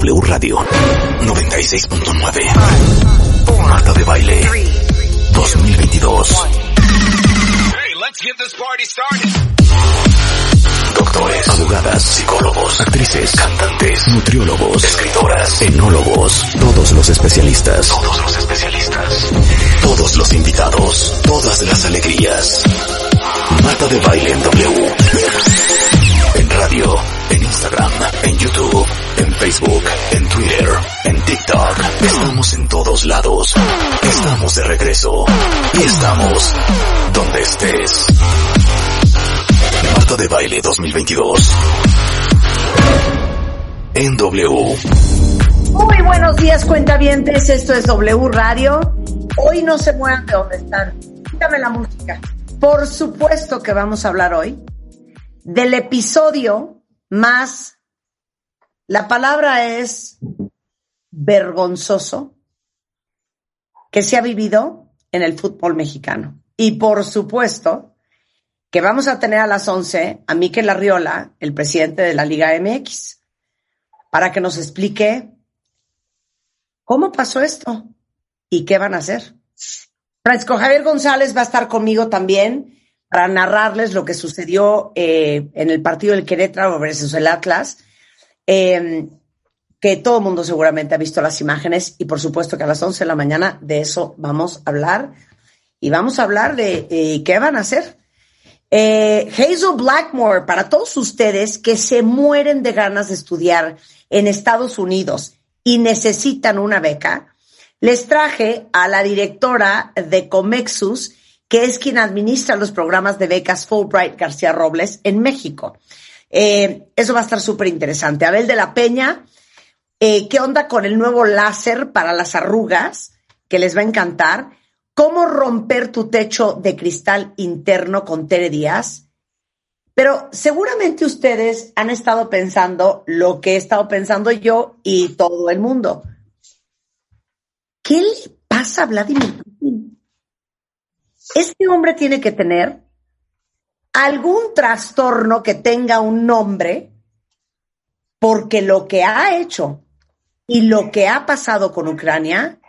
W Radio 96.9. Marta de Baile 2022. Doctores, abogadas, psicólogos, actrices, cantantes, nutriólogos, escritoras, enólogos, todos los especialistas. Todos los especialistas. Todos los invitados, todas las alegrías. Marta de Baile en W. En radio, en Instagram, en YouTube, Facebook, en Twitter, en TikTok. Estamos en todos lados. Estamos de regreso. Y estamos donde estés. Marta de Baile 2022. En W. Muy buenos días, cuentavientes. Esto es W Radio. Hoy no se muevan de donde están. Quítame la música. Por supuesto que vamos a hablar hoy del episodio más, la palabra es vergonzoso, que se ha vivido en el fútbol mexicano. Y por supuesto que vamos a tener a las 11 a Miquel Arriola, el presidente de la Liga MX, para que nos explique cómo pasó esto y qué van a hacer. Francisco Javier González va a estar conmigo también para narrarles lo que sucedió eh, en el partido del Querétaro versus el Atlas, eh, que todo el mundo seguramente ha visto las imágenes y por supuesto que a las 11 de la mañana de eso vamos a hablar y vamos a hablar de eh, qué van a hacer. Eh, Hazel Blackmore, para todos ustedes que se mueren de ganas de estudiar en Estados Unidos y necesitan una beca, les traje a la directora de Comexus, que es quien administra los programas de becas Fulbright García Robles en México. Eh, eso va a estar súper interesante. Abel de la Peña, eh, ¿qué onda con el nuevo láser para las arrugas? Que les va a encantar. ¿Cómo romper tu techo de cristal interno con Tere Díaz? Pero seguramente ustedes han estado pensando lo que he estado pensando yo y todo el mundo. ¿Qué le pasa a Vladimir Putin? Este hombre tiene que tener algún trastorno que tenga un nombre, porque lo que ha hecho y lo que ha pasado con Ucrania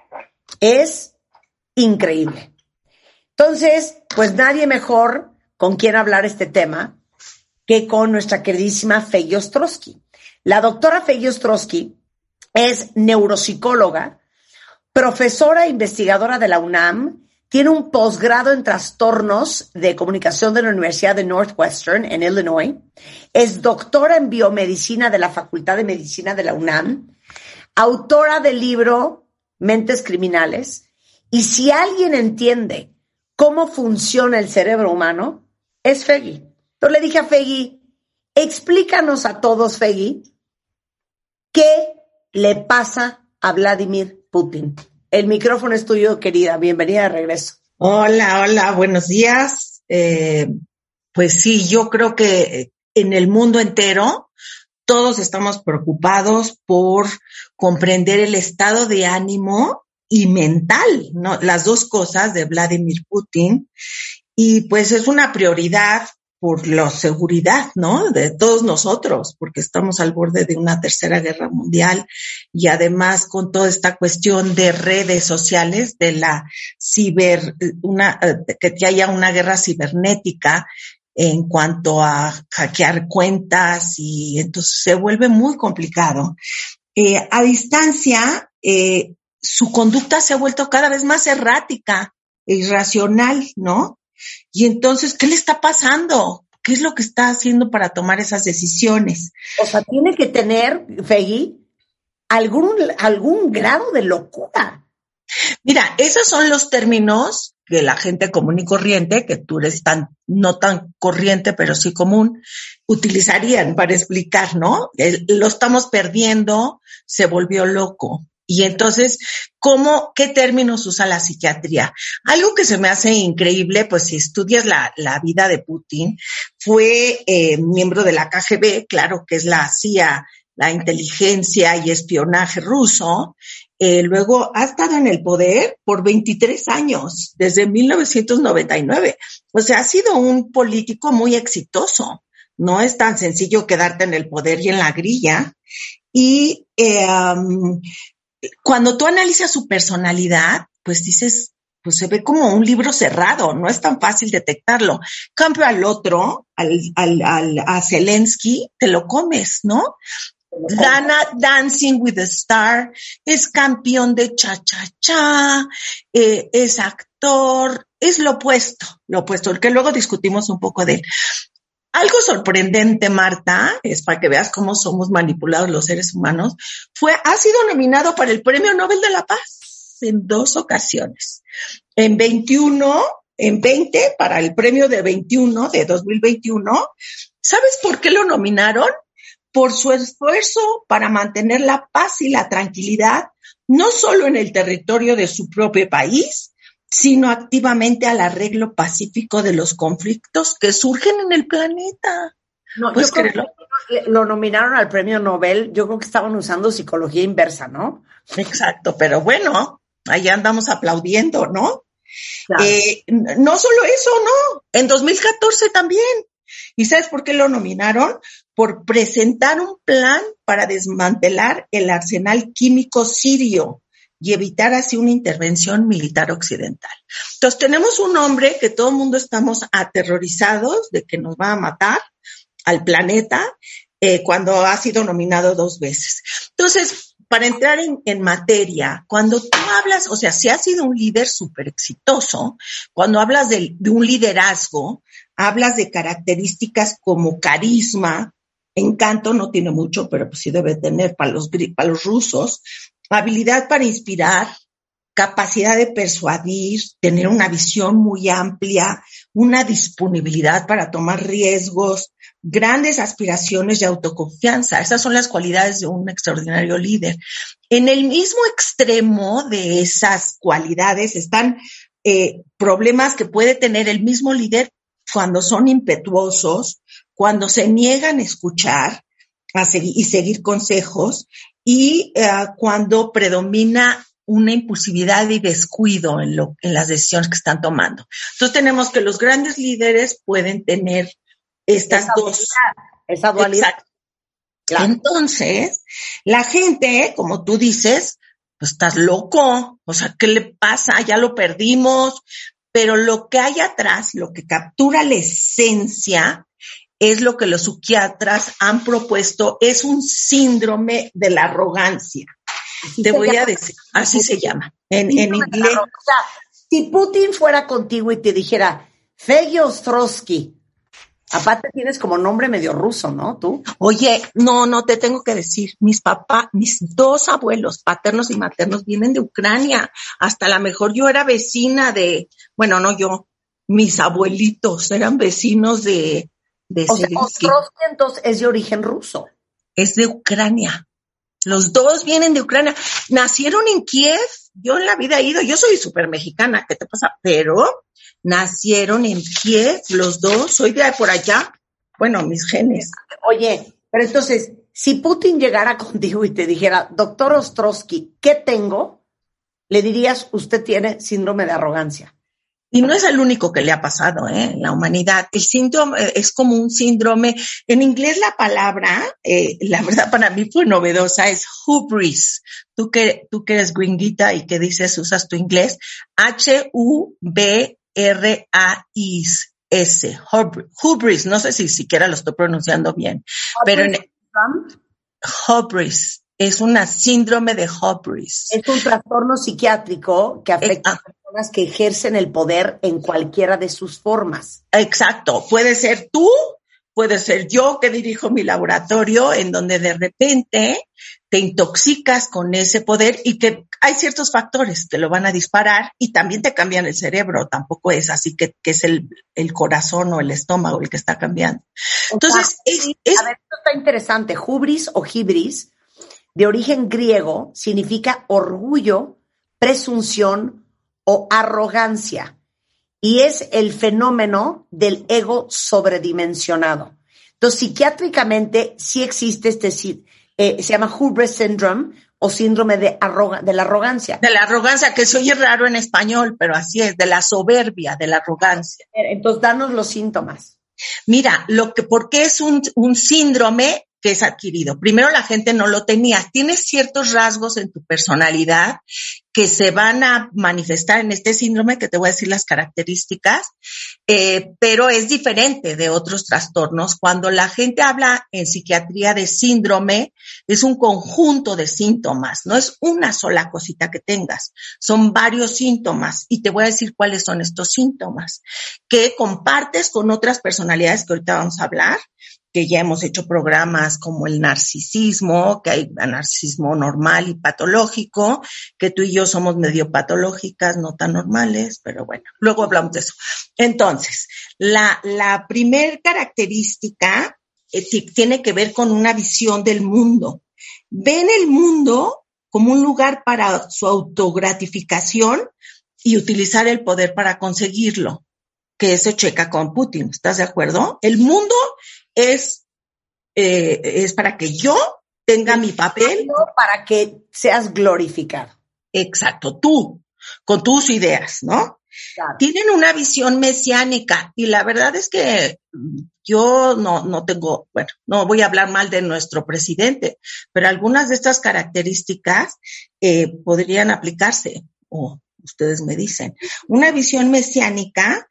es increíble. Entonces, pues nadie mejor con quien hablar este tema que con nuestra queridísima Fey Ostrowski. La doctora Fey Ostrowski es neuropsicóloga, profesora e investigadora de la UNAM, tiene un posgrado en trastornos de comunicación de la Universidad de Northwestern en Illinois, es doctora en biomedicina de la Facultad de Medicina de la UNAM, autora del libro Mentes Criminales, y si alguien entiende cómo funciona el cerebro humano, es Feggy. Entonces le dije a Feggy, explícanos a todos, Feggy, qué le pasa a Vladimir Putin. El micrófono es tuyo, querida. Bienvenida de regreso. Hola, hola, buenos días. Eh, pues sí, yo creo que en el mundo entero todos estamos preocupados por comprender el estado de ánimo y mental, ¿no? Las dos cosas de Vladimir Putin. Y pues es una prioridad por la seguridad, ¿no? De todos nosotros, porque estamos al borde de una tercera guerra mundial y además con toda esta cuestión de redes sociales, de la ciber, una, que haya una guerra cibernética en cuanto a hackear cuentas y entonces se vuelve muy complicado. Eh, a distancia, eh, su conducta se ha vuelto cada vez más errática e irracional, ¿no? Y entonces, ¿qué le está pasando? ¿Qué es lo que está haciendo para tomar esas decisiones? O sea, tiene que tener, Feggy, algún, algún grado de locura. Mira, esos son los términos que la gente común y corriente, que tú eres tan, no tan corriente, pero sí común, utilizarían para explicar, ¿no? lo estamos perdiendo, se volvió loco. Y entonces, ¿cómo, qué términos usa la psiquiatría? Algo que se me hace increíble, pues si estudias la, la vida de Putin, fue eh, miembro de la KGB, claro que es la CIA, la inteligencia y espionaje ruso. Eh, luego ha estado en el poder por 23 años, desde 1999. O sea, ha sido un político muy exitoso. No es tan sencillo quedarte en el poder y en la grilla. Y eh, cuando tú analizas su personalidad, pues dices, pues se ve como un libro cerrado, no es tan fácil detectarlo. Cambio al otro, al, al, al, a Zelensky, te lo comes, ¿no? Dana Dancing with the Star es campeón de cha-cha-cha, eh, es actor, es lo opuesto, lo opuesto, que luego discutimos un poco de él. Algo sorprendente, Marta, es para que veas cómo somos manipulados los seres humanos, fue, ha sido nominado para el Premio Nobel de la Paz en dos ocasiones. En 21, en 20, para el premio de 21, de 2021. ¿Sabes por qué lo nominaron? Por su esfuerzo para mantener la paz y la tranquilidad, no solo en el territorio de su propio país, sino activamente al arreglo pacífico de los conflictos que surgen en el planeta. No, yo creo que lo nominaron al premio Nobel, yo creo que estaban usando psicología inversa, ¿no? Exacto, pero bueno, allá andamos aplaudiendo, ¿no? Eh, no solo eso, no, en 2014 también. ¿Y sabes por qué lo nominaron? Por presentar un plan para desmantelar el arsenal químico sirio y evitar así una intervención militar occidental. Entonces tenemos un hombre que todo el mundo estamos aterrorizados de que nos va a matar al planeta eh, cuando ha sido nominado dos veces. Entonces, para entrar en, materia, cuando tú hablas, o sea, si has sido un líder súper exitoso, cuando hablas de, un liderazgo, hablas de características como carisma, encanto no tiene mucho, pero pues sí debe tener para los, para los rusos, habilidad para inspirar, capacidad de persuadir, tener una visión muy amplia, una disponibilidad para tomar riesgos, grandes aspiraciones y autoconfianza. Esas son las cualidades de un extraordinario líder. En el mismo extremo de esas cualidades están eh, problemas que puede tener el mismo líder cuando son impetuosos, cuando se niegan a escuchar a seguir, y seguir consejos y eh, cuando predomina una impulsividad y descuido en, lo, en las decisiones que están tomando. Entonces tenemos que los grandes líderes pueden tener estas dos. esa dualidad. Entonces, la gente, como tú dices, pues estás loco, o sea, ¿qué le pasa? Ya lo perdimos, pero lo que hay atrás, lo que captura la esencia, es lo que los psiquiatras han propuesto, es un síndrome de la arrogancia. Te voy a decir, así se llama. En, inglés. O sea, si Putin fuera contigo y te dijera, Fegio Ostrowski, aparte tienes como nombre medio ruso, ¿no? Tú. Oye, no, no te tengo que decir, mis papás, mis dos abuelos, paternos y maternos, vienen de Ucrania. Hasta la mejor yo era vecina de, bueno, no yo, mis abuelitos eran vecinos de, de o sea, entonces es de origen ruso. Es de Ucrania. Los dos vienen de Ucrania. Nacieron en Kiev. Yo en la vida he ido. Yo soy súper mexicana. ¿Qué te pasa? Pero nacieron en Kiev los dos. Soy de por allá. Bueno, mis genes. Oye, pero entonces, si Putin llegara contigo y te dijera, doctor Ostrowski, ¿qué tengo? Le dirías, usted tiene síndrome de arrogancia. Y no es el único que le ha pasado ¿eh? en la humanidad. El síndrome eh, es como un síndrome. En inglés la palabra, eh, la verdad para mí fue novedosa, es hubris. Tú que, tú que eres gringuita y que dices, usas tu inglés, H-U-B-R-A-I-S. Hubris, no sé si siquiera lo estoy pronunciando bien, pero en, hubris es una síndrome de hubris. Es un trastorno psiquiátrico que afecta a personas que ejercen el poder en cualquiera de sus formas. Exacto. Puede ser tú, puede ser yo que dirijo mi laboratorio, en donde de repente te intoxicas con ese poder y que hay ciertos factores que lo van a disparar y también te cambian el cerebro. Tampoco es así que, es el, corazón o el estómago el que está cambiando. Entonces, es, A ver, esto está interesante. Hubris o hibris de origen griego significa orgullo, presunción o arrogancia y es el fenómeno del ego sobredimensionado. Entonces, psiquiátricamente sí existe este, eh, se llama hubris syndrome o síndrome de, de la arrogancia. De la arrogancia, que se oye raro en español, pero así es, de la soberbia, de la arrogancia. Entonces, danos los síntomas. Mira, lo que, porque es un, un síndrome que es adquirido. Primero la gente no lo tenía. Tienes ciertos rasgos en tu personalidad que se van a manifestar en este síndrome, que te voy a decir las características, eh, pero es diferente de otros trastornos. Cuando la gente habla en psiquiatría de síndrome, es un conjunto de síntomas, no es una sola cosita que tengas, son varios síntomas y te voy a decir cuáles son estos síntomas que compartes con otras personalidades que ahorita vamos a hablar que ya hemos hecho programas como el narcisismo, que hay narcisismo normal y patológico, que tú y yo somos medio patológicas, no tan normales, pero bueno, luego hablamos de eso. Entonces, la, la primer característica eh, tiene que ver con una visión del mundo. Ven el mundo como un lugar para su autogratificación y utilizar el poder para conseguirlo, que eso checa con Putin, ¿estás de acuerdo? El mundo es, eh, es para que yo tenga mi papel. Para que seas glorificado. Exacto, tú, con tus ideas, ¿no? Tienen una visión mesiánica y la verdad es que yo no, no tengo, bueno, no voy a hablar mal de nuestro presidente, pero algunas de estas características eh, podrían aplicarse, o ustedes me dicen. Una visión mesiánica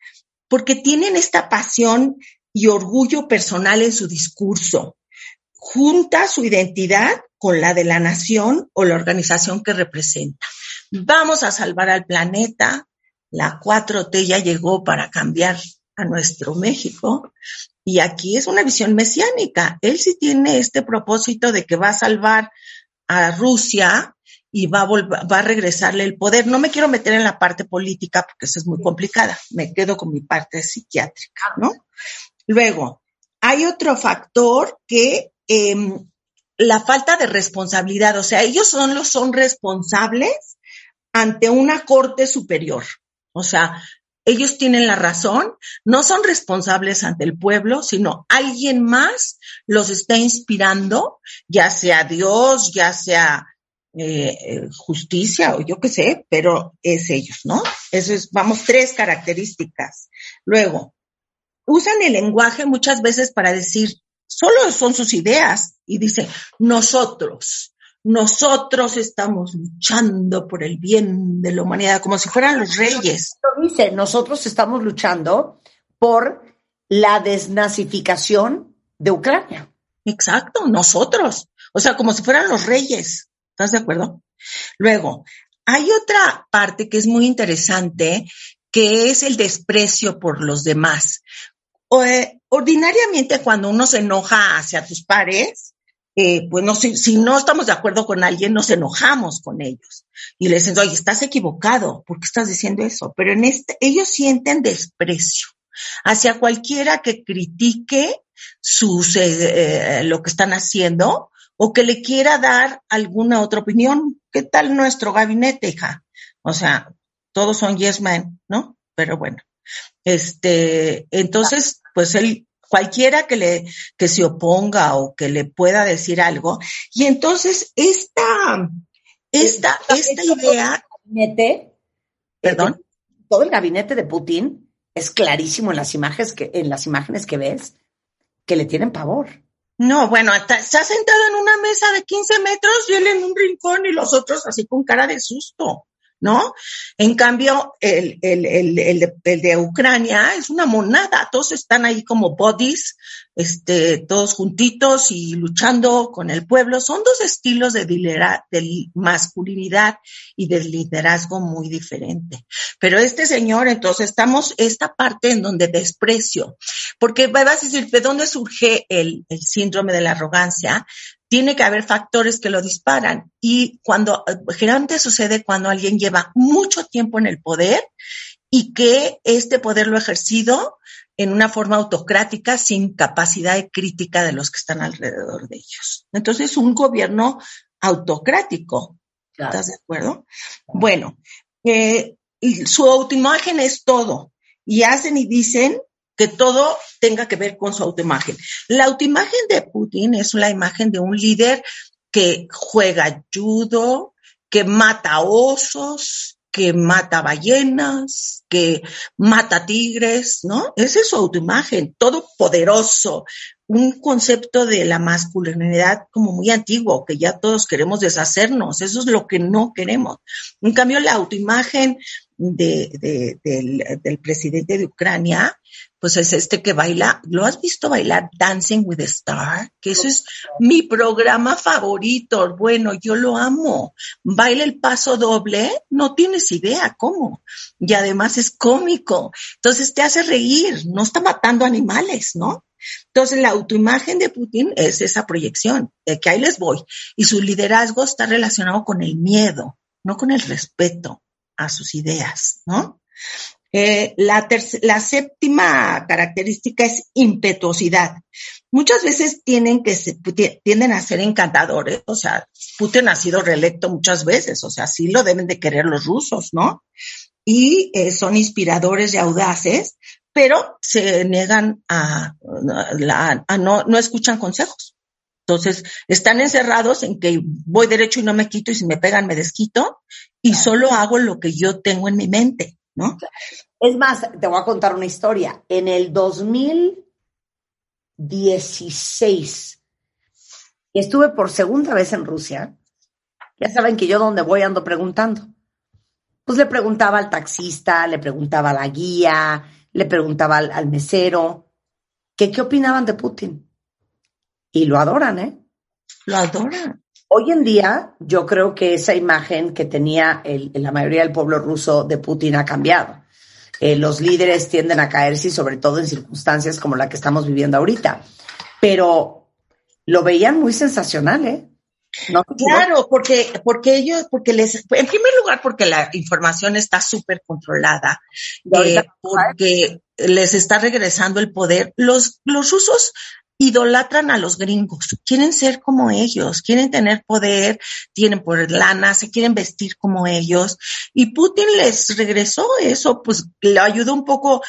porque tienen esta pasión y orgullo personal en su discurso. Junta su identidad con la de la nación o la organización que representa. Vamos a salvar al planeta. La 4T ya llegó para cambiar a nuestro México. Y aquí es una visión mesiánica. Él sí tiene este propósito de que va a salvar a Rusia y va a, va a regresarle el poder. No me quiero meter en la parte política porque eso es muy complicada. Me quedo con mi parte psiquiátrica, ¿no? Luego, hay otro factor que em, la falta de responsabilidad, o sea, ellos son los son responsables ante una corte superior. O sea, ellos tienen la razón, no son responsables ante el pueblo, sino alguien más los está inspirando, ya sea Dios, ya sea eh, eh, justicia o yo qué sé, pero es ellos, ¿no? Eso es, vamos, tres características. Luego, usan el lenguaje muchas veces para decir, solo son sus ideas y dice, nosotros, nosotros estamos luchando por el bien de la humanidad, como si fueran los reyes. Dice, nosotros estamos luchando por la desnazificación de Ucrania. Exacto, nosotros. O sea, como si fueran los reyes. ¿Estás de acuerdo? Luego, hay otra parte que es muy interesante, que es el desprecio por los demás. Eh, ordinariamente cuando uno se enoja hacia tus pares, eh, pues no, si, si, no estamos de acuerdo con alguien, nos enojamos con ellos. Y le dicen, oye, estás equivocado, ¿por qué estás diciendo eso? Pero en este, ellos sienten desprecio hacia cualquiera que critique sus, eh, lo que están haciendo o que le quiera dar alguna otra opinión. ¿Qué tal nuestro gabinete, hija? O sea, todos son yes men, ¿no? Pero bueno. Este, entonces, pues él, cualquiera que le, que se oponga o que le pueda decir algo. Y entonces, esta, esta, esta idea. Gabinete, perdón. Todo el gabinete de Putin es clarísimo en las imágenes que, en las imágenes que ves, que le tienen pavor. No, bueno, está, está sentado en una mesa de 15 metros y él en un rincón y los otros así con cara de susto. ¿No? En cambio, el, el, el, el, de, el de Ucrania es una monada, todos están ahí como bodies, este, todos juntitos y luchando con el pueblo. Son dos estilos de, de masculinidad y de liderazgo muy diferente. Pero este señor, entonces, estamos esta parte en donde desprecio, porque vas a decir, ¿de dónde surge el, el síndrome de la arrogancia? Tiene que haber factores que lo disparan. Y cuando, generalmente sucede cuando alguien lleva mucho tiempo en el poder y que este poder lo ha ejercido en una forma autocrática sin capacidad de crítica de los que están alrededor de ellos. Entonces, un gobierno autocrático. ¿Estás de acuerdo? Bueno, eh, su autoimagen es todo. Y hacen y dicen que todo tenga que ver con su autoimagen. La autoimagen de Putin es la imagen de un líder que juega judo, que mata osos, que mata ballenas, que mata tigres, ¿no? Esa es su autoimagen, todo poderoso, un concepto de la masculinidad como muy antiguo, que ya todos queremos deshacernos. Eso es lo que no queremos. En cambio, la autoimagen de, del, presidente de Ucrania, pues es este que baila, ¿lo has visto bailar Dancing with the Star? Que eso es mi programa favorito. Bueno, yo lo amo. Baila el paso doble, no tienes idea cómo. Y además es cómico. Entonces te hace reír, no está matando animales, ¿no? Entonces la autoimagen de Putin es esa proyección, de que ahí les voy. Y su liderazgo está relacionado con el miedo, no con el respeto a sus ideas, ¿no? Eh, la, la, séptima característica es impetuosidad. Muchas veces tienen que tienden a ser encantadores, o sea, Putin ha sido reelecto muchas veces, o sea, sí lo deben de querer los rusos, ¿no? Y eh, son inspiradores y audaces, pero se niegan a, a no, no escuchan consejos. Entonces, están encerrados en que voy derecho y no me quito y si me pegan me desquito y solo hago lo que yo tengo en mi mente, ¿no? Es más, te voy a contar una historia. En el 2016, estuve por segunda vez en Rusia. Ya saben que yo donde voy ando preguntando. Pues le preguntaba al taxista, le preguntaba a la guía, le preguntaba al, al mesero, que qué opinaban de Putin y lo adoran, ¿eh? Lo adoran. Hoy en día, yo creo que esa imagen que tenía el, la mayoría del pueblo ruso de Putin ha cambiado. Eh, los líderes tienden a caerse, sobre todo en circunstancias como la que estamos viviendo ahorita. Pero lo veían muy sensacional, ¿eh? No, claro, porque, porque ellos, porque les, en primer lugar, porque la información está súper controlada, eh, porque les está regresando el poder. Los, los rusos idolatran a los gringos, quieren ser como ellos, quieren tener poder, tienen por lana, se quieren vestir como ellos. Y Putin les regresó eso, pues le ayudó un poco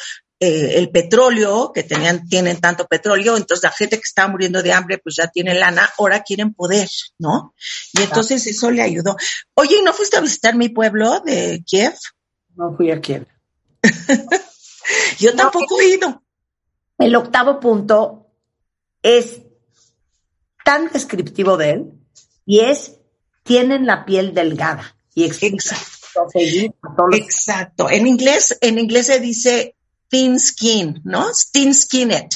eh, el petróleo, que tenían, tienen tanto petróleo, entonces la gente que estaba muriendo de hambre, pues ya tiene lana, ahora quieren poder, ¿no? Y entonces eso le ayudó. Oye, ¿y no fuiste a visitar mi pueblo de Kiev? No fui a Kiev. Yo tampoco he ido. El octavo punto es tan descriptivo de él y es, tienen la piel delgada. Y Exacto. Exacto. En inglés, en inglés se dice thin skin, ¿no? Thin skinned.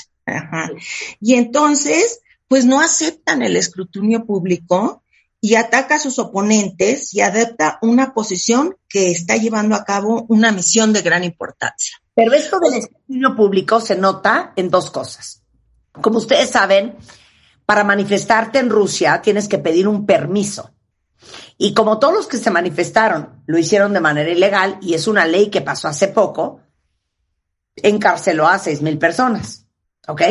Y entonces, pues no aceptan el escrutinio público y ataca a sus oponentes y adopta una posición que está llevando a cabo una misión de gran importancia. Pero esto del escrutinio público se nota en dos cosas. Como ustedes saben, para manifestarte en Rusia tienes que pedir un permiso. Y como todos los que se manifestaron lo hicieron de manera ilegal, y es una ley que pasó hace poco, encarceló a seis mil personas, ¿ok?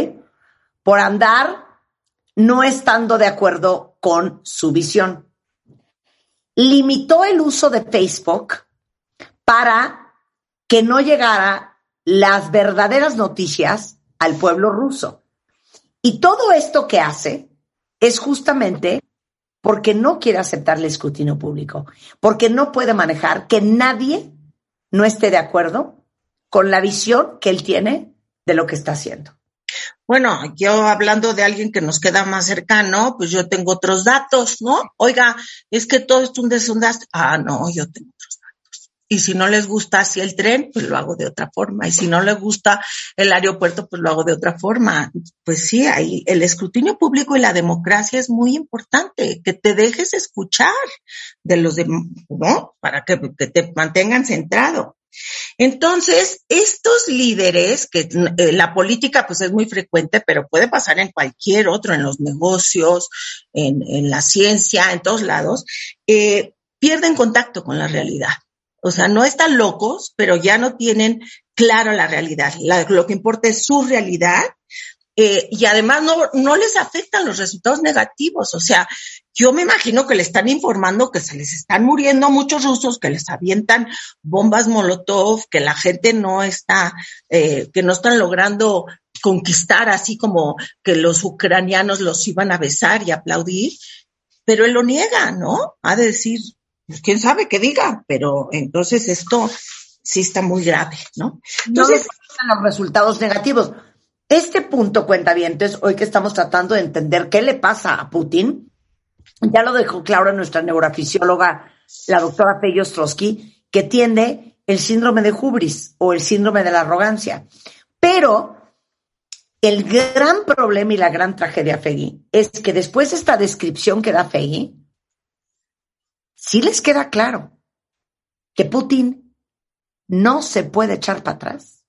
Por andar no estando de acuerdo con su visión. Limitó el uso de Facebook para que no llegara las verdaderas noticias al pueblo ruso. Y todo esto que hace es justamente porque no quiere aceptar el escrutinio público, porque no puede manejar que nadie no esté de acuerdo con la visión que él tiene de lo que está haciendo. Bueno, yo hablando de alguien que nos queda más cercano, pues yo tengo otros datos, ¿no? Oiga, es que todo es un desondaste. Ah, no, yo tengo otros y si no les gusta así el tren, pues lo hago de otra forma. Y si no les gusta el aeropuerto, pues lo hago de otra forma. Pues sí, ahí el escrutinio público y la democracia es muy importante, que te dejes escuchar de los demás, ¿no? Para que, te mantengan centrado. Entonces, estos líderes, que eh, la política pues es muy frecuente, pero puede pasar en cualquier otro, en los negocios, en, la ciencia, en todos lados, eh, pierden contacto con la realidad o sea, no están locos, pero ya no tienen claro la realidad. lo que importa es su realidad. Eh, y además no, no les afectan los resultados negativos. O sea, yo me imagino que le están informando que se les están muriendo muchos rusos, que les avientan bombas Molotov, que la gente no está, eh, que no están logrando conquistar así como que los ucranianos los iban a besar y aplaudir, pero él lo niega, ¿no? Ha de decir, pues quién sabe qué diga, pero entonces esto sí está muy grave, ¿no? Entonces, no los resultados negativos. Este punto, cuentavientes, hoy que estamos tratando de entender qué le pasa a Putin, ya lo dejó claro nuestra neurofisióloga, la doctora Peyo Ostrowski, que tiene el síndrome de hubris o el síndrome de la arrogancia. Pero el gran problema y la gran tragedia, Fegui, es que después de esta descripción que da Fegui, sí les queda claro que Putin no se puede echar para atrás.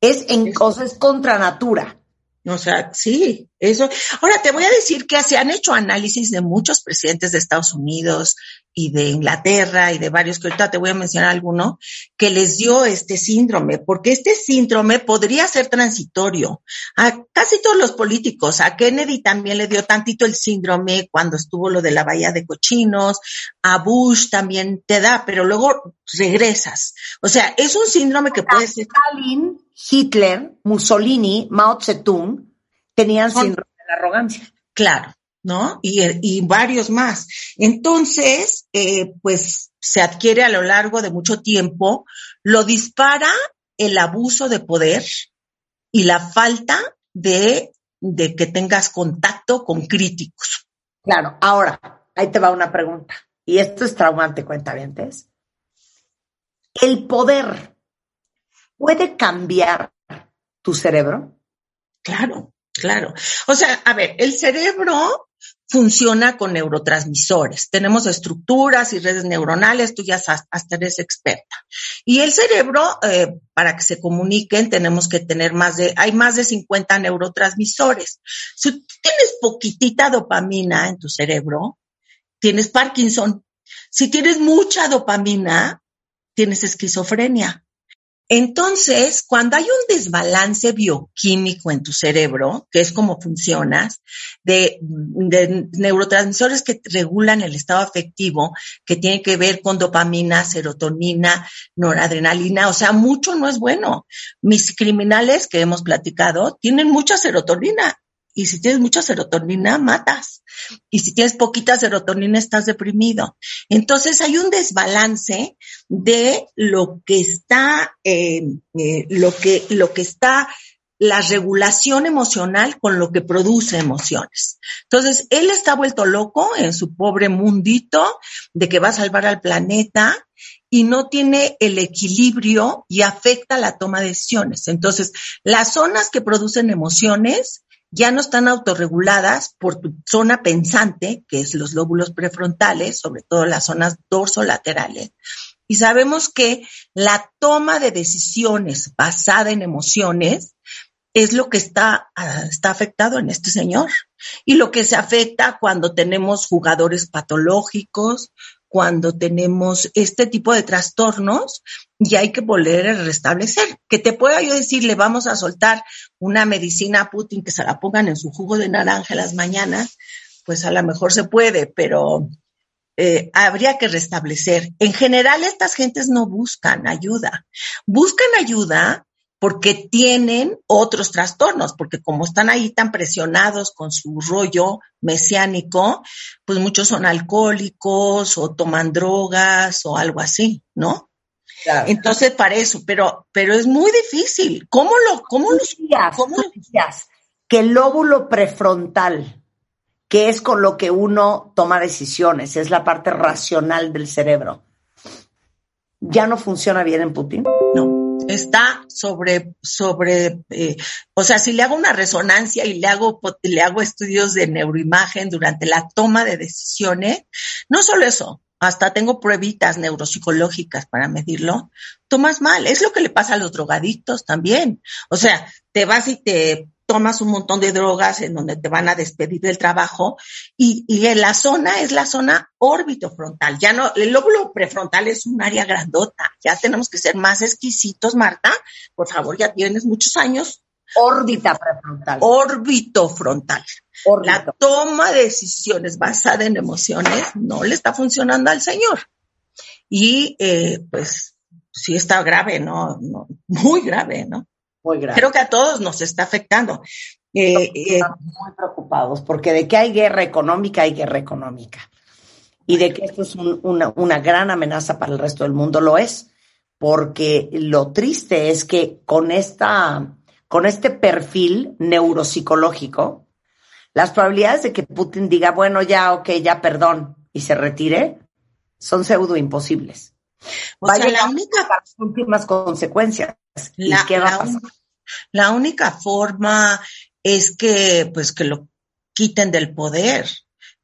Es en cosas contra natura. O sea, sí, eso. Ahora te voy a decir que se han hecho análisis de muchos presidentes de Estados Unidos y de Inglaterra y de varios, que ahorita te voy a mencionar alguno, que les dio este síndrome, porque este síndrome podría ser transitorio. A casi todos los políticos, a Kennedy también le dio tantito el síndrome cuando estuvo lo de la bahía de cochinos, a Bush también te da, pero luego regresas. O sea, es un síndrome que puede ser. Stalin, Hitler, Mussolini, Mao Zedong tenían síndrome de la arrogancia. Claro, ¿no? Y, y varios más. Entonces, eh, pues se adquiere a lo largo de mucho tiempo, lo dispara el abuso de poder y la falta de, de que tengas contacto con críticos. Claro, ahora, ahí te va una pregunta. Y esto es traumante, cuenta antes. ¿El poder puede cambiar tu cerebro? Claro, claro. O sea, a ver, el cerebro funciona con neurotransmisores. Tenemos estructuras y redes neuronales, tú ya hasta eres experta. Y el cerebro, eh, para que se comuniquen, tenemos que tener más de, hay más de 50 neurotransmisores. Si tienes poquitita dopamina en tu cerebro, tienes Parkinson. Si tienes mucha dopamina, tienes esquizofrenia. Entonces, cuando hay un desbalance bioquímico en tu cerebro, que es como funcionas, de, neurotransmisores que regulan el estado afectivo, que tiene que ver con dopamina, serotonina, noradrenalina, o sea, mucho no es bueno. Mis criminales que hemos platicado tienen mucha serotonina y si tienes mucha serotonina, matas. Y si tienes poquita serotonina, estás deprimido. Entonces hay un desbalance de lo que está, eh, eh, lo que, lo que está la regulación emocional con lo que produce emociones. Entonces, él está vuelto loco en su pobre mundito de que va a salvar al planeta y no tiene el equilibrio y afecta la toma de decisiones. Entonces, las zonas que producen emociones ya no están autorreguladas por tu zona pensante, que es los lóbulos prefrontales, sobre todo las zonas dorsolaterales. Y sabemos que la toma de decisiones basada en emociones es lo que está, ah, está afectado en este señor. Y lo que se afecta cuando tenemos jugadores patológicos, cuando tenemos este tipo de trastornos y hay que volver a restablecer. Que te pueda yo decir, le vamos a soltar una medicina a Putin que se la pongan en su jugo de naranja las mañanas, pues a lo mejor se puede, pero eh, habría que restablecer. En general, estas gentes no buscan ayuda. Buscan ayuda porque tienen otros trastornos, porque como están ahí tan presionados con su rollo mesiánico, pues muchos son alcohólicos o toman drogas o algo así, ¿no? Entonces, para eso, pero, pero es muy difícil. ¿Cómo lo, cómo lo, cómo que el lóbulo prefrontal, que es con lo que uno toma decisiones, es la parte racional del cerebro, ya no funciona bien en Putin? No está sobre, sobre, eh, o sea, si le hago una resonancia y le hago, le hago estudios de neuroimagen durante la toma de decisiones, no solo eso, hasta tengo pruebitas neuropsicológicas para medirlo, tomas mal. Es lo que le pasa a los drogadictos también. O sea, te vas y te tomas un montón de drogas en donde te van a despedir del trabajo y, y en la zona es la zona órbito frontal. Ya no, el lóbulo prefrontal es un área grandota. Ya tenemos que ser más exquisitos, Marta. Por favor, ya tienes muchos años. Órbita prefrontal. Órbito frontal. La toma de decisiones basada en emociones no le está funcionando al señor. Y eh, pues sí está grave, ¿no? no muy grave, ¿no? Creo que a todos nos está afectando. Eh, eh, Estamos muy preocupados porque de que hay guerra económica, hay guerra económica. Y de que esto es una, una gran amenaza para el resto del mundo, lo es. Porque lo triste es que con esta con este perfil neuropsicológico, las probabilidades de que Putin diga, bueno, ya, ok, ya, perdón, y se retire, son pseudo imposibles. O sea, la única las últimas consecuencias. La, qué va a pasar? la única forma es que, pues, que lo quiten del poder.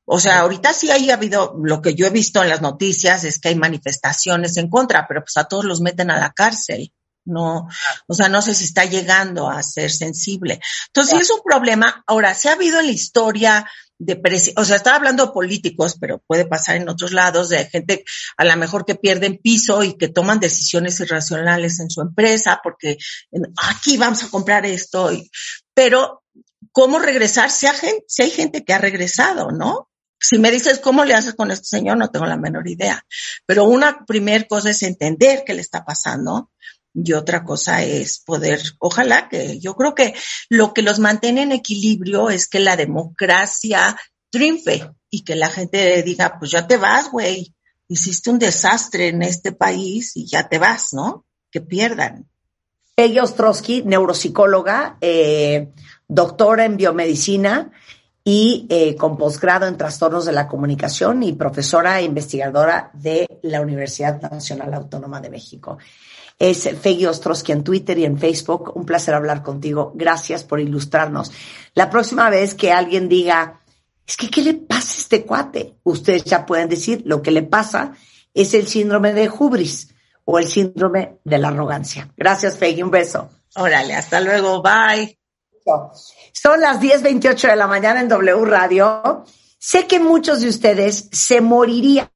O sea, ahorita sí ha habido, lo que yo he visto en las noticias es que hay manifestaciones en contra, pero pues a todos los meten a la cárcel. No, o sea, no sé si está llegando a ser sensible. Entonces, sí es un problema. Ahora, se ha habido en la historia de, o sea, estaba hablando de políticos, pero puede pasar en otros lados, de gente a lo mejor que pierden piso y que toman decisiones irracionales en su empresa, porque aquí vamos a comprar esto, pero ¿cómo regresar? Si hay gente que ha regresado, ¿no? Si me dices cómo le haces con este señor, no tengo la menor idea. Pero una primera cosa es entender qué le está pasando y otra cosa es poder, ojalá que yo creo que lo que los mantiene en equilibrio es que la democracia triunfe y que la gente diga, pues ya te vas, güey, hiciste un desastre en este país y ya te vas, ¿no? Que pierdan. Peggy Ostrowski, neuropsicóloga, eh, doctora en biomedicina y eh, con posgrado en trastornos de la comunicación y profesora e investigadora de la Universidad Nacional Autónoma de México es Feggy Ostrowski en Twitter y en Facebook. Un placer hablar contigo. Gracias por ilustrarnos. La próxima vez que alguien diga, es que, ¿qué le pasa a este cuate? Ustedes ya pueden decir, lo que le pasa es el síndrome de hubris o el síndrome de la arrogancia. Gracias, Feggy. Un beso. Órale, hasta luego. Bye. Son las 10.28 de la mañana en W Radio. Sé que muchos de ustedes se morirían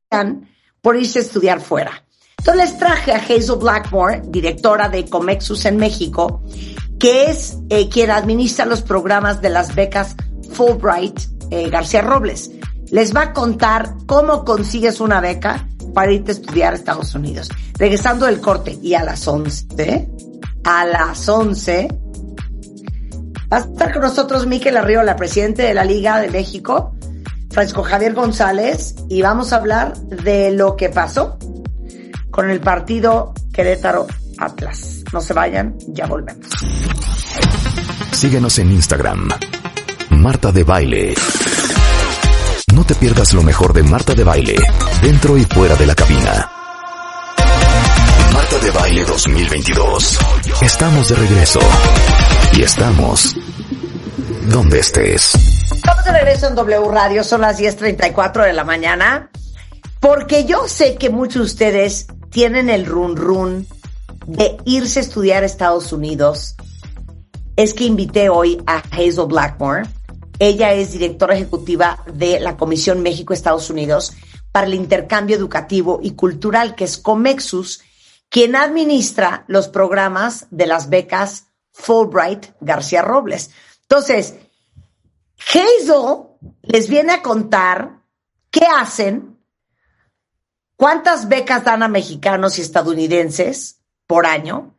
por irse a estudiar fuera. Entonces les traje a Hazel Blackmore, directora de Comexus en México, que es eh, quien administra los programas de las becas Fulbright eh, García Robles. Les va a contar cómo consigues una beca para irte a estudiar a Estados Unidos. Regresando del corte y a las 11, a las 11, va a estar con nosotros Miquel Arriola, presidente de la Liga de México, Francisco Javier González, y vamos a hablar de lo que pasó con el partido Querétaro Atlas. No se vayan, ya volvemos. Síguenos en Instagram. Marta de Baile. No te pierdas lo mejor de Marta de Baile, dentro y fuera de la cabina. Marta de Baile 2022. Estamos de regreso. Y estamos donde estés. Estamos de regreso en W Radio, son las 10.34 de la mañana. Porque yo sé que muchos de ustedes tienen el run run de irse a estudiar a Estados Unidos, es que invité hoy a Hazel Blackmore. Ella es directora ejecutiva de la Comisión México-Estados Unidos para el Intercambio Educativo y Cultural, que es Comexus, quien administra los programas de las becas Fulbright García Robles. Entonces, Hazel les viene a contar qué hacen ¿Cuántas becas dan a mexicanos y estadounidenses por año?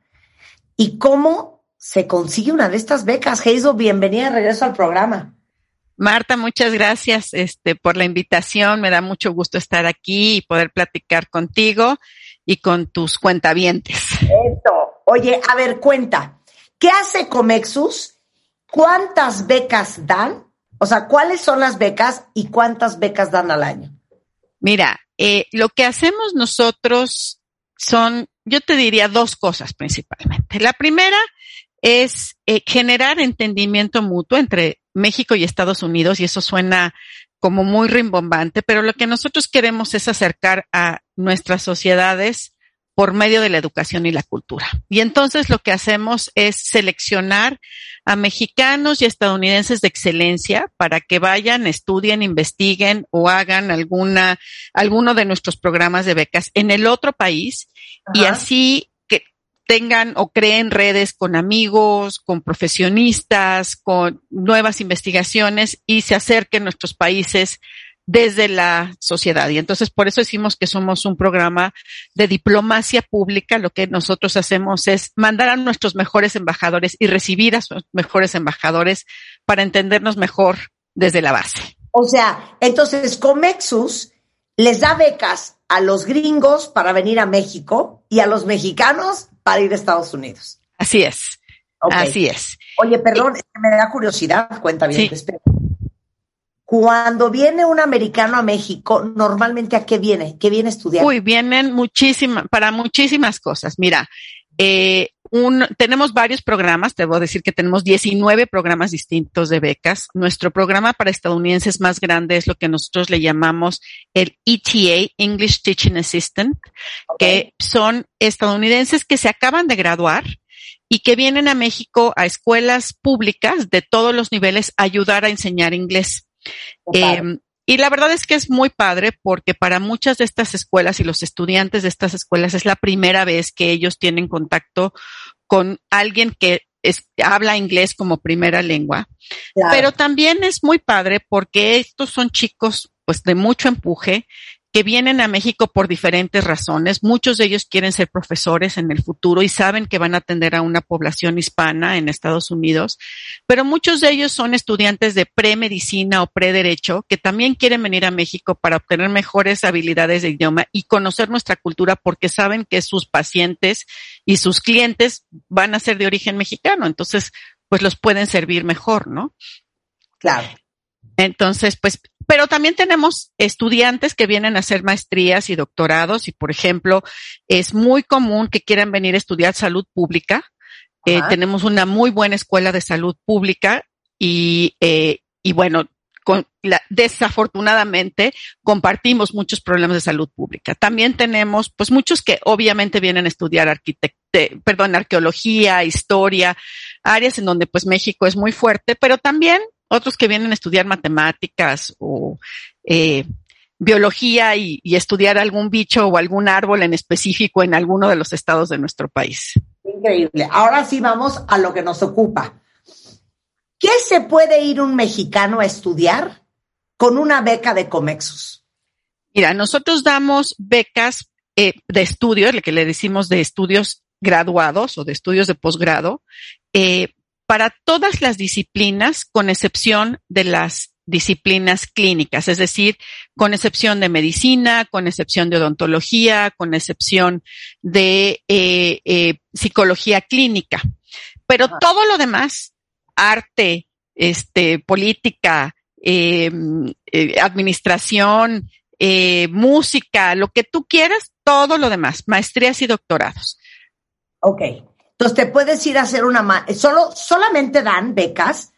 ¿Y cómo se consigue una de estas becas? Hazel, bienvenida de regreso al programa. Marta, muchas gracias este, por la invitación. Me da mucho gusto estar aquí y poder platicar contigo y con tus cuentavientes. Esto. Oye, a ver, cuenta. ¿Qué hace Comexus? ¿Cuántas becas dan? O sea, ¿cuáles son las becas y cuántas becas dan al año? Mira, eh, lo que hacemos nosotros son, yo te diría dos cosas principalmente. La primera es eh, generar entendimiento mutuo entre México y Estados Unidos, y eso suena como muy rimbombante, pero lo que nosotros queremos es acercar a nuestras sociedades por medio de la educación y la cultura. Y entonces lo que hacemos es seleccionar a mexicanos y estadounidenses de excelencia para que vayan, estudien, investiguen o hagan alguna, alguno de nuestros programas de becas en el otro país y así que tengan o creen redes con amigos, con profesionistas, con nuevas investigaciones y se acerquen nuestros países desde la sociedad. Y entonces por eso decimos que somos un programa de diplomacia pública. Lo que nosotros hacemos es mandar a nuestros mejores embajadores y recibir a sus mejores embajadores para entendernos mejor desde la base. O sea, entonces Comexus les da becas a los gringos para venir a México y a los mexicanos para ir a Estados Unidos. Así es. Así es. Oye, perdón, me da curiosidad, cuenta bien. Cuando viene un americano a México, normalmente a qué viene? ¿Qué viene a estudiar? Uy, vienen muchísimas, para muchísimas cosas. Mira, eh, un, tenemos varios programas, te voy a decir que tenemos 19 programas distintos de becas. Nuestro programa para estadounidenses más grande es lo que nosotros le llamamos el ETA, English Teaching Assistant, que son estadounidenses que se acaban de graduar y que vienen a México a escuelas públicas de todos los niveles a ayudar a enseñar inglés. Eh, y la verdad es que es muy padre porque para muchas de estas escuelas y los estudiantes de estas escuelas es la primera vez que ellos tienen contacto con alguien que habla inglés como primera lengua. Pero también es muy padre porque estos son chicos pues de mucho empuje que vienen a México por diferentes razones. Muchos de ellos quieren ser profesores en el futuro y saben que van a atender a una población hispana en Estados Unidos, pero muchos de ellos son estudiantes de pre-medicina o pre-derecho que también quieren venir a México para obtener mejores habilidades de idioma y conocer nuestra cultura porque saben que sus pacientes y sus clientes van a ser de origen mexicano. Entonces, pues los pueden servir mejor, ¿no? Claro. Entonces, pues pero también tenemos estudiantes que vienen a hacer maestrías y doctorados y, por ejemplo, es muy común que quieran venir a estudiar salud pública. Eh, tenemos una muy buena escuela de salud pública y, eh, y bueno, con la, desafortunadamente compartimos muchos problemas de salud pública. También tenemos, pues, muchos que obviamente vienen a estudiar arquitectura, perdón, arqueología, historia, áreas en donde pues México es muy fuerte, pero también otros que vienen a estudiar matemáticas o eh, biología y, estudiar algún bicho o algún árbol en específico en alguno de los estados de nuestro país. Increíble. Ahora sí vamos a lo que nos ocupa. ¿Qué se puede ir un mexicano a estudiar con una beca de Comexus? Mira, nosotros damos becas eh, de estudios, lo que le decimos de estudios graduados o de estudios de posgrado, eh, para todas las disciplinas, con excepción de las disciplinas clínicas, es decir, con excepción de medicina, con excepción de odontología, con excepción de eh, eh, psicología clínica. Pero ah. todo lo demás, arte, este, política, em, eh, administración, música, lo que tú quieras, todo lo demás, maestrías y doctorados. Ok. Entonces te puedes ir a hacer una, solo, solamente dan becas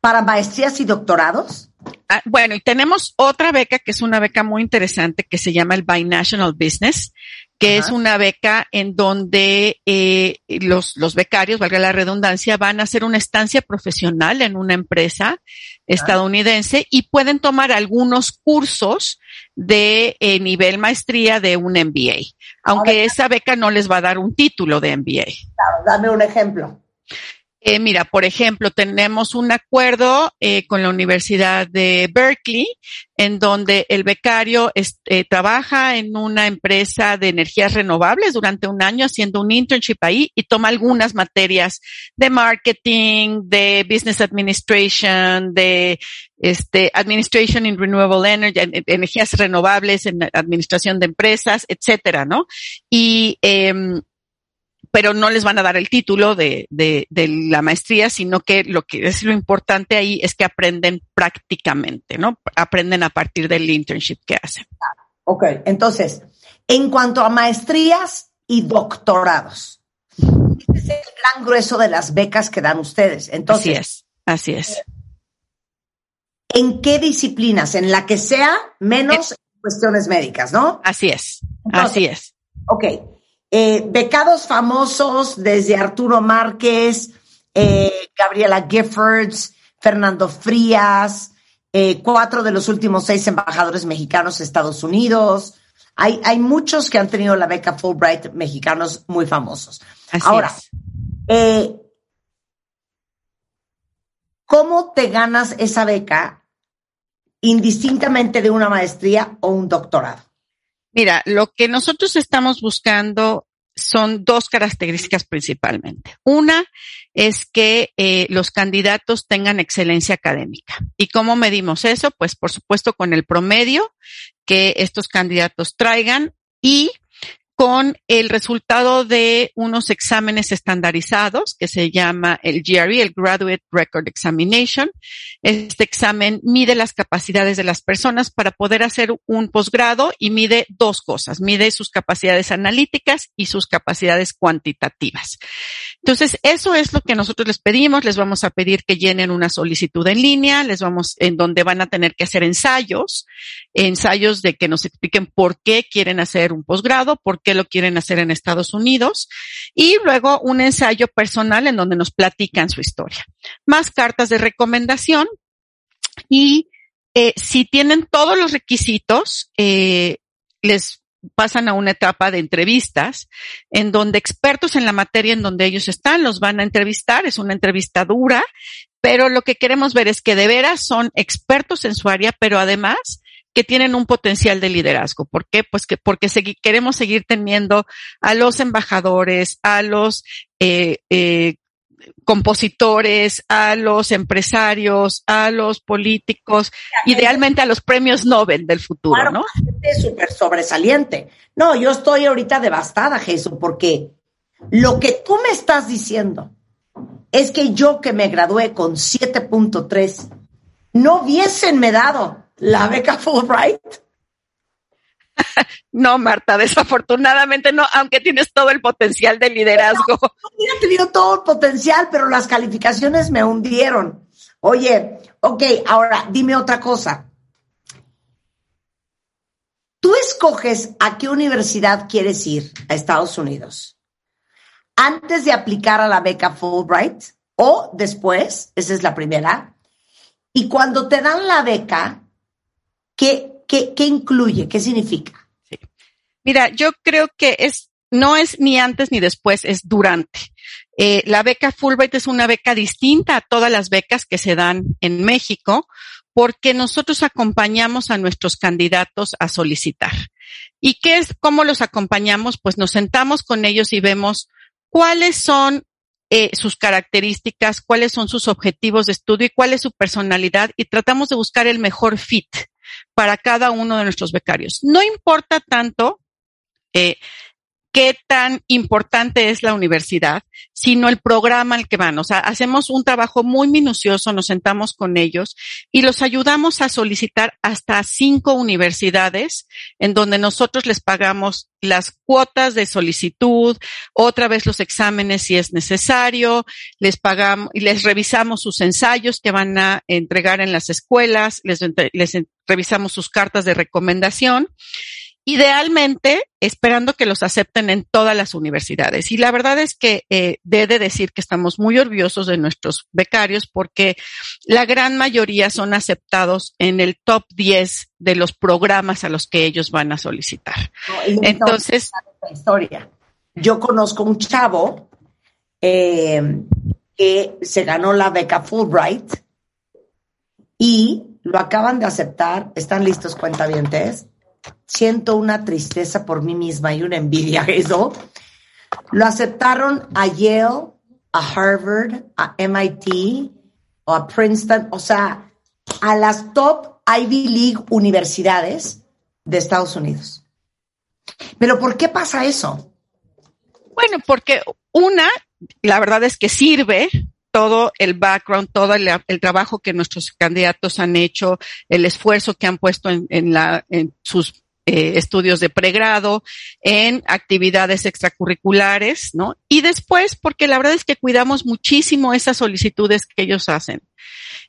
para maestrías y doctorados. Ah, bueno, y tenemos otra beca que es una beca muy interesante que se llama el Binational Business, que es una beca en donde eh, los, los becarios, valga la redundancia, van a hacer una estancia profesional en una empresa estadounidense y pueden tomar algunos cursos de eh, nivel maestría de un MBA, aunque esa beca no les va a dar un título de MBA. dame un ejemplo. Eh, mira, por ejemplo, tenemos un acuerdo eh, con la Universidad de Berkeley, en donde el becario eh, trabaja en una empresa de energías renovables durante un año haciendo un internship ahí y toma algunas materias de marketing, de business administration, de este, administration in renewable energy, energías renovables, en administración de empresas, etcétera, ¿no? Y eh, pero no les van a dar el título de, de, de, la maestría, sino que lo que es lo importante ahí es que aprenden prácticamente, ¿no? Aprenden a partir del internship que hacen. Ok, entonces, en cuanto a maestrías y doctorados, este es el gran grueso de las becas que dan ustedes. Entonces, así es, así es. ¿En qué disciplinas? En la que sea, menos cuestiones médicas, ¿no? Así es, así es. Ok eh, becados famosos desde Arturo Márquez, eh, Gabriela Giffords, Fernando Frías, eh, cuatro de los últimos seis embajadores mexicanos en Estados Unidos. Hay, hay muchos que han tenido la beca Fulbright mexicanos muy famosos. Ahora, ¿cómo te ganas esa beca indistintamente de una maestría o un doctorado? Mira, lo que nosotros estamos buscando son dos características principalmente. Una es que eh, los candidatos tengan excelencia académica. ¿Y cómo medimos eso? Pues por supuesto con el promedio que estos candidatos traigan y con el resultado de unos exámenes estandarizados que se llama el GRE, el Graduate Record Examination. Este examen mide las capacidades de las personas para poder hacer un posgrado y mide dos cosas. Mide sus capacidades analíticas y sus capacidades cuantitativas. Entonces, eso es lo que nosotros les pedimos. Les vamos a pedir que llenen una solicitud en línea, les vamos, en donde van a tener que hacer ensayos, ensayos de que nos expliquen por qué quieren hacer un posgrado, por qué qué lo quieren hacer en Estados Unidos y luego un ensayo personal en donde nos platican su historia. Más cartas de recomendación y eh, si tienen todos los requisitos, eh, les pasan a una etapa de entrevistas en donde expertos en la materia en donde ellos están los van a entrevistar. Es una entrevista dura, pero lo que queremos ver es que de veras son expertos en su área, pero además que tienen un potencial de liderazgo. ¿Por qué? Pues que porque queremos seguir teniendo a los embajadores, a los eh, eh, compositores, a los empresarios, a los políticos, idealmente a los premios Nobel del futuro, ¿no? Es súper sobresaliente. No, yo estoy ahorita devastada, Jesús, porque lo que tú me estás diciendo es que yo que me gradué con 7.3 no hubiesen dado la beca Fulbright? No, Marta, desafortunadamente no, aunque tienes todo el potencial de liderazgo. No, hubiera tenido todo el potencial, pero las calificaciones me hundieron. Oye, ok, ahora dime otra cosa. Tú escoges a qué universidad quieres ir a Estados Unidos antes de aplicar a la beca Fulbright o después, esa es la primera. Y cuando te dan la beca, ¿Qué, qué, qué incluye? ¿Qué significa? Sí. Mira, yo creo que es, no es ni antes ni después, es durante. Eh, la beca Fulbright es una beca distinta a todas las becas que se dan en México porque nosotros acompañamos a nuestros candidatos a solicitar. ¿Y qué es, cómo los acompañamos? Pues nos sentamos con ellos y vemos cuáles son eh, sus características, cuáles son sus objetivos de estudio y cuál es su personalidad y tratamos de buscar el mejor fit para cada uno de nuestros becarios. No importa tanto eh, qué tan importante es la universidad, sino el programa al que van. O sea, hacemos un trabajo muy minucioso, nos sentamos con ellos y los ayudamos a solicitar hasta cinco universidades en donde nosotros les pagamos las cuotas de solicitud, otra vez los exámenes si es necesario, les pagamos y les revisamos sus ensayos que van a entregar en las escuelas, les, les revisamos sus cartas de recomendación idealmente esperando que los acepten en todas las universidades. Y la verdad es que eh, debe decir que estamos muy orgullosos de nuestros becarios porque la gran mayoría son aceptados en el top 10 de los programas a los que ellos van a solicitar. Entonces, historia. Yo conozco un chavo eh, que se ganó la beca Fulbright y lo acaban de aceptar. ¿Están listos, cuentavientes? siento una tristeza por mí misma y una envidia eso. Lo aceptaron a Yale, a Harvard, a MIT o a Princeton, o sea, a las top Ivy League universidades de Estados Unidos. Pero ¿por qué pasa eso? Bueno, porque una, la verdad es que sirve todo el background, todo el, trabajo que nuestros candidatos han hecho, el esfuerzo que han puesto en, sus eh, estudios de pregrado, en actividades extracurriculares, ¿no? Y después, porque la verdad es que cuidamos muchísimo esas solicitudes que ellos hacen.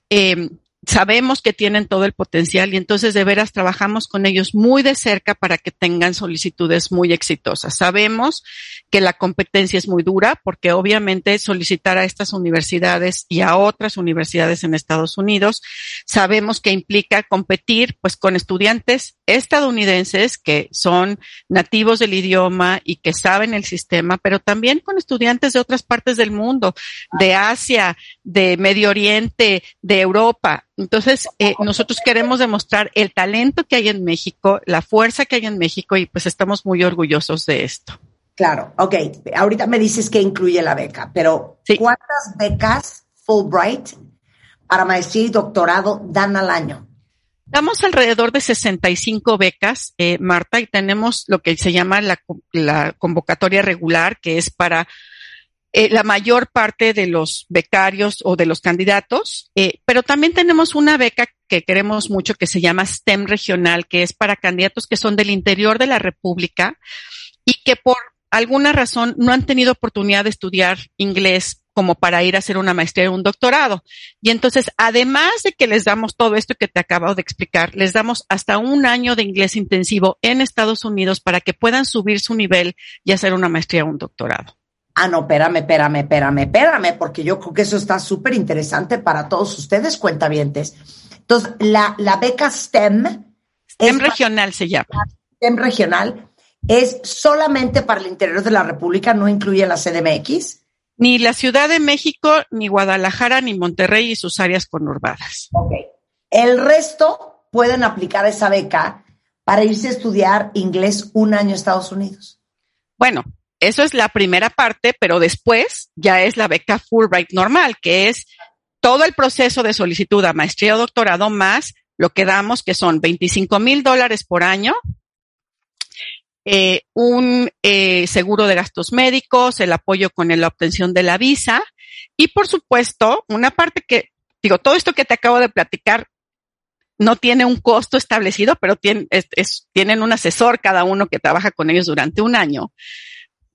Eh, sabemos que tienen todo el potencial y entonces de veras trabajamos con ellos muy de cerca para que tengan solicitudes muy exitosas. Sabemos que la competencia es muy dura porque obviamente solicitar a estas universidades y a otras universidades en Estados Unidos, sabemos que implica competir pues con estudiantes estadounidenses que son nativos del idioma y que saben el sistema, pero también con estudiantes de otras partes del mundo, de Asia, de Medio Oriente, de Europa. Entonces, eh, nosotros queremos demostrar el talento que hay en México, la fuerza que hay en México y pues estamos muy orgullosos de esto. Claro, ok. Ahorita me dices que incluye la beca, pero ¿cuántas becas Fulbright para maestría y doctorado dan al año? Damos alrededor de 65 becas, eh, Marta, y tenemos lo que se llama la, la convocatoria regular, que es para eh, la mayor parte de los becarios o de los candidatos, eh, pero también tenemos una beca que queremos mucho que se llama STEM regional, que es para candidatos que son del interior de la República y que por alguna razón no han tenido oportunidad de estudiar inglés como para ir a hacer una maestría o un doctorado. Y entonces, además de que les damos todo esto que te acabo de explicar, les damos hasta un año de inglés intensivo en Estados Unidos para que puedan subir su nivel y hacer una maestría o un doctorado. Ah, no, espérame, espérame, espérame, espérame, porque yo creo que eso está súper interesante para todos ustedes, cuentavientes. Entonces, la, la beca STEM. STEM regional se llama. STEM regional es solamente para el interior de la República, no incluye la CDMX. Ni la Ciudad de México, ni Guadalajara, ni Monterrey y sus áreas conurbadas. Ok. El resto pueden aplicar esa beca para irse a estudiar inglés un año a Estados Unidos. Bueno, eso es la primera parte, pero después ya es la beca Fulbright normal, que es todo el proceso de solicitud a maestría o doctorado más lo que damos, que son 25 mil dólares por año, eh, un eh, seguro de gastos médicos, el apoyo con la obtención de la visa y, por supuesto, una parte que, digo, todo esto que te acabo de platicar no tiene un costo establecido, pero tienen un asesor cada uno que trabaja con ellos durante un año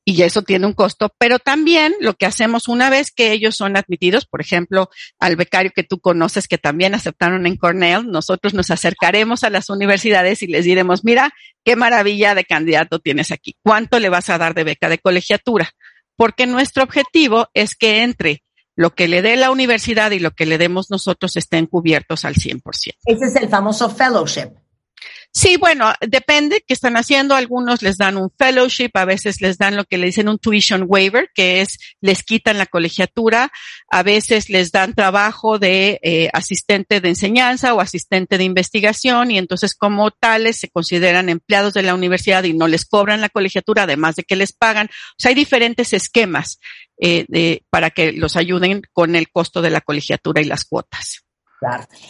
y eso tiene un costo, pero también lo que hacemos una vez que ellos son admitidos, por ejemplo, al becario que tú conoces que también aceptaron en Cornell, nosotros nos acercaremos a las universidades y les diremos, mira, qué maravilla de candidato tienes aquí, ¿cuánto le vas a dar de beca de colegiatura? Porque nuestro objetivo es que entre lo que le dé la universidad y lo que le demos nosotros estén cubiertos al 100%. Ese es el famoso fellowship. Sí, bueno, depende qué están haciendo. Algunos les dan un fellowship, a veces les dan lo que le dicen un tuition waiver, que es les quitan la colegiatura, a veces les dan trabajo de eh, asistente de enseñanza o asistente de investigación y entonces como tales se consideran empleados de la universidad y no les cobran la colegiatura, además de que les pagan. O sea, hay diferentes esquemas eh, para que los ayuden con el costo de la colegiatura y las cuotas.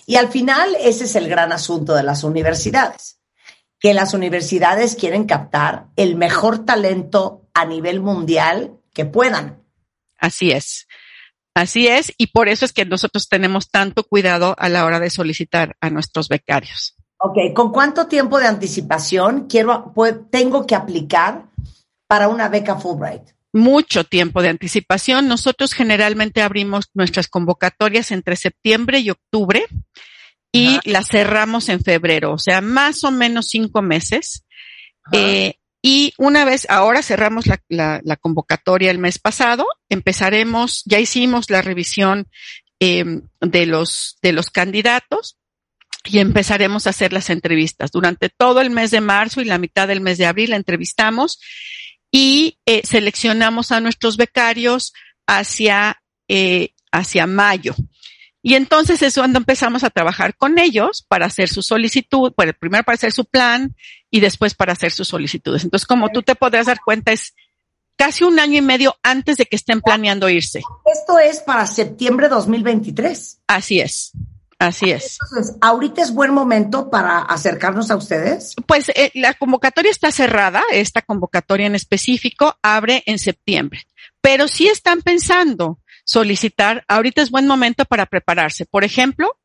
Y al final ese es el gran asunto de las universidades, que las universidades quieren captar el mejor talento a nivel mundial que puedan. Así es. Así es, y por eso es que nosotros tenemos tanto cuidado a la hora de solicitar a nuestros becarios. Ok, ¿con cuánto tiempo de anticipación quiero, tengo que aplicar para una beca Fulbright? Mucho tiempo de anticipación. Nosotros generalmente abrimos nuestras convocatorias entre septiembre y octubre y las cerramos en febrero, o sea, más o menos cinco meses. Eh, y una vez, ahora cerramos la, convocatoria el mes pasado, empezaremos, ya hicimos la revisión em, de, los, de los candidatos y empezaremos a hacer las entrevistas. Durante todo el mes de marzo y la mitad del mes de abril la entrevistamos y eh, seleccionamos a nuestros becarios hacia, eh, hacia mayo. Y entonces es cuando empezamos a trabajar con ellos para hacer su solicitud, bueno, primero para hacer su plan y después para hacer sus solicitudes. Entonces, como tú te podrás dar cuenta, es casi un año y medio antes de que estén planeando irse. Esto es para septiembre 2023. Así es. Así es. Entonces, ¿ahorita es buen momento para acercarnos a ustedes? Pues eh, la convocatoria está cerrada, esta convocatoria en específico abre en septiembre, pero si están pensando solicitar, ahorita es buen momento para prepararse. Por ejemplo,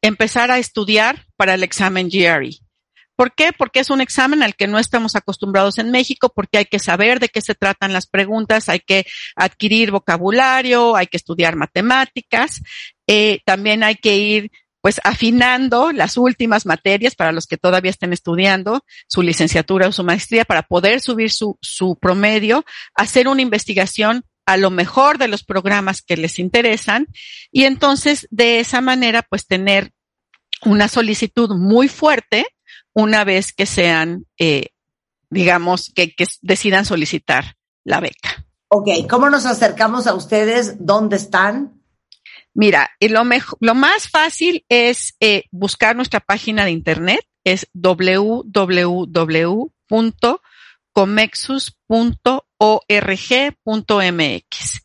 empezar a estudiar para el examen GRE. ¿Por qué? Porque es un examen al que no estamos acostumbrados en México, porque hay que saber de qué se tratan las preguntas, hay que adquirir vocabulario, hay que estudiar matemáticas, eh, también hay que ir pues afinando las últimas materias para los que todavía estén estudiando su licenciatura o su maestría para poder subir su, su promedio, hacer una investigación a lo mejor de los programas que les interesan y entonces de esa manera pues tener una solicitud muy fuerte una vez que sean, eh, digamos, que, decidan solicitar la beca. Ok, ¿cómo nos acercamos a ustedes? ¿Dónde están? Mira, lo, lo más fácil es eh, buscar nuestra página de internet, es www.comexus.org.mx.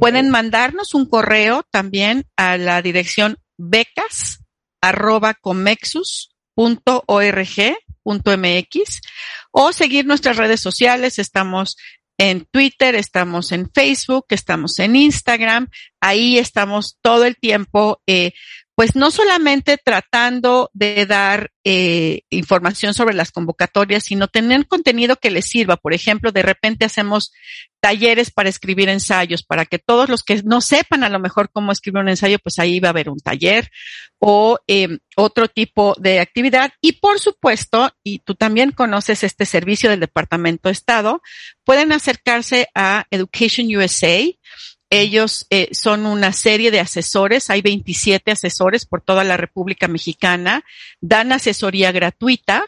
Pueden mandarnos un correo también a la dirección becas becas.org.mx o seguir nuestras redes sociales. Estamos en Twitter, estamos en Facebook, estamos en Instagram. Ahí estamos todo el tiempo eh, pues no solamente tratando de dar eh, información sobre las convocatorias, sino tener contenido que les sirva. Por ejemplo, de repente hacemos talleres para escribir ensayos, para que todos los que no sepan a lo mejor cómo escribir un ensayo, pues ahí va a haber un taller o eh, otro tipo de actividad. Y por supuesto, y tú también conoces este servicio del Departamento de Estado, pueden acercarse a Education USA ellos eh, son una serie de asesores, hay 27 asesores por toda la República Mexicana, dan asesoría gratuita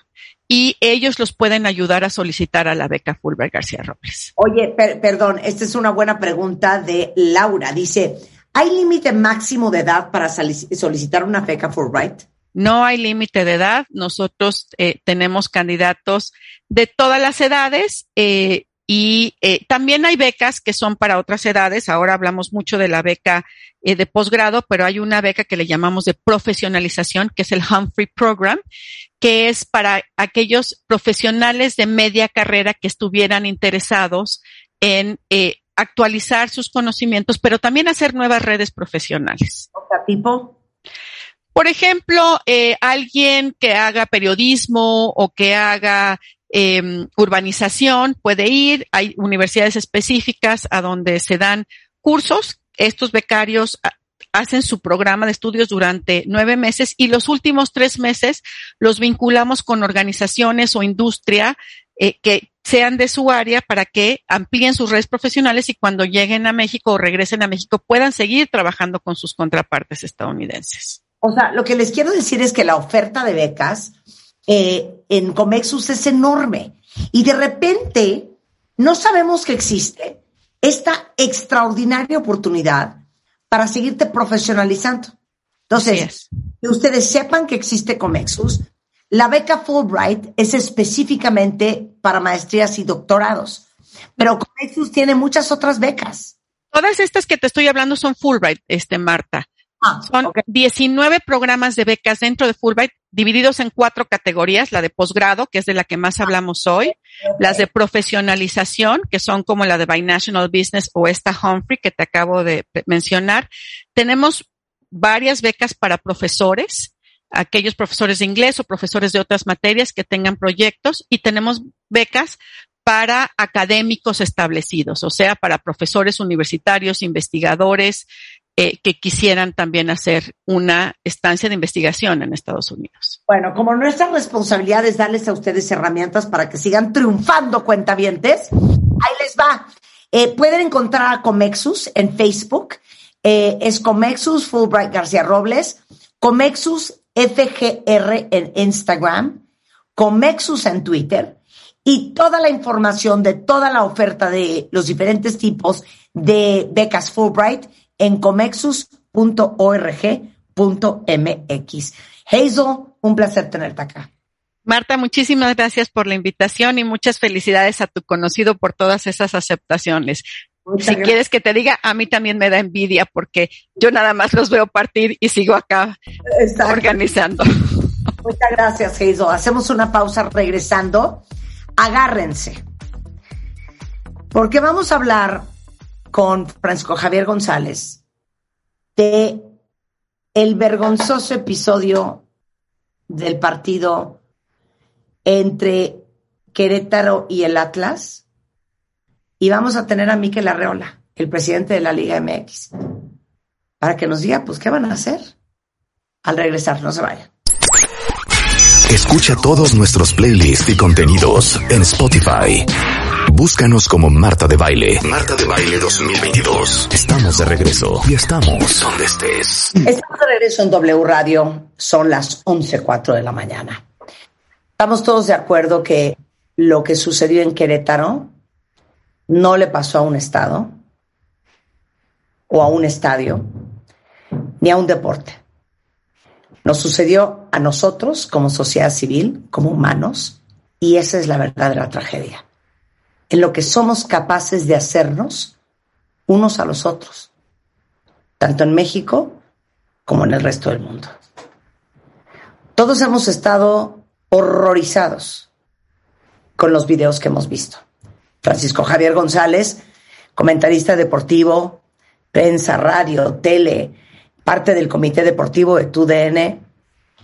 y ellos los pueden ayudar a solicitar a la beca Fulbright García Robles. Oye, perdón, esta es una buena pregunta de Laura. Dice, ¿hay límite máximo de edad para solicitar una beca Fulbright? No hay límite de edad. Nosotros eh, tenemos candidatos de todas las edades. Eh, y eh, también hay becas que son para otras edades. Ahora hablamos mucho de la beca eh, de posgrado, pero hay una beca que le llamamos de profesionalización, que es el Humphrey Program, que es para aquellos profesionales de media carrera que estuvieran interesados en eh, actualizar sus conocimientos, pero también hacer nuevas redes profesionales. tipo? Por ejemplo, alguien que haga periodismo o que haga eh, urbanización puede ir, hay universidades específicas a donde se dan cursos. Estos becarios ah, hacen su programa de estudios durante nueve meses y los últimos tres meses los vinculamos con organizaciones o industria eh, que sean de su área para que amplíen sus redes profesionales y cuando lleguen a México o regresen a México puedan seguir trabajando con sus contrapartes estadounidenses. O sea, lo que les quiero decir es que la oferta de becas eh, en Comexus es enorme. Y de repente no sabemos que existe esta extraordinaria oportunidad para seguirte profesionalizando. Entonces, que ustedes sepan que existe Comexus. La beca Fulbright es específicamente para maestrías y doctorados, pero Comexus tiene muchas otras becas. Todas estas que te estoy hablando son Fulbright, este Marta. Ah, son 19 programas de becas dentro de Fulbright divididos en cuatro categorías, la de posgrado, que es de la que más hablamos hoy, las de profesionalización, que son como la de Binational Business o esta Humphrey que te acabo de mencionar. Tenemos varias becas para profesores, aquellos profesores de inglés o profesores de otras materias que tengan proyectos y tenemos becas para académicos establecidos, o sea, para profesores universitarios, investigadores, eh, que quisieran también hacer una estancia de investigación en Estados Unidos. Bueno, como nuestra responsabilidad es darles a ustedes herramientas para que sigan triunfando cuentavientes, ahí les va. Eh, pueden encontrar a Comexus en Facebook, eh, es Comexus Fulbright García Robles, Comexus FGR en Instagram, Comexus en Twitter y toda la información de toda la oferta de los diferentes tipos de becas Fulbright en comexus.org.mx. Hazel, un placer tenerte acá. Marta, muchísimas gracias por la invitación y muchas felicidades a tu conocido por todas esas aceptaciones. si quieres que te diga, a mí también me da envidia porque yo nada más los veo partir y sigo acá organizando. Muchas gracias, Hazel. Hacemos una pausa regresando. Agárrense. Porque vamos a hablar con Francisco Javier González de el vergonzoso episodio del partido entre Querétaro y el Atlas. Y vamos a tener a Miquel Arreola, el presidente de la Liga MX, para que nos diga, pues, ¿qué van a hacer? Al regresar, no se vayan. Escucha todos nuestros playlists y contenidos en Spotify. Búscanos como Marta de Baile. Marta de Baile 2022. Estamos de regreso y estamos donde estés. Estamos de regreso en W Radio. Son las 11.04 de la mañana. Estamos todos de acuerdo que lo que sucedió en Querétaro no le pasó a un estado o a un estadio ni a un deporte. Nos sucedió a nosotros como sociedad civil, como humanos, y esa es la verdadera tragedia en lo que somos capaces de hacernos unos a los otros, tanto en México como en el resto del mundo. Todos hemos estado horrorizados con los videos que hemos visto. Francisco Javier González, comentarista deportivo, prensa, radio, tele, parte del comité deportivo de TUDN,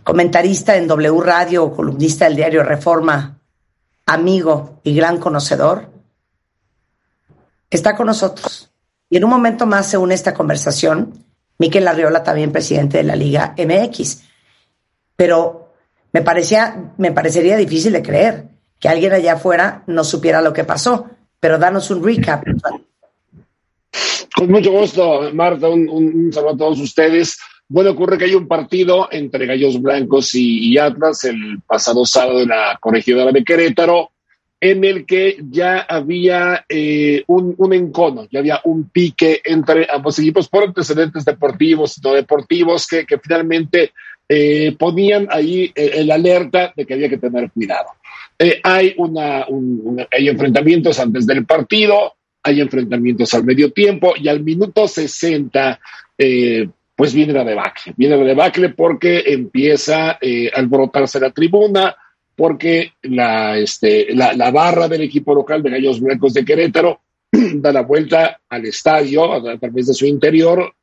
comentarista en W Radio, columnista del diario Reforma, amigo y gran conocedor, está con nosotros. Y en un momento más se une esta conversación Miquel Arriola, también presidente de la Liga MX. Pero me, parecía, me parecería difícil de creer que alguien allá afuera no supiera lo que pasó. Pero danos un recap. Con mucho gusto, Marta, un, saludo a todos ustedes. Bueno, ocurre que hay un partido entre Gallos Blancos y, Atlas el pasado sábado en la corregidora de Querétaro en el que ya había eh, un, un, encono, ya había un pique entre ambos equipos por antecedentes deportivos y no deportivos que, que finalmente eh, ponían ahí eh, el alerta de que había que tener cuidado. hay, una, hay enfrentamientos antes del partido, hay enfrentamientos al medio tiempo y al minuto 60 pues viene la debacle, viene la debacle porque empieza a alborotarse la tribuna, porque la, este, la, la, barra del equipo local de Gallos Blancos de Querétaro da la vuelta al estadio a, través de su interior,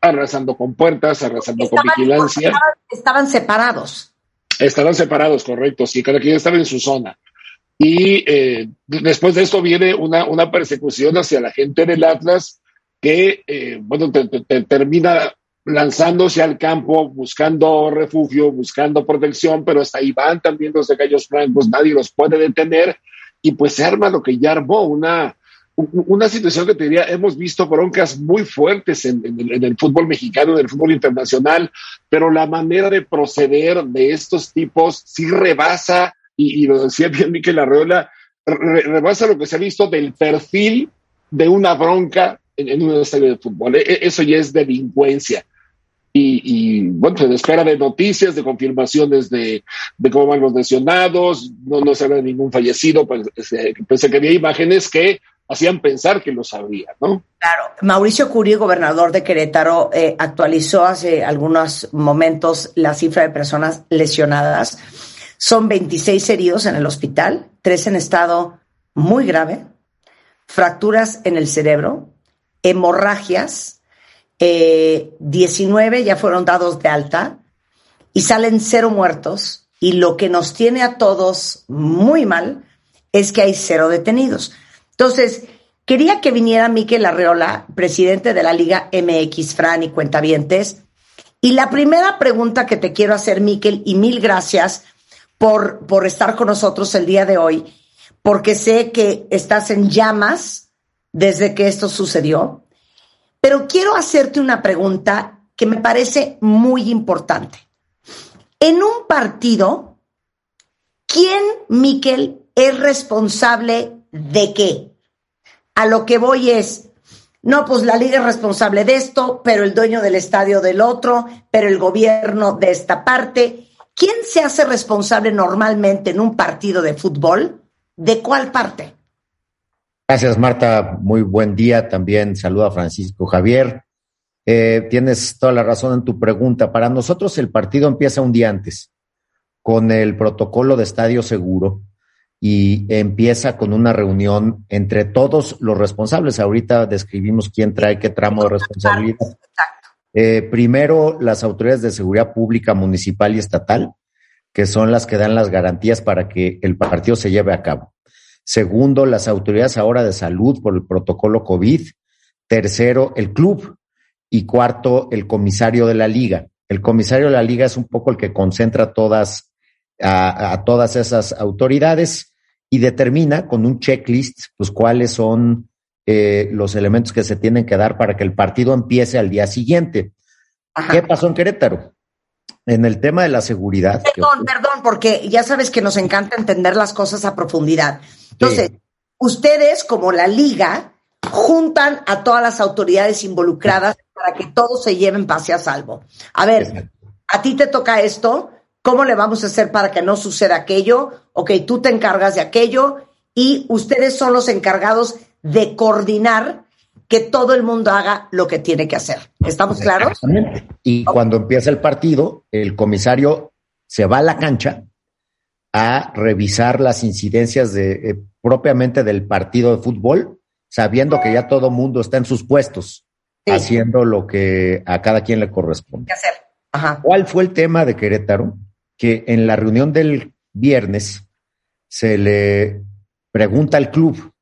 arrasando con puertas, arrasando con vigilancia. Estaban, separados. Estaban separados, correcto, sí, cada quien estaba en su zona. Y eh, después de esto viene una, una persecución hacia la gente del Atlas que, eh, bueno, te, te, termina lanzándose al campo, buscando refugio, buscando protección, pero hasta ahí van también los de Gallos Francos, nadie los puede detener, y pues se arma lo que ya armó, una, una situación que te diría, hemos visto broncas muy fuertes en, el, fútbol mexicano, en el fútbol internacional, pero la manera de proceder de estos tipos sí rebasa, y, lo decía bien Miquel Arreola, rebasa lo que se ha visto del perfil de una bronca en, en un de fútbol. E, e, eso ya es delincuencia. Y, bueno, se espera de noticias, de confirmaciones de, cómo van los lesionados, no, no se ve ningún fallecido, pues, este, pensé que había imágenes que hacían pensar que lo sabría, ¿no? Claro, Mauricio Curi, gobernador de Querétaro, eh, actualizó hace algunos momentos la cifra de personas lesionadas. Son 26 heridos en el hospital, tres en estado muy grave, fracturas en el cerebro, hemorragias, 19 eh, ya fueron dados de alta y salen cero muertos. Y lo que nos tiene a todos muy mal es que hay cero detenidos. Entonces, quería que viniera Miquel Arreola, presidente de la Liga MX, Fran y Cuentavientes. Y la primera pregunta que te quiero hacer, Miquel, y mil gracias por, por estar con nosotros el día de hoy, porque sé que estás en llamas desde que esto sucedió. Pero quiero hacerte una pregunta que me parece muy importante. En un partido, ¿quién, Miquel, es responsable de qué? A lo que voy es, no, pues la liga es responsable de esto, pero el dueño del estadio del otro, pero el gobierno de esta parte. ¿Quién se hace responsable normalmente en un partido de fútbol? ¿De cuál parte? Gracias, Marta. Muy buen día. También saludo a Francisco Javier. Eh, tienes toda la razón en tu pregunta. Para nosotros el partido empieza un día antes con el protocolo de estadio seguro y empieza con una reunión entre todos los responsables. Ahorita describimos quién trae qué tramo de responsabilidad. Eh, primero, las autoridades de seguridad pública municipal y estatal, que son las que dan las garantías para que el partido se lleve a cabo. Segundo, las autoridades ahora de salud por el protocolo COVID. Tercero, el club. Y cuarto, el comisario de la liga. El comisario de la liga es un poco el que concentra todas, a, todas esas autoridades y determina con un checklist, pues cuáles son eh, los elementos que se tienen que dar para que el partido empiece al día siguiente. ¿Qué pasó en Querétaro? En el tema de la seguridad. Perdón, perdón, porque ya sabes que nos encanta entender las cosas a profundidad. Entonces, ustedes como la liga juntan a todas las autoridades involucradas para que todos se lleven pase a salvo. A ver, a ti te toca esto, ¿cómo le vamos a hacer para que no suceda aquello? Ok, tú te encargas de aquello y ustedes son los encargados de coordinar que todo el mundo haga lo que tiene que hacer. ¿Estamos claros? Y cuando empieza el partido, el comisario se va a la cancha a revisar las incidencias de, eh, propiamente del partido de fútbol, sabiendo que ya todo mundo está en sus puestos, haciendo lo que a cada quien le corresponde. ¿Qué hacer? Ajá. ¿Cuál fue el tema de Querétaro? Que en la reunión del viernes se le pregunta al club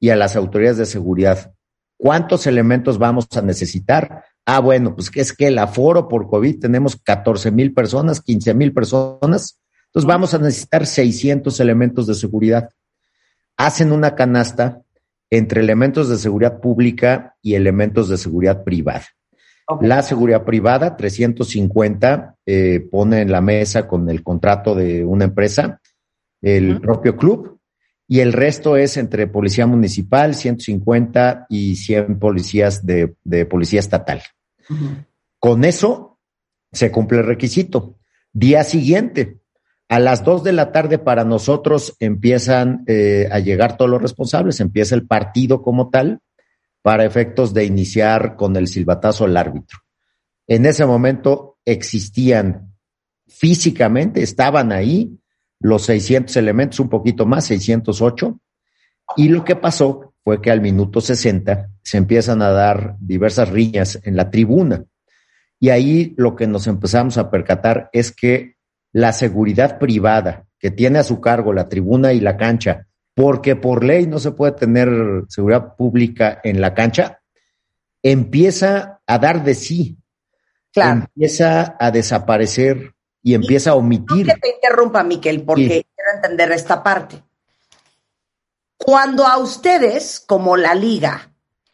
y a las autoridades de seguridad, ¿cuántos elementos vamos a necesitar? Ah, bueno, pues es que el aforo por COVID tenemos 14 mil personas, 15 mil personas, entonces vamos a necesitar 600 elementos de seguridad. Hacen una canasta entre elementos de seguridad pública y elementos de seguridad privada. La seguridad privada, 350, eh, pone en la mesa con el contrato de una empresa, el propio club, y el resto es entre policía municipal, 150 y 100 policías de, policía estatal. Con eso se cumple el requisito. Día siguiente, a las 2 de la tarde para nosotros empiezan eh, a llegar todos los responsables, empieza el partido como tal para efectos de iniciar con el silbatazo al árbitro. En ese momento existían físicamente, estaban ahí los 600 elementos, un poquito más, 608. Y lo que pasó fue que al minuto 60 se empiezan a dar diversas riñas en la tribuna. Y ahí lo que nos empezamos a percatar es que la seguridad privada que tiene a su cargo la tribuna y la cancha, porque por ley no se puede tener seguridad pública en la cancha, empieza a dar de sí, empieza a desaparecer y empieza a omitir. No que te interrumpa, Miquel, porque quiero entender esta parte. Cuando a ustedes, como la liga,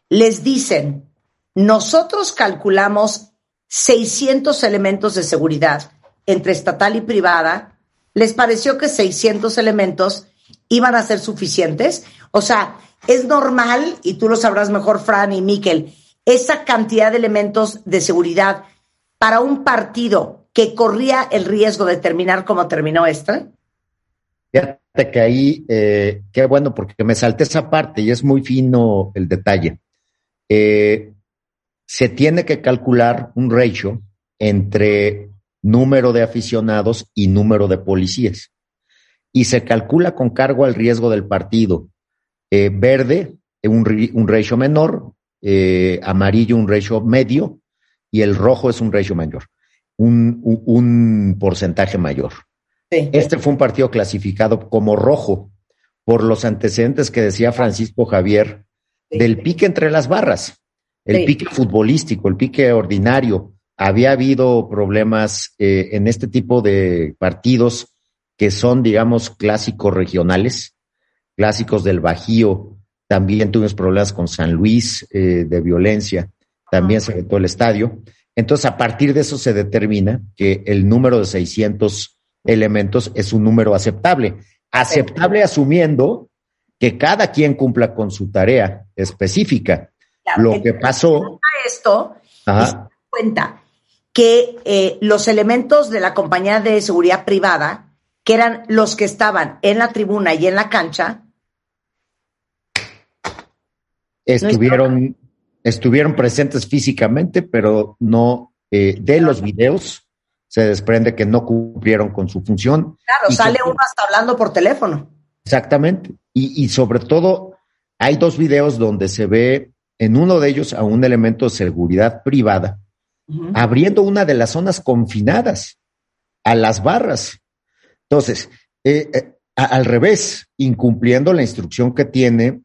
les dicen, nosotros calculamos 600 elementos de seguridad entre estatal y privada, ¿les pareció que 600 elementos iban a ser suficientes? O sea, es normal, y tú lo sabrás mejor, Fran y Miquel, esa cantidad de elementos de seguridad para un partido que corría el riesgo de terminar como terminó esta? Fíjate que ahí, eh, qué bueno, porque me salté esa parte y es muy fino el detalle. Eh, se tiene que calcular un ratio entre número de aficionados y número de policías. Y se calcula con cargo al riesgo del partido. Eh, verde, un, un ratio menor, amarillo, un ratio medio, y el rojo es un ratio mayor un, un porcentaje mayor. Este fue un partido clasificado como rojo por los antecedentes que decía Francisco Javier del pique entre las barras, el pique futbolístico, el pique ordinario. Había habido problemas eh, en este tipo de partidos que son, digamos, clásicos regionales, clásicos del Bajío. También tuvimos problemas con San Luis eh, de violencia. También se vetó el estadio. Entonces, a partir de eso se determina que el número de 600 elementos es un número aceptable. Aceptable asumiendo que cada quien cumpla con su tarea específica. Lo que pasó. Esto, cuenta que eh, los elementos de la compañía de seguridad privada, que eran los que estaban en la tribuna y en la cancha, estuvieron estuvieron presentes físicamente, pero no eh, de los videos se desprende que no cumplieron con su función. Claro, sale uno hasta hablando por teléfono. Exactamente. Y, y sobre todo, hay dos videos donde se ve en uno de ellos a un elemento de seguridad privada abriendo una de las zonas confinadas a las barras. Entonces, eh, eh, al revés, incumpliendo la instrucción que tiene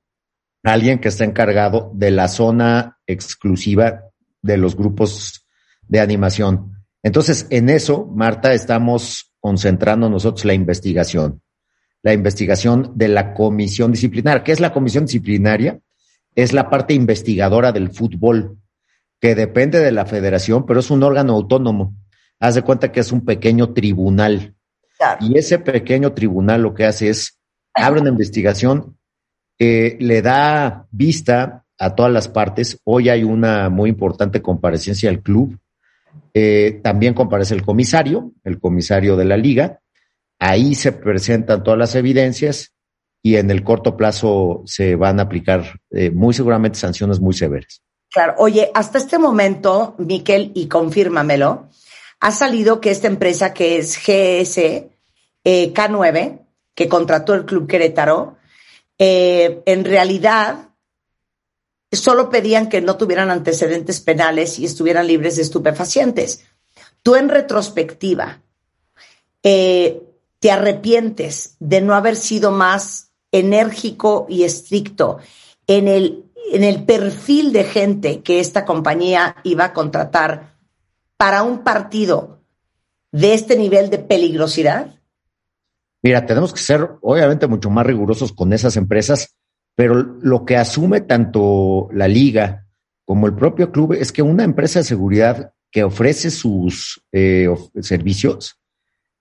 alguien que está encargado de la zona exclusiva de los grupos de animación. Entonces, en eso, Marta, estamos concentrando nosotros la investigación, la investigación de la comisión disciplinaria. ¿Qué es la comisión disciplinaria? Es la parte investigadora del fútbol, que depende de la federación, pero es un órgano autónomo. Haz de cuenta que es un pequeño tribunal. Y ese pequeño tribunal lo que hace es, abre una investigación le da vista a todas las partes. Hoy hay una muy importante comparecencia al club. Eh, también comparece el comisario, el comisario de la liga. Ahí se presentan todas las evidencias y en el corto plazo se van a aplicar eh, muy seguramente sanciones muy severas. Claro, oye, hasta este momento, Miquel, y confírmamelo, ha salido que esta empresa que es GS eh, K9, que contrató el Club Querétaro, eh, en realidad solo pedían que no tuvieran antecedentes penales y estuvieran libres de estupefacientes. Tú en retrospectiva, eh, ¿te arrepientes de no haber sido más enérgico y estricto en el, en el perfil de gente que esta compañía iba a contratar para un partido de este nivel de peligrosidad? Mira, tenemos que ser obviamente mucho más rigurosos con esas empresas, pero lo que asume tanto la liga como el propio club es que una empresa de seguridad que ofrece sus eh, servicios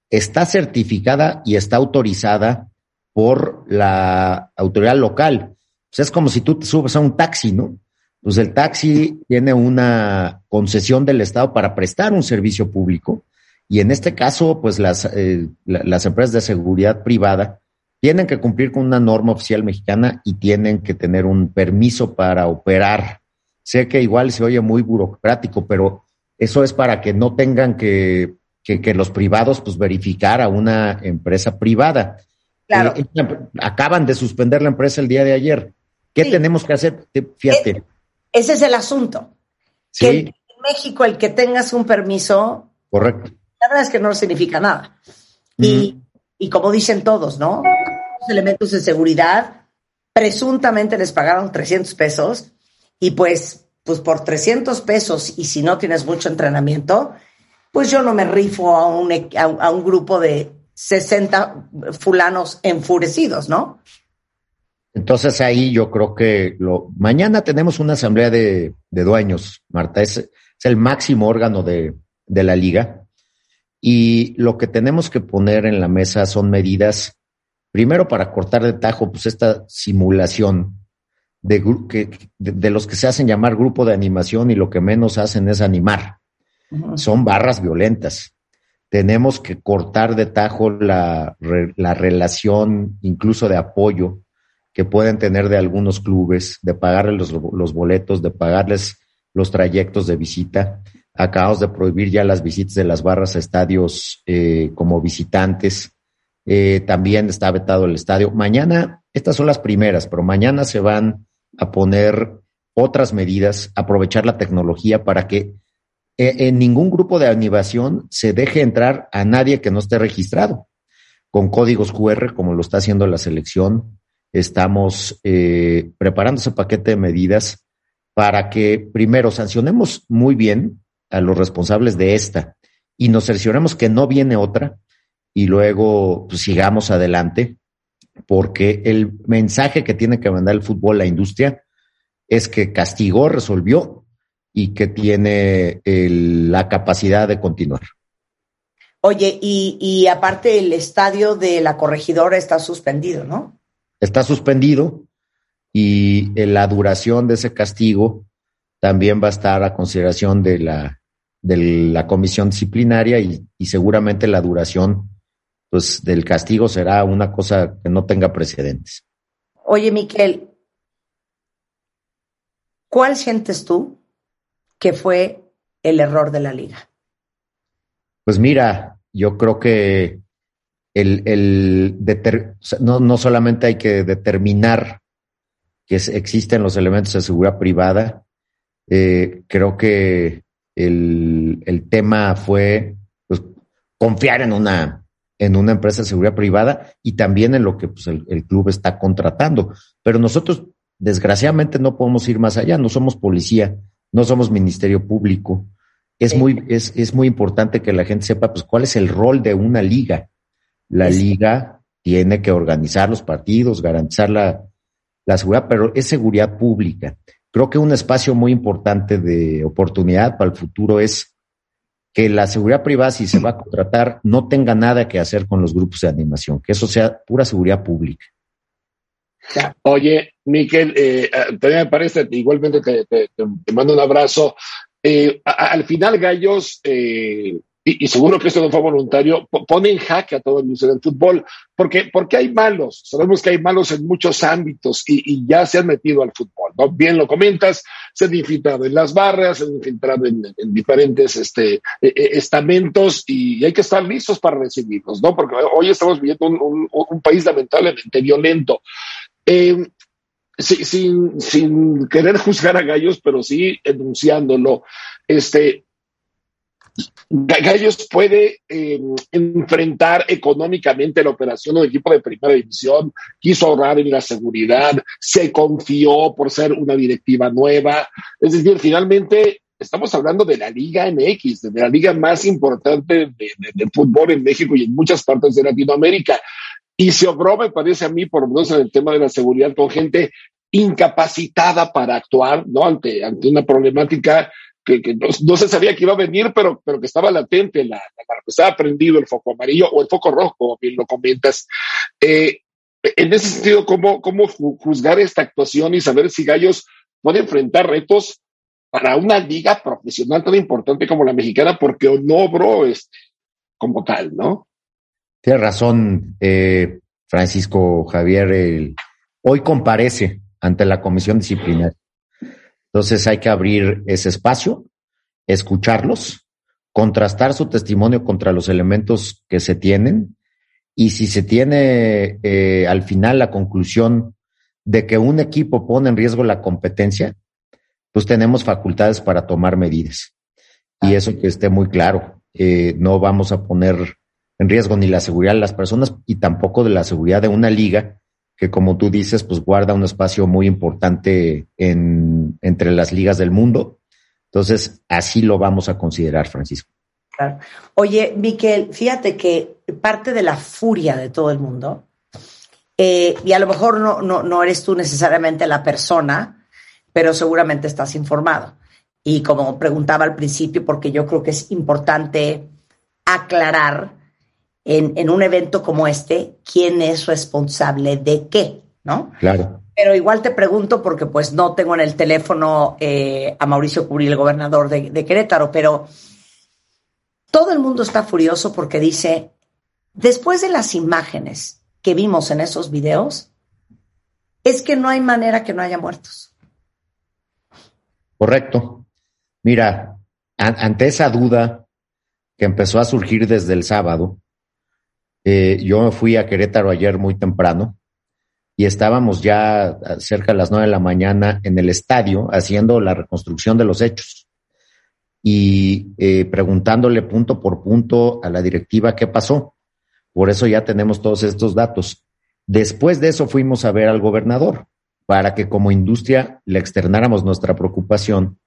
está certificada y está autorizada por la autoridad local. sea, es como si tú te subes a un taxi, ¿no? Pues el taxi tiene una concesión del Estado para prestar un servicio público y en este caso, pues las, eh, las empresas de seguridad privada tienen que cumplir con una norma oficial mexicana y tienen que tener un permiso para operar. Sé que igual se oye muy burocrático, pero eso es para que no tengan que, que, los privados pues verificar a una empresa privada. Claro. Eh, acaban de suspender la empresa el día de ayer. ¿Qué tenemos que hacer? Fíjate. ese es el asunto. Sí. Que en México el que tengas un permiso. Correcto. La verdad es que no significa nada. Y, y como dicen todos, ¿no? Los elementos de seguridad presuntamente les pagaron 300 pesos y pues, pues por 300 pesos y si no tienes mucho entrenamiento, pues yo no me rifo a un, a, un grupo de 60 fulanos enfurecidos, ¿no? Entonces ahí yo creo que lo, mañana tenemos una asamblea de, de dueños, Marta, es, es, el máximo órgano de, de la liga. Y lo que tenemos que poner en la mesa son medidas, primero para cortar de tajo, pues esta simulación de, que, de, los que se hacen llamar grupo de animación y lo que menos hacen es animar. Son barras violentas. Tenemos que cortar de tajo la, la relación, incluso de apoyo, que pueden tener de algunos clubes, de pagarles los, los boletos, de pagarles los trayectos de visita Acabamos de prohibir ya las visitas de las barras a estadios eh, como visitantes. Eh, también está vetado el estadio. Mañana, estas son las primeras, pero mañana se van a poner otras medidas, aprovechar la tecnología para que eh, en ningún grupo de animación se deje entrar a nadie que no esté registrado. Con códigos QR, como lo está haciendo la selección, estamos preparando ese paquete de medidas para que primero sancionemos muy bien a los responsables de esta y nos cercioremos que no viene otra y luego pues, sigamos adelante, porque el mensaje que tiene que mandar el fútbol a la industria es que castigó, resolvió y que tiene la capacidad de continuar. Oye, y, y aparte el estadio de la corregidora está suspendido, ¿no? Está suspendido y la duración de ese castigo también va a estar a consideración de la de la comisión disciplinaria y, seguramente la duración pues, del castigo será una cosa que no tenga precedentes. Oye, Miquel, ¿cuál sientes tú que fue el error de la liga? Pues mira, yo creo que el, el no, no, solamente hay que determinar que existen los elementos de seguridad privada, eh, creo que el, el tema fue pues, confiar en una, en una empresa de seguridad privada y también en lo que pues, el, el, club está contratando. Pero nosotros, desgraciadamente, no podemos ir más allá. No somos policía, no somos ministerio público. Es, muy, es, es muy importante que la gente sepa pues, cuál es el rol de una liga. La liga tiene que organizar los partidos, garantizar la, la seguridad, pero es seguridad pública. Creo que un espacio muy importante de oportunidad para el futuro es que la seguridad privada, si se va a contratar, no tenga nada que hacer con los grupos de animación, que eso sea pura seguridad pública. Oye, Miquel, eh, ah, también me parece, igualmente te, mando un abrazo. Eh, al final, Gallos eh, y, seguro que esto no fue voluntario, pone en jaque a todo el mundo del fútbol, porque, porque hay malos, sabemos que hay malos en muchos ámbitos y, ya se han metido al fútbol, ¿no? Bien lo comentas, se han infiltrado en las barras, se han infiltrado en, diferentes este, e, e, estamentos y hay que estar listos para recibirlos, ¿no? Porque hoy estamos viviendo un, país lamentablemente violento. Eh, sin, sin querer juzgar a Gallos, pero sí enunciándolo. Este, Gallos puede em, enfrentar económicamente la operación de un equipo de primera división, quiso ahorrar en la seguridad, se confió por ser una directiva nueva. Es decir, finalmente estamos hablando de la Liga MX, de la liga más importante de, fútbol en México y en muchas partes de Latinoamérica. Y se obró, me parece a mí, por lo menos en el tema de la seguridad, con gente incapacitada para actuar, ¿no? Ante, ante una problemática que, no, se sabía que iba a venir, pero, pero que estaba latente, la, la, estaba prendido el foco amarillo o el foco rojo, como bien lo comentas. Eh, en ese sentido, ¿cómo, ¿cómo juzgar esta actuación y saber si Gallos puede enfrentar retos para una liga profesional tan importante como la mexicana? Porque no obró este, como tal, ¿no? Tienes razón, eh, Francisco Javier. hoy comparece ante la comisión disciplinaria. Entonces hay que abrir ese espacio, escucharlos, contrastar su testimonio contra los elementos que se tienen y si se tiene eh, al final la conclusión de que un equipo pone en riesgo la competencia, pues tenemos facultades para tomar medidas. Y eso que esté muy claro, eh, no vamos a poner en riesgo ni la seguridad de las personas y tampoco de la seguridad de una liga que como tú dices, pues guarda un espacio muy importante en, entre las ligas del mundo. Entonces, así lo vamos a considerar, Francisco. Claro. Oye, Miquel, fíjate que parte de la furia de todo el mundo, eh, y a lo mejor no, no, no eres tú necesariamente la persona, pero seguramente estás informado. Y como preguntaba al principio, porque yo creo que es importante aclarar en, un evento como este, quién es responsable de qué, ¿no? Claro. Pero igual te pregunto porque pues no tengo en el teléfono eh, a Mauricio Curi, el gobernador de, de Querétaro, pero todo el mundo está furioso porque dice, después de las imágenes que vimos en esos videos, es que no hay manera que no haya muertos. Correcto. Mira, ante esa duda que empezó a surgir desde el sábado, eh, yo me fui a Querétaro ayer muy temprano y estábamos ya cerca de las nueve de la mañana en el estadio haciendo la reconstrucción de los hechos y eh, preguntándole punto por punto a la directiva qué pasó. Por eso ya tenemos todos estos datos. Después de eso fuimos a ver al gobernador para que como industria le externáramos nuestra preocupación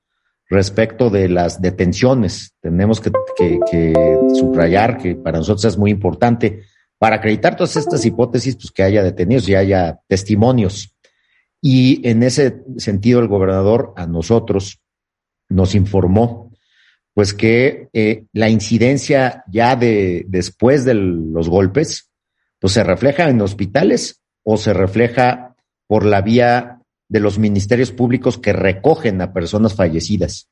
respecto de las detenciones. Tenemos que, subrayar que para nosotros es muy importante para acreditar todas estas hipótesis, pues que haya detenidos y haya testimonios. Y en ese sentido, el gobernador a nosotros nos informó, pues que eh, la incidencia ya de después de los golpes, pues se refleja en hospitales o se refleja por la vía de los ministerios públicos que recogen a personas fallecidas.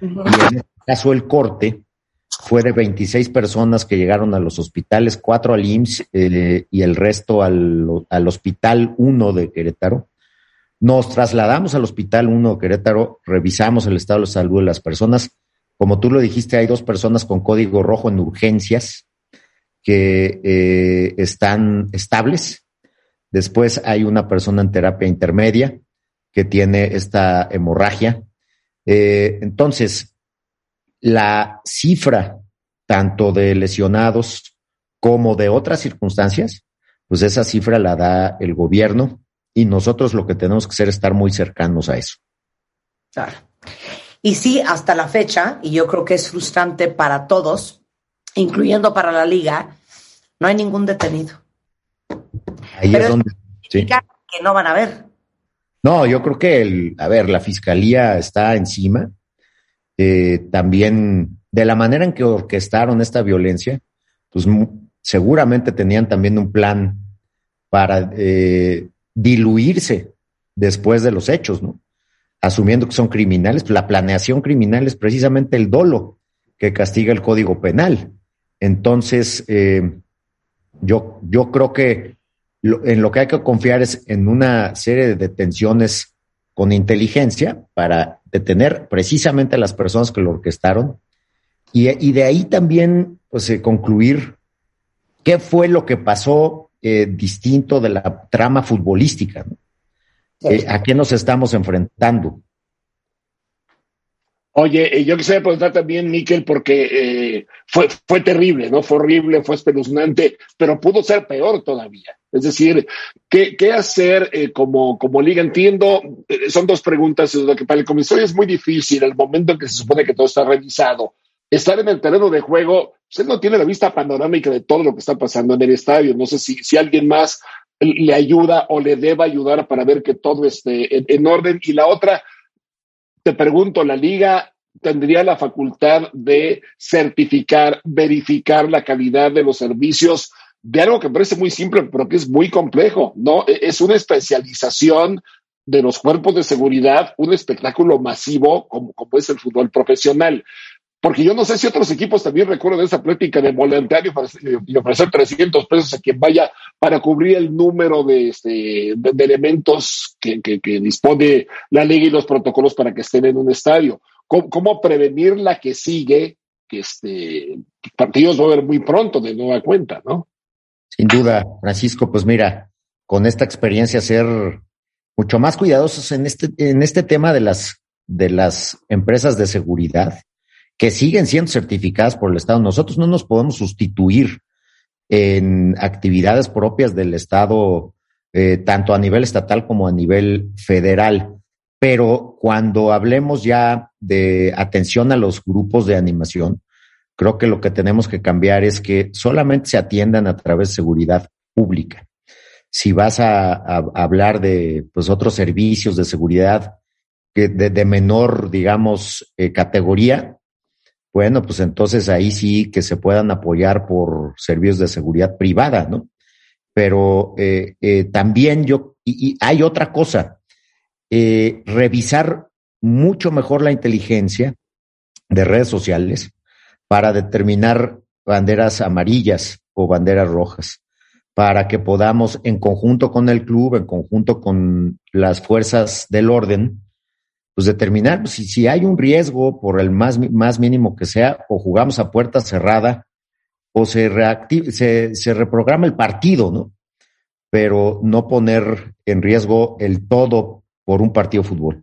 Y en este caso el corte fue de 26 personas que llegaron a los hospitales, cuatro al IMSS eh, y el resto al, al Hospital 1 de Querétaro. Nos trasladamos al Hospital 1 de Querétaro, revisamos el estado de salud de las personas. Como tú lo dijiste, hay dos personas con código rojo en urgencias que eh, están estables. Después hay una persona en terapia intermedia que tiene esta hemorragia. Eh, entonces, la cifra tanto de lesionados como de otras circunstancias, pues esa cifra la da el gobierno y nosotros lo que tenemos que hacer es estar muy cercanos a eso. Claro. Y sí, hasta la fecha, y yo creo que es frustrante para todos, incluyendo para la liga, no hay ningún detenido. Ahí es donde... Sí. Que no van a ver. No, yo creo que, el, a ver, la fiscalía está encima. Eh, también, de la manera en que orquestaron esta violencia, pues seguramente tenían también un plan para eh, diluirse después de los hechos, ¿no? Asumiendo que son criminales, la planeación criminal es precisamente el dolo. que castiga el Código Penal. Entonces, eh, yo, yo creo que en lo que hay que confiar es en una serie de detenciones con inteligencia para detener precisamente a las personas que lo orquestaron y, de ahí también pues, eh, concluir qué fue lo que pasó eh, distinto de la trama futbolística. ¿A qué nos estamos enfrentando? Oye, yo quisiera preguntar también, Miquel, porque eh, fue, fue terrible, ¿no? Fue horrible, fue espeluznante, pero pudo ser peor todavía. Es decir, ¿qué, qué hacer eh, como, como liga? Entiendo, eh, son dos preguntas. Lo que para el comisario es muy difícil, el momento en que se supone que todo está revisado. Estar en el terreno de juego, usted no tiene la vista panorámica de todo lo que está pasando en el estadio. No sé si, si alguien más le ayuda o le deba ayudar para ver que todo esté en orden. Y la otra, te pregunto, ¿la liga tendría la facultad de certificar, verificar la calidad de los servicios de algo que parece muy simple, pero que es muy complejo, ¿no? E-, es una especialización de los cuerpos de seguridad, un espectáculo masivo como, como es el fútbol profesional. Porque yo no sé si otros equipos también recuerdan esa plática de voluntario y ofrecer 300 pesos a quien vaya para cubrir el número de, este, de, elementos que, que, dispone la ley y los protocolos para que estén en un estadio. ¿Cómo, prevenir la que sigue? Que este, partidos va a haber muy pronto de nueva cuenta, ¿no? Sin duda, Francisco, pues mira, con esta experiencia ser mucho más cuidadosos en este, en este tema de las, de las empresas de seguridad que siguen siendo certificadas por el Estado. Nosotros no nos podemos sustituir en actividades propias del Estado, eh, tanto a nivel estatal como a nivel federal. Pero cuando hablemos ya de atención a los grupos de animación, creo que lo que tenemos que cambiar es que solamente se atiendan a través de seguridad pública. Si vas a, hablar de pues, otros servicios de seguridad de, de menor, digamos, eh, categoría, bueno, pues entonces ahí sí que se puedan apoyar por servicios de seguridad privada, ¿no? Pero eh, eh, también yo, y, hay otra cosa, eh, revisar mucho mejor la inteligencia de redes sociales para determinar banderas amarillas o banderas rojas, para que podamos, en conjunto con el club, en conjunto con las fuerzas del orden, pues determinar si, si hay un riesgo por el más, más mínimo que sea, o jugamos a puerta cerrada, o se, se, se reprograma el partido, ¿no? Pero no poner en riesgo el todo por un partido de fútbol.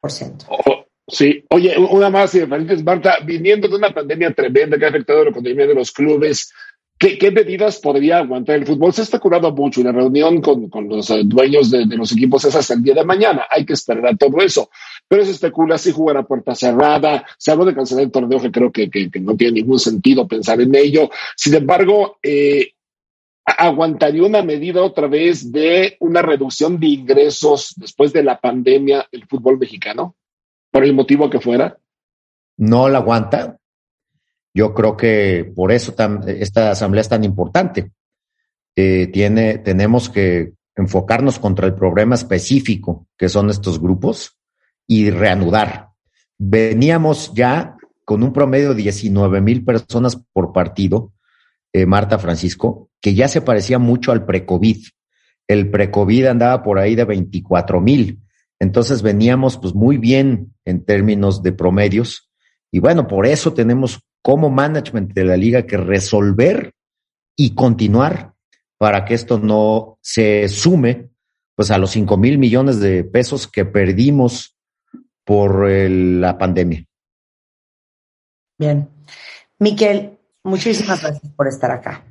Por ciento. Oh, sí, oye, una más, Marta, viniendo de una pandemia tremenda que ha afectado la economía de los clubes, ¿Qué, medidas podría aguantar el fútbol? Se ha especulado mucho y la reunión con, los eh, dueños de, los equipos es hasta el día de mañana. Hay que esperar a todo eso. Pero se especula si jugar a puerta cerrada. Se habló de cancelar el torneo, que creo que, no tiene ningún sentido pensar en ello. Sin embargo, eh, ¿aguantaría una medida otra vez de una reducción de ingresos después de la pandemia el fútbol mexicano? Por el motivo que fuera. No la aguanta yo creo que por eso esta asamblea es tan importante. Eh, tenemos que enfocarnos contra el problema específico que son estos grupos y reanudar. Veníamos ya con un promedio de 19 mil personas por partido, eh, Marta Francisco, que ya se parecía mucho al pre-COVID. El pre-COVID andaba por ahí de 24 mil. Entonces veníamos pues muy bien en términos de promedios. Y bueno, por eso tenemos como management de la liga que resolver y continuar para que esto no se sume pues a los 5 mil millones de pesos que perdimos por la pandemia. Bien. Miquel, muchísimas gracias por estar acá.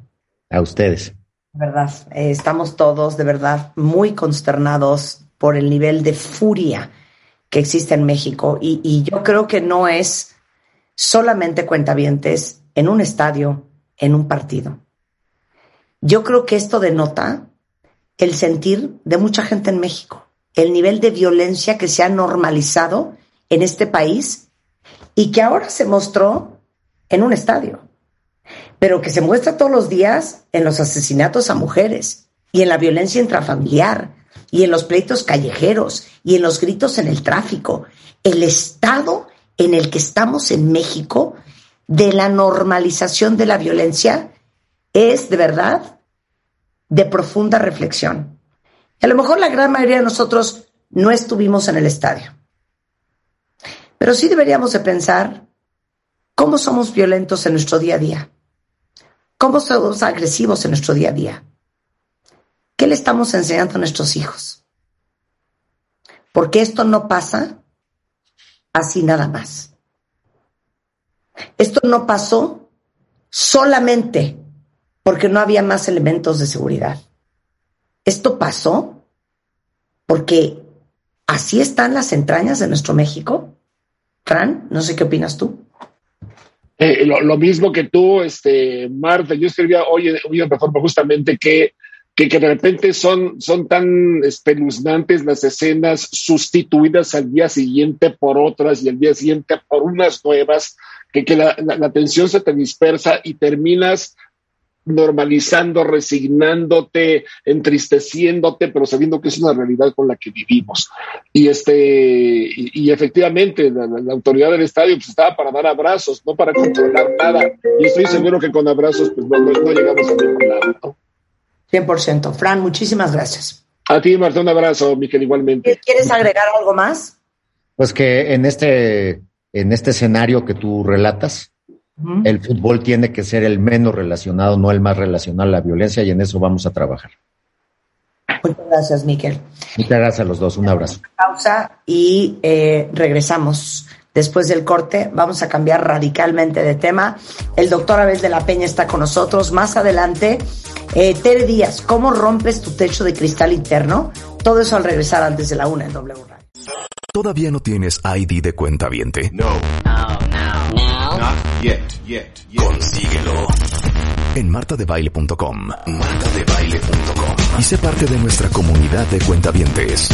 A ustedes. De verdad, eh, estamos todos de verdad muy consternados por el nivel de furia que existe en México y, y yo creo que no es solamente cuentavientes en un estadio, en un partido. Yo creo que esto denota el sentir de mucha gente en México, el nivel de violencia que se ha normalizado en este país y que ahora se mostró en un estadio, pero que se muestra todos los días en los asesinatos a mujeres y en la violencia intrafamiliar y en los pleitos callejeros y en los gritos en el tráfico. El Estado en el que estamos en México de la normalización de la violencia es de verdad de profunda reflexión. a lo mejor la gran mayoría de nosotros no estuvimos en el estadio. Pero sí deberíamos de pensar cómo somos violentos en nuestro día a día. ¿Cómo somos agresivos en nuestro día a día? ¿Qué le estamos enseñando a nuestros hijos? Porque esto no pasa así nada más. Esto no pasó solamente porque no había más elementos de seguridad. Esto pasó porque así están las entrañas de nuestro México. Fran, no sé qué opinas tú. Eh, lo, mismo que tú, este, Marta, yo escribía hoy, hoy en Reforma justamente que, que, de repente son, son tan espeluznantes las escenas sustituidas al día siguiente por otras y al día siguiente por unas nuevas, que, que la, la, la atención se te dispersa y terminas normalizando, resignándote, entristeciéndote, pero sabiendo que es una realidad con la que vivimos. Y este, y, efectivamente, la, autoridad del estadio pues, estaba para dar abrazos, no para controlar nada. Y estoy seguro que con abrazos pues no, no, llegamos a ningún lado. ¿no? 100%. Fran, muchísimas gracias. A ti, Marta, un abrazo, Miquel, igualmente. ¿Quieres agregar algo más? Pues que en este, en este escenario que tú relatas, el fútbol tiene que ser el menos relacionado, no el más relacionado a la violencia, y en eso vamos a trabajar. Muchas gracias, Miquel. Muchas gracias a los dos. Un abrazo. Pausa y eh, regresamos. Después del corte, vamos a cambiar radicalmente de tema. El doctor Abel de la Peña está con nosotros. Más adelante, eh, Tere Díaz, ¿cómo rompes tu techo de cristal interno? Todo eso al regresar antes de la una en W Radio. ¿Todavía no tienes ID de cuenta viente? No. No, no, no. Not yet, yet, yet. Consíguelo. En martadebaile.com. Martadebaile.com. Y sé parte de nuestra comunidad de cuentavientes.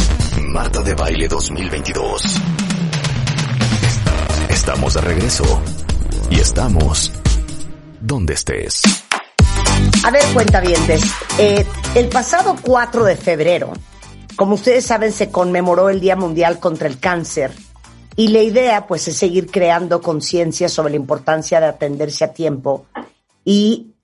Marta de Baile 2022. Estamos de regreso. Y estamos donde estés. A ver, cuentavientes. Eh, el pasado 4 de febrero como ustedes saben, se conmemoró el Día Mundial contra el Cáncer y la idea pues es seguir creando conciencia sobre la importancia de atenderse a tiempo y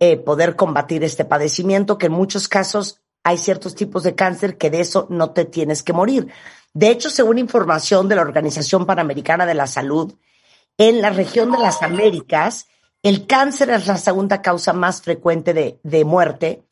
eh, poder combatir este padecimiento que en muchos casos hay ciertos tipos de cáncer que de eso no te tienes que morir. De hecho, según información de la Organización Panamericana de la Salud, en la región de las Américas, el cáncer es la segunda causa más frecuente de, de muerte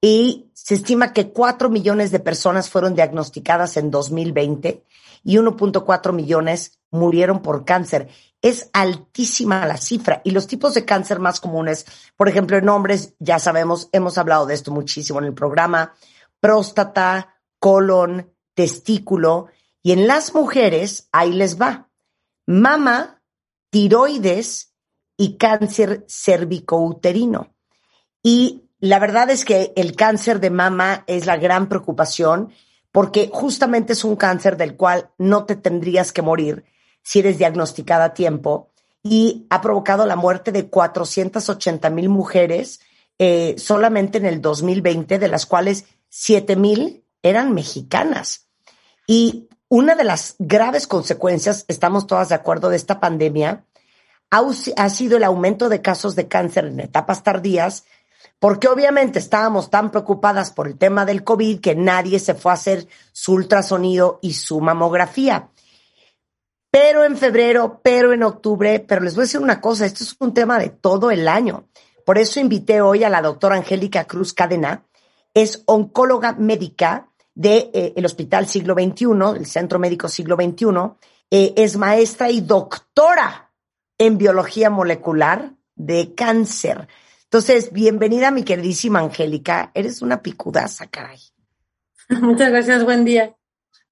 y se estima que 4 millones de personas fueron diagnosticadas en 2020 y 1.4 millones murieron por cáncer. Es altísima la cifra y los tipos de cáncer más comunes, por ejemplo, en hombres, ya sabemos, hemos hablado de esto muchísimo en el programa, próstata, colon, testículo y en las mujeres, ahí les va, mama, tiroides y cáncer cervicouterino. Y la verdad es que el cáncer de mama es la gran preocupación porque justamente es un cáncer del cual no te tendrías que morir si eres diagnosticada a tiempo y ha provocado la muerte de 480 mil mujeres eh, solamente en el 2020, de las cuales 7 mil eran mexicanas. Y una de las graves consecuencias, estamos todas de acuerdo, de esta pandemia ha, ha sido el aumento de casos de cáncer en etapas tardías porque obviamente estábamos tan preocupadas por el tema del COVID que nadie se fue a hacer su ultrasonido y su mamografía. Pero en febrero, pero en octubre, pero les voy a decir una cosa, esto es un tema de todo el año. Por eso invité hoy a la doctora Angélica Cruz Cadena, es oncóloga médica del de, eh, Hospital Siglo XXI, el Centro Médico Siglo XXI, eh, es maestra y doctora en biología molecular de cáncer. Entonces, bienvenida mi queridísima Angélica. Eres una picudaza, caray. Muchas gracias, buen día.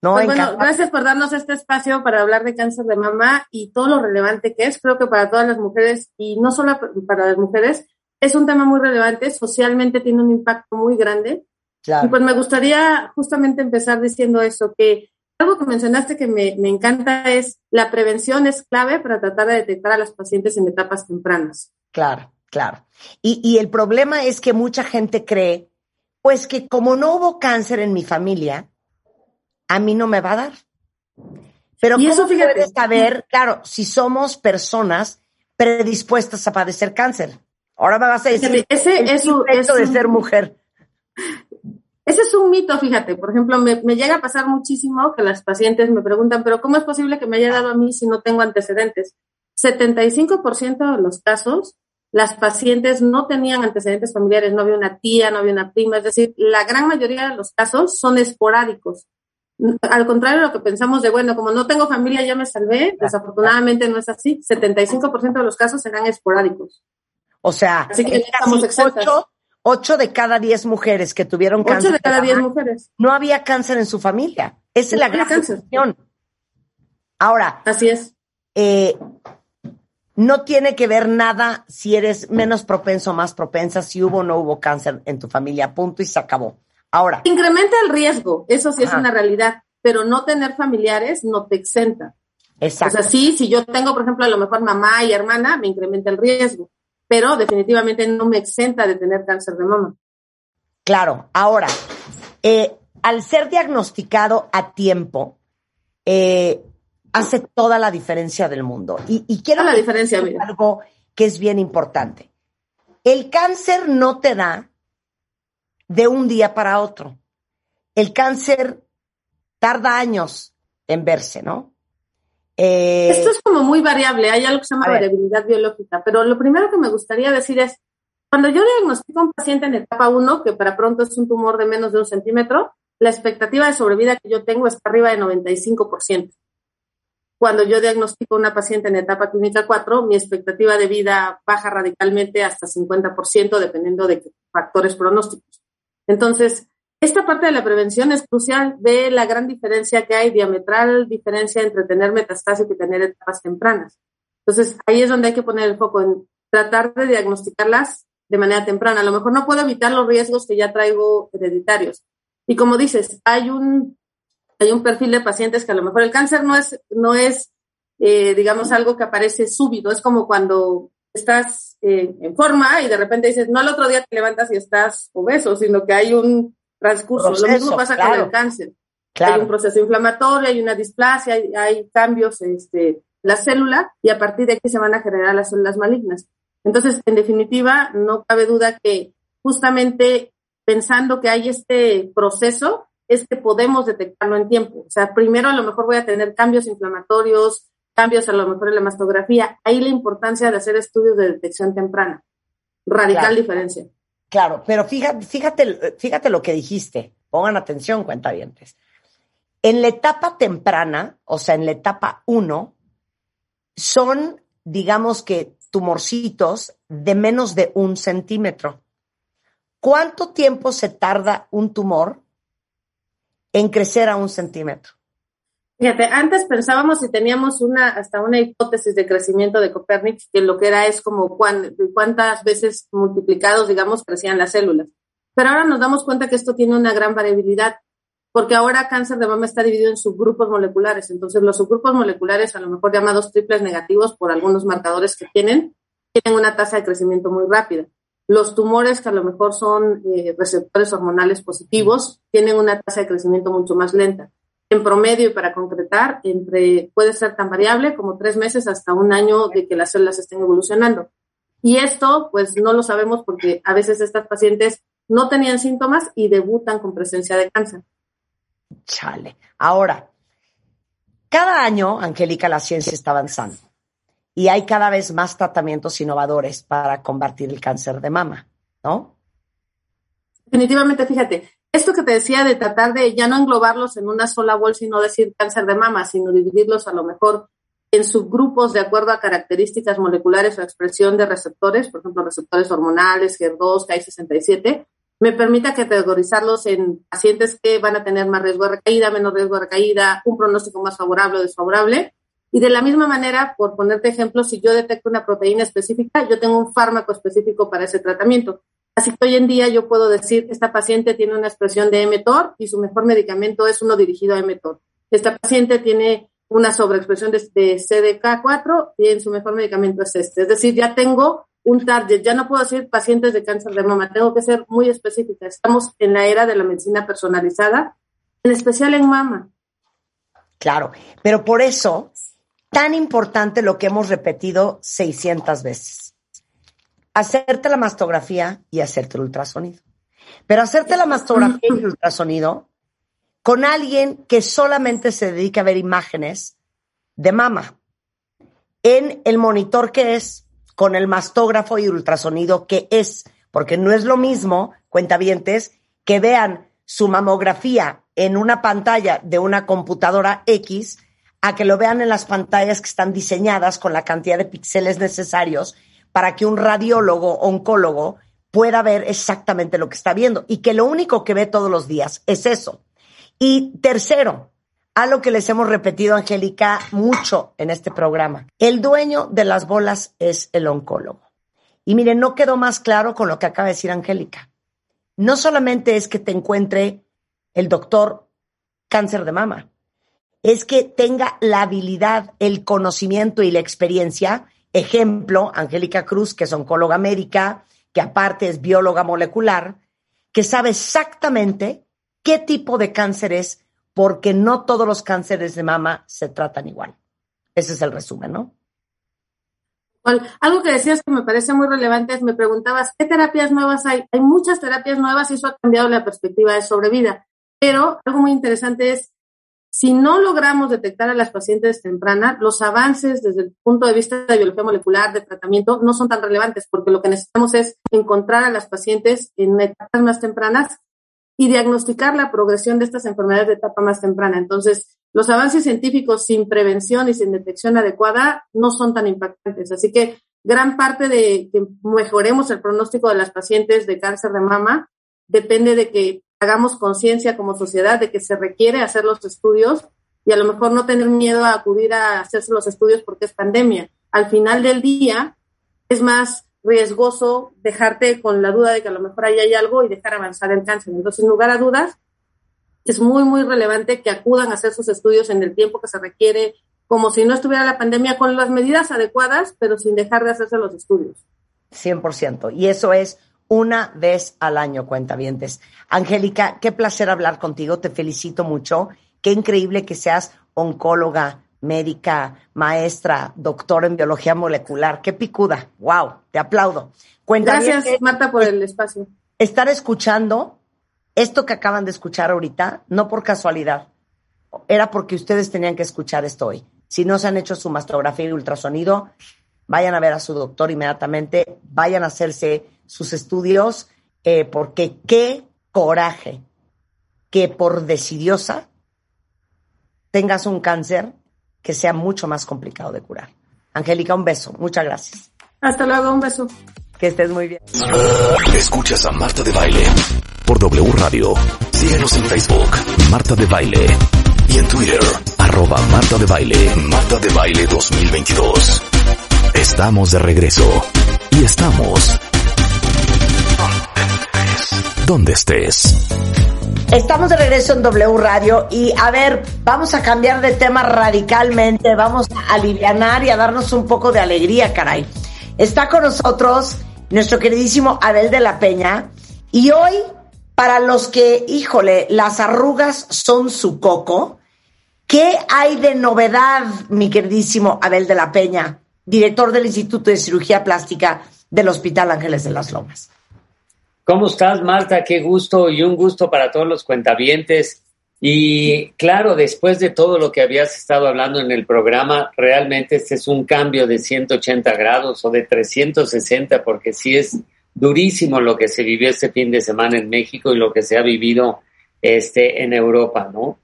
No, pues bueno, gracias por darnos este espacio para hablar de cáncer de mama y todo lo relevante que es. Creo que para todas las mujeres y no solo para las mujeres, es un tema muy relevante, socialmente tiene un impacto muy grande. Y pues me gustaría justamente empezar diciendo eso, que algo que mencionaste que me, me encanta es la prevención es clave para tratar de detectar a las pacientes en etapas tempranas. Claro. Claro. Y, y el problema es que mucha gente cree, pues que como no hubo cáncer en mi familia, a mí no me va a dar. Pero y eso, fíjate, puedes saber, claro, si somos personas predispuestas a padecer cáncer? Ahora me vas a decir, ese es un, de ser mujer. Ese es un mito, fíjate. Por ejemplo, me, me, llega a pasar muchísimo que las pacientes me preguntan, pero ¿cómo es posible que me haya dado a mí si no tengo antecedentes? 75% de los casos, las pacientes no tenían antecedentes familiares, no había una tía, no había una prima, es decir, la gran mayoría de los casos son esporádicos. Al contrario de lo que pensamos de, bueno, como no tengo familia ya me salvé, desafortunadamente no es así. 75% de los casos serán esporádicos. O sea, así que ocho, ocho, de cada diez mujeres que tuvieron cáncer. Ocho de cada diez mujeres. No había cáncer en su familia. Esa es la gran cuestión. Ahora. Así es. Eh, no tiene que ver nada si eres menos propenso o más propensa, si hubo o no hubo cáncer en tu familia, punto y se acabó. Ahora. Incrementa el riesgo, eso sí es una realidad, pero no tener familiares no te exenta. Exacto. O sea, sí, si yo tengo, por ejemplo, a lo mejor mamá y hermana, me incrementa el riesgo, pero definitivamente no me exenta de tener cáncer de mama. Claro, ahora, eh, al ser diagnosticado a tiempo, eh, hace toda la diferencia del mundo. Y, quiero la diferencia, algo que es bien importante. El cáncer no te da de un día para otro. El cáncer tarda años en verse, ¿no? Eh, Esto es como muy variable, hay algo que se llama variabilidad biológica, pero lo primero que me gustaría decir es, cuando yo diagnostico a un paciente en etapa 1, que para pronto es un tumor de menos de un centímetro, la expectativa de sobrevida que yo tengo está arriba de 95%. Cuando yo diagnostico a una paciente en etapa clínica 4, mi expectativa de vida baja radicalmente hasta 50%, dependiendo de factores pronósticos. Entonces, esta parte de la prevención es crucial. Ve la gran diferencia que hay, diametral diferencia entre tener metastásico y tener etapas tempranas. Entonces, ahí es donde hay que poner el foco en tratar de diagnosticarlas de manera temprana. A lo mejor no puedo evitar los riesgos que ya traigo hereditarios. Y como dices, hay un, hay un perfil de pacientes que a lo mejor el cáncer no es, no es eh, digamos, algo que aparece súbito. Es como cuando estás eh, en forma y de repente dices, no al otro día te levantas y estás obeso, sino que hay un transcurso. Lo mismo pasa con el cáncer. Hay un proceso inflamatorio, hay una displasia, hay, cambios en este, la célula y a partir de aquí se van a generar las células malignas. Entonces, en definitiva, no cabe duda que justamente pensando que hay este proceso, es que podemos detectarlo en tiempo. O sea, primero a lo mejor voy a tener cambios inflamatorios, cambios a lo mejor en la mastografía. Ahí la importancia de hacer estudios de detección temprana. Radical diferencia. Claro, pero fíjate, fíjate, fíjate lo que dijiste. Pongan atención, cuentavientes. En la etapa temprana, o sea, en la etapa 1, son, digamos que, tumorcitos de menos de un centímetro. ¿Cuánto tiempo se tarda un tumor en crecer a un centímetro? Fíjate, antes pensábamos si teníamos una, hasta una hipótesis de crecimiento de Copernic, que lo que era es como cuántas veces multiplicados, digamos, crecían las células. Pero ahora nos damos cuenta que esto tiene una gran variabilidad, porque ahora cáncer de mama está dividido en subgrupos moleculares. Entonces, los subgrupos moleculares, a lo mejor llamados triples negativos por algunos marcadores que tienen, tienen una tasa de crecimiento muy rápida. Los tumores que a lo mejor son eh, receptores hormonales positivos tienen una tasa de crecimiento mucho más lenta en promedio y para concretar, entre, puede ser tan variable como tres meses hasta un año de que las células estén evolucionando. Y esto, pues no lo sabemos porque a veces estas pacientes no tenían síntomas y debutan con presencia de cáncer. Chale. Ahora, cada año, Angélica, la ciencia está avanzando y hay cada vez más tratamientos innovadores para combatir el cáncer de mama, ¿no? Definitivamente, fíjate, esto que te decía de tratar de ya no englobarlos en una sola bolsa y no decir cáncer de mama, sino dividirlos a lo mejor en subgrupos de acuerdo a características moleculares o expresión de receptores, por ejemplo, receptores hormonales, HER2, KI67, me permita categorizarlos en pacientes que van a tener más riesgo de recaída, menos riesgo de recaída, un pronóstico más favorable o desfavorable. Y de la misma manera, por ponerte ejemplo, si yo detecto una proteína específica, yo tengo un fármaco específico para ese tratamiento. Así que hoy en día yo puedo decir, esta paciente tiene una expresión de mTOR y su mejor medicamento es uno dirigido a mTOR. Esta paciente tiene una sobreexpresión de, CDK4 y en su mejor medicamento es este. Es decir, ya tengo un target, ya no puedo decir pacientes de cáncer de mama, tengo que ser muy específica. Estamos en la era de la medicina personalizada, en especial en mama. Claro, pero por eso, tan importante lo que hemos repetido 600 veces. Hacerte la mastografía y hacerte el ultrasonido. Pero hacerte la mastografía y el ultrasonido con alguien que solamente se dedica a ver imágenes de mama en el monitor que es, con el mastógrafo y ultrasonido que es, porque no es lo mismo, cuentavientes, que vean su mamografía en una pantalla de una computadora X a que lo vean en las pantallas que están diseñadas con la cantidad de píxeles necesarios para que un radiólogo oncólogo pueda ver exactamente lo que está viendo y que lo único que ve todos los días es eso. Y tercero, algo que les hemos repetido, Angélica, mucho en este programa. El dueño de las bolas es el oncólogo. Y miren, no quedó más claro con lo que acaba de decir Angélica. No solamente es que te encuentre el doctor cáncer de mama, es que tenga la habilidad, el conocimiento y la experiencia. Ejemplo, Angélica Cruz, que es oncóloga médica, que aparte es bióloga molecular, que sabe exactamente qué tipo de cáncer es porque no todos los cánceres de mama se tratan igual. Ese es el resumen, ¿no? algo que decías que me parece muy relevante es, me preguntabas, ¿qué terapias nuevas hay? Hay muchas terapias nuevas y eso ha cambiado la perspectiva de sobrevida. Pero algo muy interesante es, si no logramos detectar a las pacientes tempranas, los avances desde el punto de vista de biología molecular, de tratamiento, no son tan relevantes, porque lo que necesitamos es encontrar a las pacientes en etapas más tempranas y diagnosticar la progresión de estas enfermedades de etapa más temprana. Entonces, los avances científicos sin prevención y sin detección adecuada no son tan impactantes. Así que gran parte de que mejoremos el pronóstico de las pacientes de cáncer de mama depende de que hagamos conciencia como sociedad de que se requiere hacer los estudios y a lo mejor no tener miedo a acudir a hacerse los estudios porque es pandemia. Al final del día, es más riesgoso dejarte con la duda de que a lo mejor ahí hay algo y dejar avanzar el cáncer. Entonces, en lugar a dudas, es muy, muy relevante que acudan a hacer sus estudios en el tiempo que se requiere, como si no estuviera la pandemia, con las medidas adecuadas, pero sin dejar de hacerse los estudios. 100%. Y eso es una vez al año, cuentavientes. Angélica, qué placer hablar contigo, te felicito mucho. Qué increíble que seas oncóloga, médica, maestra, doctora en biología molecular. Qué picuda. Wow, te aplaudo. Gracias, Marta, por el espacio. Estar escuchando esto que acaban de escuchar ahorita, no por casualidad, era porque ustedes tenían que escuchar esto hoy. Si no se han hecho su mastografía y ultrasonido, vayan a ver a su doctor inmediatamente, vayan a hacerse sus estudios, eh, porque qué coraje que por decidiosa tengas un cáncer que sea mucho más complicado de curar. Angélica, un beso. Muchas gracias. Hasta luego, un beso. Que estés muy bien. Escuchas a Marta de Baile por W Radio. Síguenos en Facebook, Marta de Baile. Y en Twitter, arroba Marta de Baile, Marta de Baile 2022. Estamos de regreso. Y estamos... Donde estés. Estamos de regreso en W Radio y a ver, vamos a cambiar de tema radicalmente, vamos a aliviar y a darnos un poco de alegría, caray. Está con nosotros nuestro queridísimo Abel de la Peña y hoy, para los que, híjole, las arrugas son su coco, ¿qué hay de novedad, mi queridísimo Abel de la Peña, director del Instituto de Cirugía Plástica del Hospital Ángeles de las Lomas? ¿Cómo estás, Marta? Qué gusto y un gusto para todos los cuentavientes. Y claro, después de todo lo que habías estado hablando en el programa, realmente este es un cambio de 180 grados o de 360, porque sí es durísimo lo que se vivió este fin de semana en México y lo que se ha vivido este, en Europa, ¿no?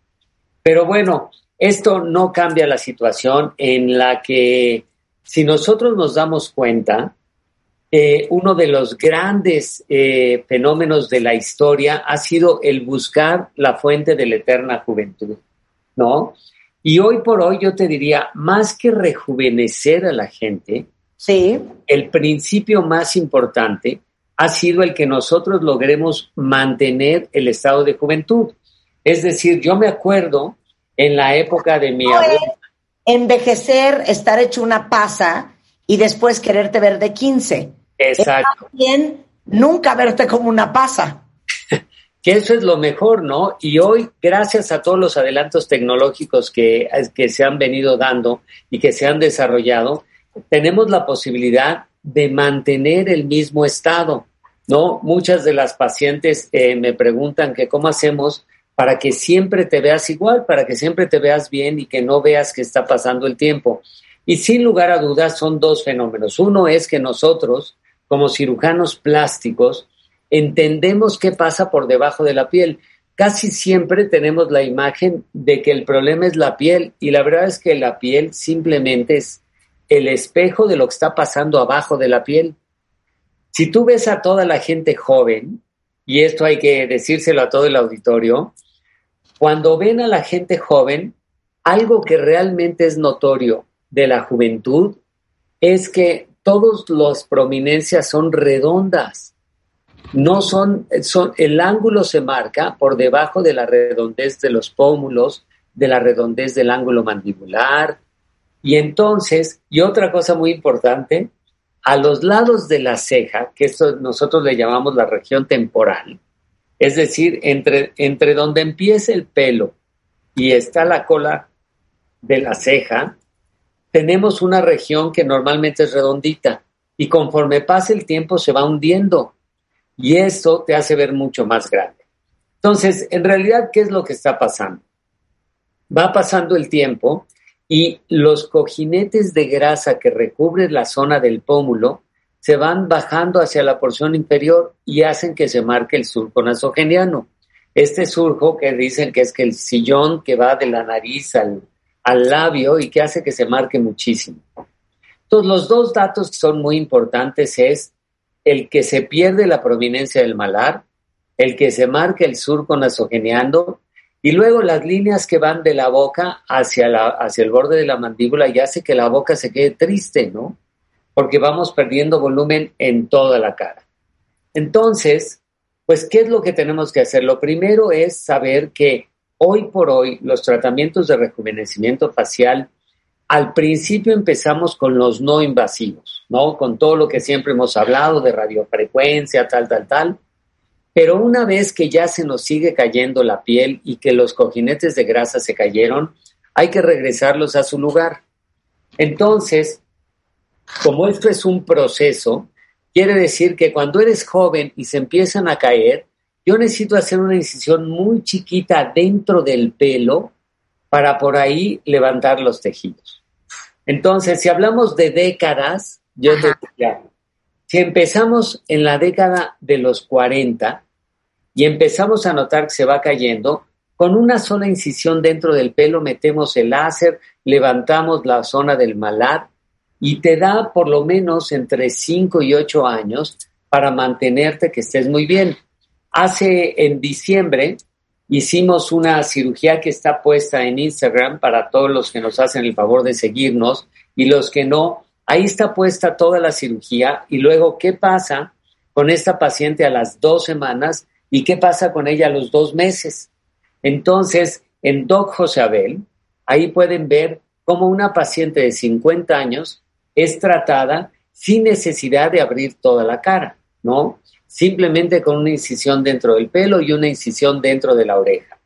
Pero bueno, esto no cambia la situación en la que si nosotros nos damos cuenta, eh, uno de los grandes eh, fenómenos de la historia ha sido el buscar la fuente de la eterna juventud, ¿no? Y hoy por hoy yo te diría, más que rejuvenecer a la gente, sí. el principio más importante ha sido el que nosotros logremos mantener el estado de juventud. Es decir, yo me acuerdo en la época de mi abuela. Envejecer, estar hecho una pasa y después quererte ver de 15. Exacto. bien nunca verte como una pasa. que eso es lo mejor, ¿no? Y hoy, gracias a todos los adelantos tecnológicos que, que se han venido dando y que se han desarrollado, tenemos la posibilidad de mantener el mismo estado, ¿no? Muchas de las pacientes eh, me preguntan que cómo hacemos para que siempre te veas igual, para que siempre te veas bien y que no veas que está pasando el tiempo. Y sin lugar a dudas son dos fenómenos. Uno es que nosotros, como cirujanos plásticos, entendemos qué pasa por debajo de la piel. Casi siempre tenemos la imagen de que el problema es la piel y la verdad es que la piel simplemente es el espejo de lo que está pasando abajo de la piel. Si tú ves a toda la gente joven, y esto hay que decírselo a todo el auditorio, cuando ven a la gente joven, algo que realmente es notorio de la juventud es que todas las prominencias son redondas no son, son, el ángulo se marca por debajo de la redondez de los pómulos, de la redondez del ángulo mandibular. Y entonces, y otra cosa muy importante, a los lados de la ceja, que nosotros le llamamos la región temporal, es decir, entre, entre donde empieza el pelo y está la cola de la ceja, tenemos una región que normalmente es redondita y conforme pasa el tiempo se va hundiendo y eso te hace ver mucho más grande. Entonces, en realidad, ¿qué es lo que está pasando? Va pasando el tiempo y los cojinetes de grasa que recubren la zona del pómulo se van bajando hacia la porción inferior y hacen que se marque el surco nasogeniano. Este surco que dicen que es que el sillón que va de la nariz al, al labio y que hace que se marque muchísimo. Entonces, los dos datos que son muy importantes es el que se pierde la prominencia del malar, el que se marca el surco nasogeniando y luego las líneas que van de la boca hacia, la, hacia el borde de la mandíbula y hace que la boca se quede triste, ¿no? Porque vamos perdiendo volumen en toda la cara. Entonces, pues, ¿qué es lo que tenemos que hacer? Lo primero es saber que hoy por hoy los tratamientos de rejuvenecimiento facial al principio empezamos con los no invasivos, ¿no? Con todo lo que siempre hemos hablado de radiofrecuencia, tal, tal, tal. Pero una vez que ya se nos sigue cayendo la piel y que los cojinetes de grasa se cayeron, hay que regresarlos a su lugar. Entonces, como esto es un proceso, quiere decir que cuando eres joven y se empiezan a caer, yo necesito hacer una incisión muy chiquita dentro del pelo para por ahí levantar los tejidos. Entonces, si hablamos de décadas, yo te diría, si empezamos en la década de los 40 y empezamos a notar que se va cayendo, con una sola incisión dentro del pelo metemos el láser, levantamos la zona del malar y te da por lo menos entre 5 y 8 años para mantenerte que estés muy bien. Hace en diciembre Hicimos una cirugía que está puesta en Instagram para todos los que nos hacen el favor de seguirnos y los que no. Ahí está puesta toda la cirugía y luego qué pasa con esta paciente a las dos semanas y qué pasa con ella a los dos meses. Entonces, en Doc José Abel, ahí pueden ver cómo una paciente de 50 años es tratada sin necesidad de abrir toda la cara, ¿no? Simplemente con una incisión dentro del pelo y una incisión dentro de la oreja.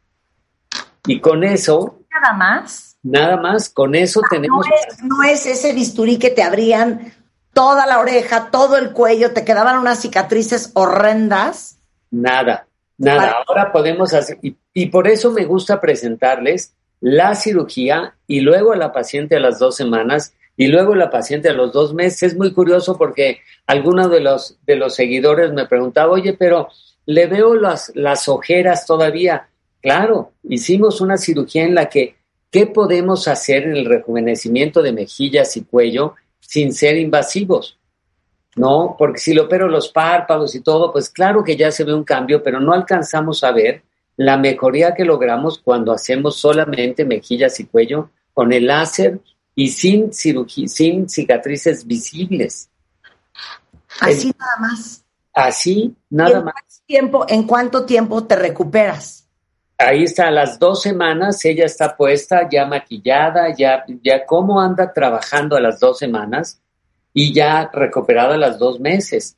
Y con eso... Nada más. Nada más, con eso ah, tenemos... No es, ese bisturí que te abrían toda la oreja, todo el cuello, te quedaban unas cicatrices horrendas. Nada, nada. Ahora podemos hacer, y, y, por eso me gusta presentarles la cirugía y luego a la paciente a las dos semanas y luego la paciente a los dos meses. Es muy curioso porque alguno de los, de los seguidores me preguntaba, oye, pero le veo las, las ojeras todavía. Claro, hicimos una cirugía en la que, ¿qué podemos hacer en el rejuvenecimiento de mejillas y cuello sin ser invasivos? ¿No? Porque si le opero los párpados y todo, pues claro que ya se ve un cambio, pero no alcanzamos a ver la mejoría que logramos cuando hacemos solamente mejillas y cuello con el láser y sin cirugía, sin cicatrices visibles. Así nada más. Así nada más. Tiempo, ¿En cuánto tiempo te recuperas? Ahí está, a las dos semanas ella está puesta, ya maquillada, ya, ya cómo anda trabajando a las dos semanas y ya recuperada a las dos meses.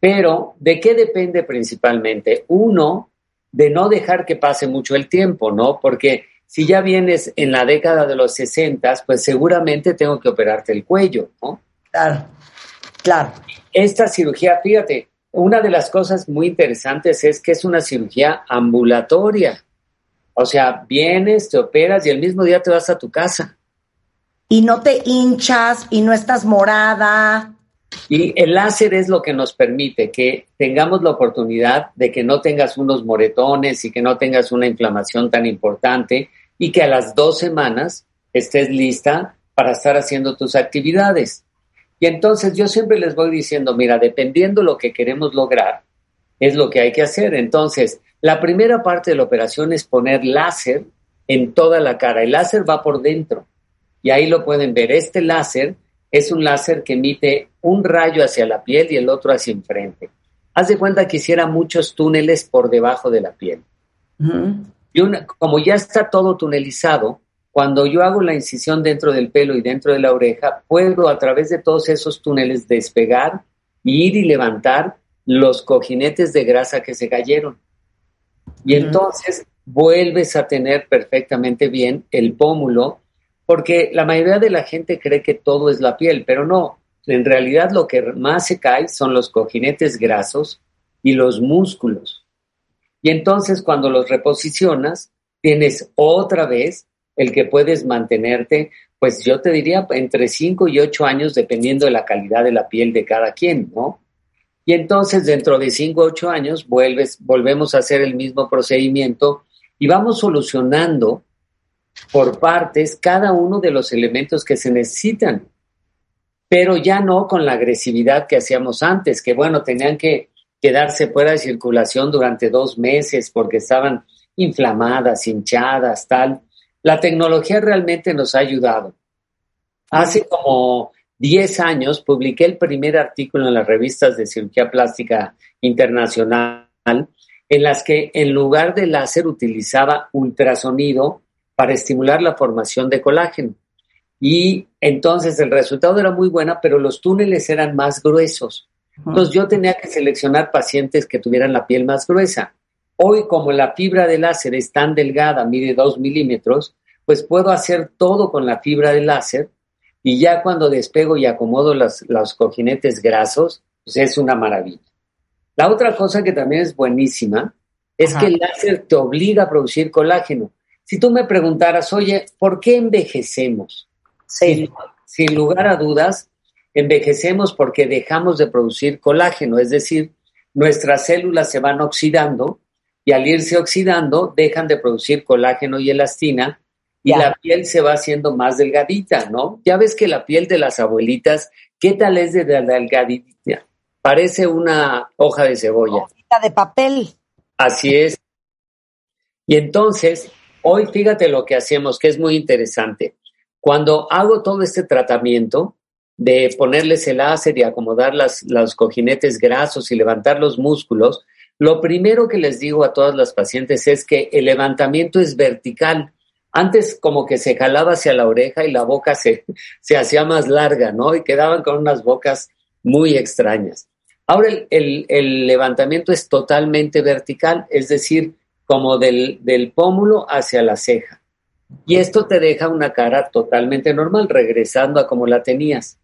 Pero, ¿de qué depende principalmente? Uno, de no dejar que pase mucho el tiempo, ¿no? Porque si ya vienes en la década de los 60, pues seguramente tengo que operarte el cuello, ¿no? Claro, claro. Esta cirugía, fíjate, una de las cosas muy interesantes es que es una cirugía ambulatoria. O sea, vienes, te operas y el mismo día te vas a tu casa. Y no te hinchas y no estás morada. Y el láser es lo que nos permite que tengamos la oportunidad de que no tengas unos moretones y que no tengas una inflamación tan importante y que a las dos semanas estés lista para estar haciendo tus actividades. Y entonces yo siempre les voy diciendo, mira, dependiendo lo que queremos lograr, es lo que hay que hacer. Entonces, la primera parte de la operación es poner láser en toda la cara. El láser va por dentro. Y ahí lo pueden ver. Este láser es un láser que emite un rayo hacia la piel y el otro hacia enfrente. Haz de cuenta que hiciera muchos túneles por debajo de la piel. Y una, como ya está todo tunelizado, cuando yo hago la incisión dentro del pelo y dentro de la oreja, puedo a través de todos esos túneles despegar, ir y levantar los cojinetes de grasa que se cayeron. Y entonces vuelves a tener perfectamente bien el pómulo, porque la mayoría de la gente cree que todo es la piel, pero no. En realidad lo que más se cae son los cojinetes grasos y los músculos. Y entonces cuando los reposicionas, tienes otra vez el que puedes mantenerte, pues yo te diría entre 5 y 8 años dependiendo de la calidad de la piel de cada quien, ¿no? Y entonces dentro de 5 o 8 años vuelves, volvemos a hacer el mismo procedimiento y vamos solucionando por partes cada uno de los elementos que se necesitan, pero ya no con la agresividad que hacíamos antes, que bueno, tenían que quedarse fuera de circulación durante dos meses porque estaban inflamadas, hinchadas, tal. La tecnología realmente nos ha ayudado. Hace como 10 años publiqué el primer artículo en las revistas de cirugía plástica internacional en las que en lugar de láser utilizaba ultrasonido para estimular la formación de colágeno. Y entonces el resultado era muy bueno, pero los túneles eran más gruesos. Entonces yo tenía que seleccionar pacientes que tuvieran la piel más gruesa. Hoy, como la fibra de láser es tan delgada, mide 2 milímetros, pues puedo hacer todo con la fibra de láser y ya cuando despego y acomodo los, los cojinetes grasos, pues es una maravilla. La otra cosa que también es buenísima es que el láser te obliga a producir colágeno. Si tú me preguntaras, oye, ¿por qué envejecemos? Sí. sin lugar a dudas, envejecemos porque dejamos de producir colágeno, es decir, nuestras células se van oxidando y al irse oxidando dejan de producir colágeno y elastina y la piel se va haciendo más delgadita, ¿no? Ya ves que la piel de las abuelitas, ¿qué tal es de delgadita? Parece una hoja de cebolla. Hoja de papel. Así es. Y entonces, hoy fíjate lo que hacemos, que es muy interesante. Cuando hago todo este tratamiento de ponerles el láser y acomodar las, los cojinetes grasos y levantar los músculos, lo primero que les digo a todas las pacientes es que el levantamiento es vertical. Antes como que se jalaba hacia la oreja y la boca se, se hacía más larga, ¿no? Y quedaban con unas bocas muy extrañas. Ahora el, el, levantamiento es totalmente vertical, es decir, como del, del pómulo hacia la ceja. Y esto te deja una cara totalmente normal, regresando a como la tenías.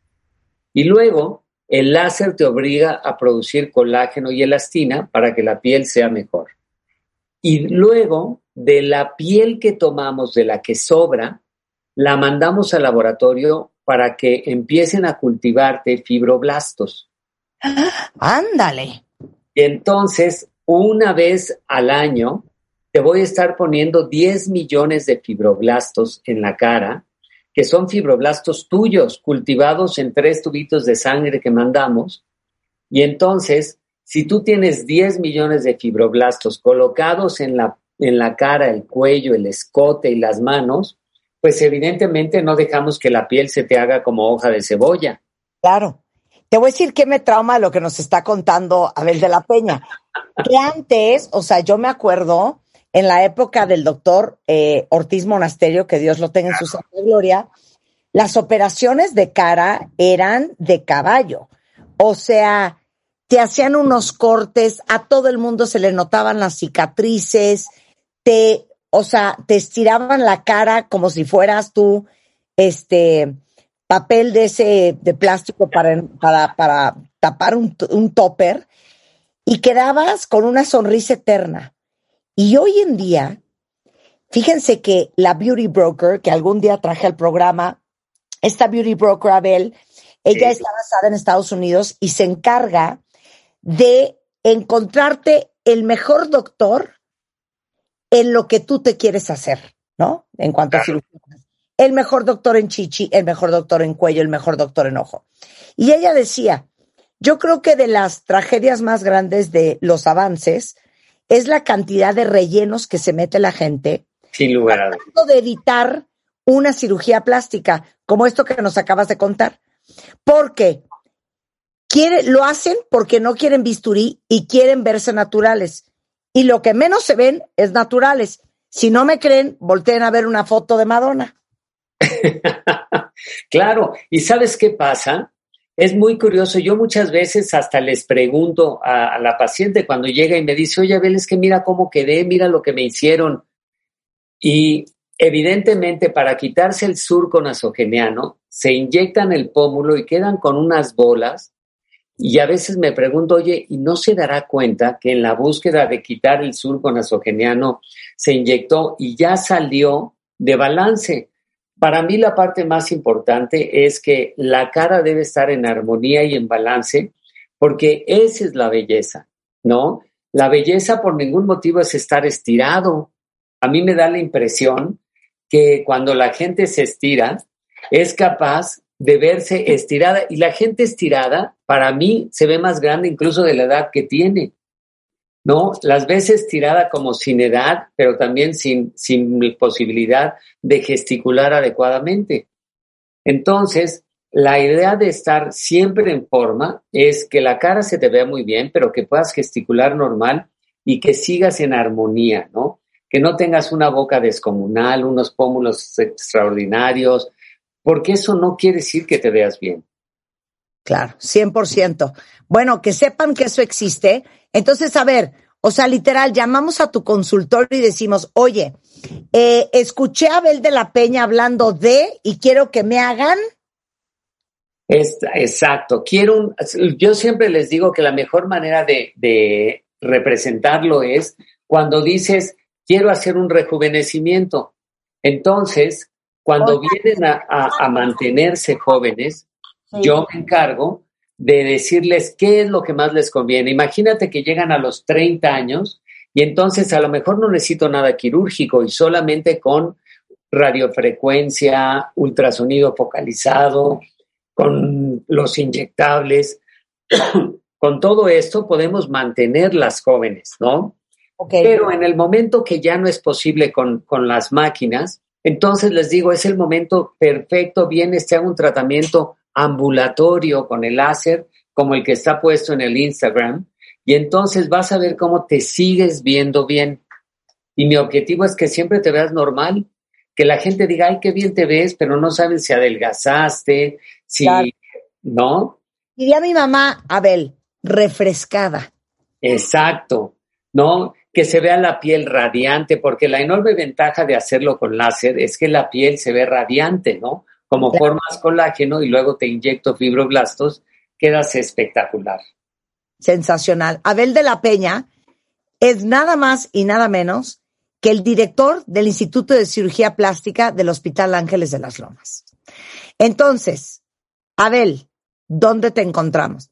Y luego el láser te obliga a producir colágeno y elastina para que la piel sea mejor. Y luego, de la piel que tomamos, de la que sobra, la mandamos al laboratorio para que empiecen a cultivarte fibroblastos. Ándale. Y entonces, una vez al año, te voy a estar poniendo 10 millones de fibroblastos en la cara que son fibroblastos tuyos cultivados en tres tubitos de sangre que mandamos. Y entonces, si tú tienes 10 millones de fibroblastos colocados en la, en la cara, el cuello, el escote y las manos, pues evidentemente no dejamos que la piel se te haga como hoja de cebolla. Claro. Te voy a decir qué me trauma lo que nos está contando Abel de la Peña. Que antes, o sea, yo me acuerdo en la época del doctor eh, Ortiz Monasterio, que Dios lo tenga en su santa gloria, las operaciones de cara eran de caballo. O sea, te hacían unos cortes, a todo el mundo se le notaban las cicatrices, te, o sea, te estiraban la cara como si fueras tú, este, papel de ese, de plástico para, para, para tapar un, un topper y quedabas con una sonrisa eterna. Y hoy en día, fíjense que la Beauty Broker, que algún día traje al programa, esta Beauty Broker Abel, ella está basada en Estados Unidos y se encarga de encontrarte el mejor doctor en lo que tú te quieres hacer, ¿no? En cuanto a cirugía. El mejor doctor en chichi, el mejor doctor en cuello, el mejor doctor en ojo. Y ella decía, yo creo que de las tragedias más grandes de los avances es la cantidad de rellenos que se mete la gente. Sin lugar a dudas. de evitar una cirugía plástica, como esto que nos acabas de contar. Porque quiere, lo hacen porque no quieren bisturí y quieren verse naturales. Y lo que menos se ven es naturales. Si no me creen, volteen a ver una foto de Madonna. claro, y ¿sabes qué pasa? Es muy curioso. Yo muchas veces hasta les pregunto a, la paciente cuando llega y me dice, oye, Abel, es que mira cómo quedé, mira lo que me hicieron. Y evidentemente para quitarse el surco nasogeniano, se inyectan el pómulo y quedan con unas bolas y a veces me pregunto, oye, ¿y no se dará cuenta que en la búsqueda de quitar el surco nasogeniano se inyectó y ya salió de balance? Para mí la parte más importante es que la cara debe estar en armonía y en balance, porque esa es la belleza, ¿no? La belleza por ningún motivo es estar estirado. A mí me da la impresión que cuando la gente se estira, es capaz de verse estirada. Y la gente estirada, para mí, se ve más grande incluso de la edad que tiene. ¿No? Las ves estirada como sin edad, pero también sin, sin posibilidad de gesticular adecuadamente. Entonces, la idea de estar siempre en forma es que la cara se te vea muy bien, pero que puedas gesticular normal y que sigas en armonía, ¿no? Que no tengas una boca descomunal, unos pómulos extraordinarios, porque eso no quiere decir que te veas bien. Claro, 100%. Bueno, que sepan que eso existe. Entonces, a ver, o sea, literal, llamamos a tu consultorio y decimos, oye, eh, escuché a Abel de la Peña hablando de y quiero que me hagan. exacto, quiero un, yo siempre les digo que la mejor manera de, de representarlo es cuando dices, quiero hacer un rejuvenecimiento. Entonces, cuando vienen a, mantenerse jóvenes, yo me encargo de decirles qué es lo que más les conviene. Imagínate que llegan a los 30 años y entonces a lo mejor no necesito nada quirúrgico y solamente con radiofrecuencia, ultrasonido focalizado, con los inyectables. con todo esto podemos mantenerlas jóvenes, ¿no? Pero en el momento que ya no es posible con, con las máquinas, entonces les digo, es el momento perfecto, vienes, te hago un tratamiento ambulatorio con el láser, como el que está puesto en el Instagram, y entonces vas a ver cómo te sigues viendo bien. Y mi objetivo es que siempre te veas normal, que la gente diga, ay, qué bien te ves, pero no saben si adelgazaste, si, ¿no? Diría mi mamá, Abel, refrescada. Exacto, ¿no? que se vea la piel radiante, porque la enorme ventaja de hacerlo con láser es que la piel se ve radiante, ¿no? Como formas colágeno y luego te inyecto fibroblastos, quedas espectacular. Sensacional. Abel de la Peña es nada más y nada menos que el director del Instituto de Cirugía Plástica del Hospital Ángeles de las Lomas. Entonces, Abel, ¿dónde te encontramos?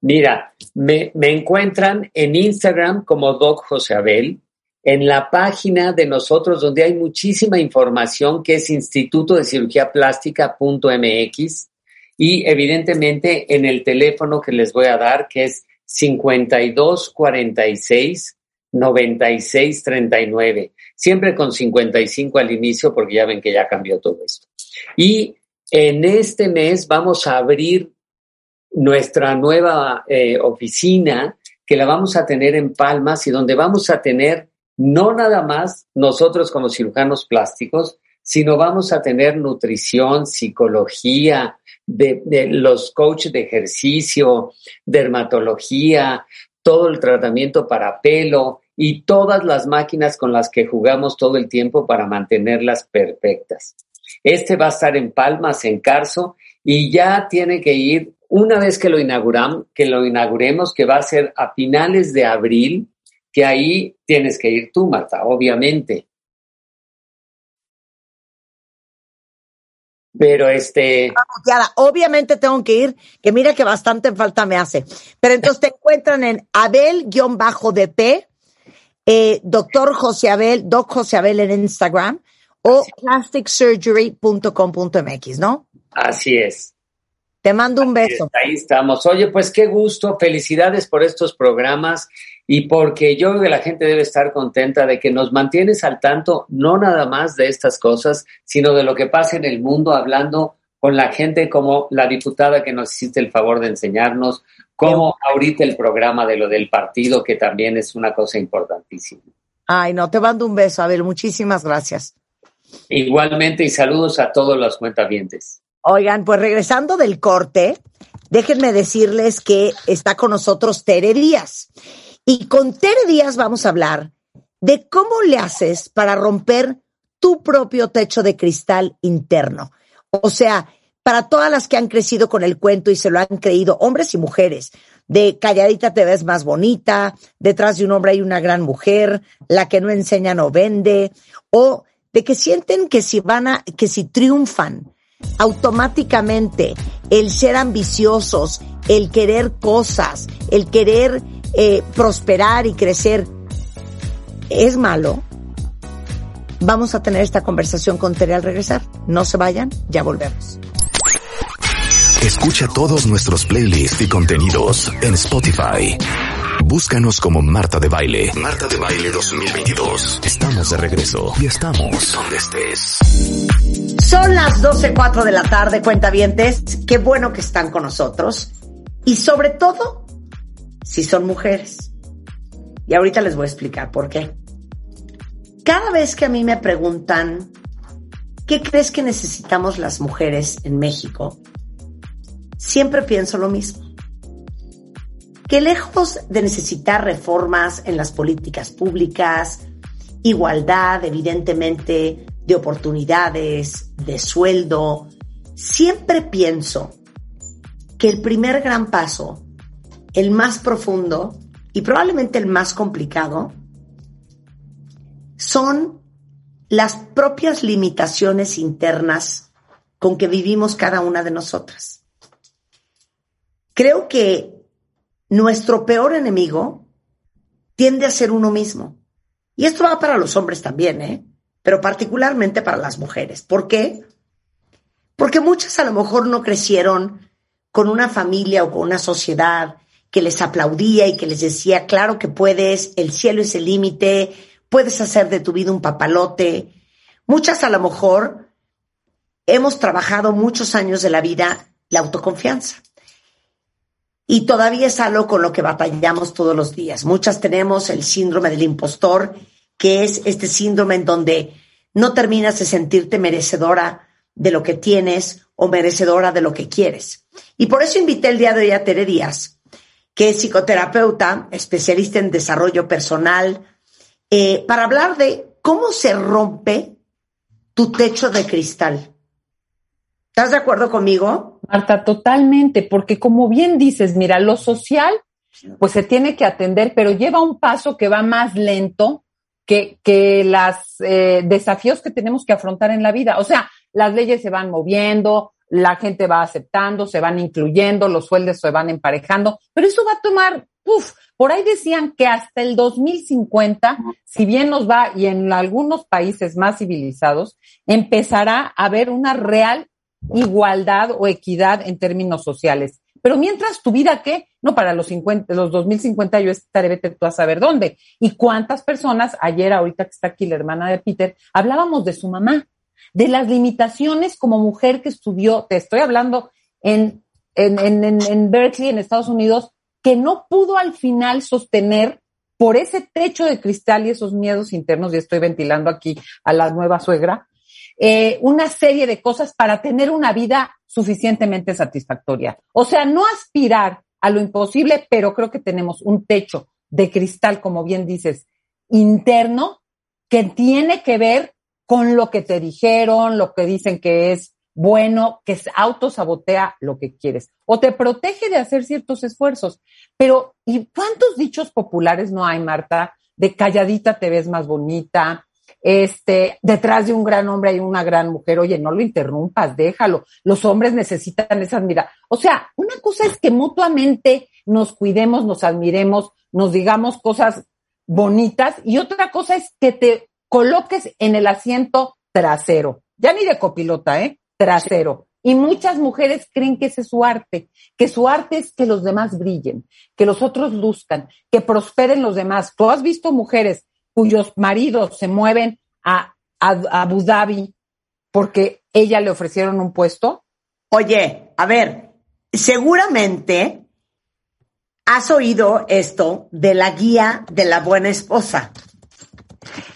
Mira, me, encuentran en Instagram como Doc José Abel, en la página de nosotros donde hay muchísima información que es Instituto de Cirugía Plástica.mx y evidentemente en el teléfono que les voy a dar que es 5246 9639, siempre con 55 al inicio porque ya ven que ya cambió todo esto. Y en este mes vamos a abrir nuestra nueva eh, oficina que la vamos a tener en Palmas y donde vamos a tener no nada más nosotros como cirujanos plásticos, sino vamos a tener nutrición, psicología, de, los coaches de ejercicio, dermatología, todo el tratamiento para pelo y todas las máquinas con las que jugamos todo el tiempo para mantenerlas perfectas. Este va a estar en Palmas, en Carso, y ya tiene que ir una vez que lo inauguramos, que lo inauguremos, que va a ser a finales de abril, que ahí tienes que ir tú, Marta, obviamente. Pero este. obviamente tengo que ir, que mira que bastante falta me hace. Pero entonces te encuentran en Abel-DP, eh, doctor José Abel, Doc José Abel en Instagram o plasticsurgery.com.mx, ¿no? Así es. Te mando un beso. Ahí estamos. Oye, pues qué gusto. Felicidades por estos programas y porque yo creo que la gente debe estar contenta de que nos mantienes al tanto, no nada más de estas cosas, sino de lo que pasa en el mundo, hablando con la gente como la diputada que nos hiciste el favor de enseñarnos, como ahorita el programa de lo del partido, que también es una cosa importantísima. Ay, no, te mando un beso, Abel. Muchísimas gracias. Igualmente y saludos a todos los cuentavientes. Oigan, pues regresando del corte, déjenme decirles que está con nosotros Tere Díaz. Y con Tere Díaz vamos a hablar de cómo le haces para romper tu propio techo de cristal interno. O sea, para todas las que han crecido con el cuento y se lo han creído, hombres y mujeres, de calladita te ves más bonita, detrás de un hombre hay una gran mujer, la que no enseña no vende, o de que sienten que si van a, que si triunfan, automáticamente el ser ambiciosos, el querer cosas, el querer eh, prosperar y crecer es malo, vamos a tener esta conversación con Tere al regresar. No se vayan, ya volvemos. Escucha todos nuestros playlists y contenidos en Spotify. Búscanos como Marta de Baile. Marta de Baile 2022. Estamos de regreso y estamos donde estés. Son las 12.04 de la tarde, cuentavientes. Qué bueno que están con nosotros. Y sobre todo, si son mujeres. Y ahorita les voy a explicar por qué. Cada vez que a mí me preguntan, ¿qué crees que necesitamos las mujeres en México? Siempre pienso lo mismo que lejos de necesitar reformas en las políticas públicas, igualdad, evidentemente, de oportunidades, de sueldo, siempre pienso que el primer gran paso, el más profundo y probablemente el más complicado, son las propias limitaciones internas con que vivimos cada una de nosotras. Creo que nuestro peor enemigo tiende a ser uno mismo. Y esto va para los hombres también, ¿eh? Pero particularmente para las mujeres. ¿Por qué? Porque muchas a lo mejor no crecieron con una familia o con una sociedad que les aplaudía y que les decía, claro que puedes, el cielo es el límite, puedes hacer de tu vida un papalote. Muchas a lo mejor hemos trabajado muchos años de la vida la autoconfianza. Y todavía es algo con lo que batallamos todos los días. Muchas tenemos el síndrome del impostor, que es este síndrome en donde no terminas de sentirte merecedora de lo que tienes o merecedora de lo que quieres. Y por eso invité el día de hoy a Tere Díaz, que es psicoterapeuta, especialista en desarrollo personal, eh, para hablar de cómo se rompe tu techo de cristal. ¿Estás de acuerdo conmigo? Marta, totalmente, porque como bien dices, mira, lo social, pues se tiene que atender, pero lleva un paso que va más lento que, que los eh, desafíos que tenemos que afrontar en la vida. O sea, las leyes se van moviendo, la gente va aceptando, se van incluyendo, los sueldos se van emparejando, pero eso va a tomar, uff, por ahí decían que hasta el 2050, si bien nos va, y en algunos países más civilizados, empezará a haber una real igualdad o equidad en términos sociales. Pero mientras tu vida, ¿qué? No, para los 50, los 2050 yo estaré, vete tú a saber dónde. Y cuántas personas, ayer, ahorita que está aquí la hermana de Peter, hablábamos de su mamá, de las limitaciones como mujer que estudió, te estoy hablando en, en, en, en Berkeley, en Estados Unidos, que no pudo al final sostener por ese techo de cristal y esos miedos internos, y estoy ventilando aquí a la nueva suegra, eh, una serie de cosas para tener una vida suficientemente satisfactoria. O sea, no aspirar a lo imposible, pero creo que tenemos un techo de cristal, como bien dices, interno, que tiene que ver con lo que te dijeron, lo que dicen que es bueno, que autosabotea lo que quieres o te protege de hacer ciertos esfuerzos. Pero, ¿y cuántos dichos populares no hay, Marta? De calladita te ves más bonita, este, detrás de un gran hombre hay una gran mujer, oye, no lo interrumpas, déjalo. Los hombres necesitan esa admiración. O sea, una cosa es que mutuamente nos cuidemos, nos admiremos, nos digamos cosas bonitas y otra cosa es que te coloques en el asiento trasero. Ya ni de copilota, ¿eh? Trasero. Y muchas mujeres creen que ese es su arte, que su arte es que los demás brillen, que los otros luzcan, que prosperen los demás. Tú has visto mujeres cuyos maridos se mueven a, Abu Dhabi porque ella le ofrecieron un puesto. Oye, a ver, seguramente has oído esto de la guía de la buena esposa.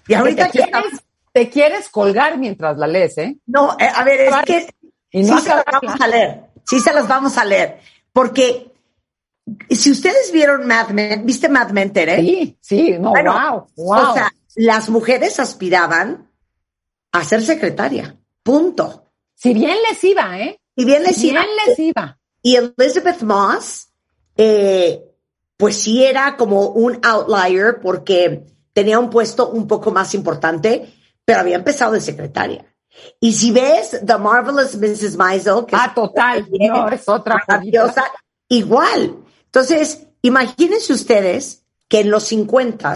Y ahorita te quieres, te quieres colgar mientras la lees, ¿eh? No, eh, a ver, es que y sí se las vamos a leer, sí se las vamos a leer, porque si ustedes vieron Mad Men, ¿viste Mad Men, Tere? Sí, sí, no, wow, wow. O sea, las mujeres aspiraban a ser secretaria, punto. Si bien les iba, ¿eh? Si bien les si iba. Bien les iba. Y Elizabeth Moss, eh, pues sí era como un outlier porque tenía un puesto un poco más importante, pero había empezado de secretaria. Y si ves The Marvelous Mrs. Maisel, que ah, total, no, es otra maravillosa, igual. Entonces, imagínense ustedes que en los 50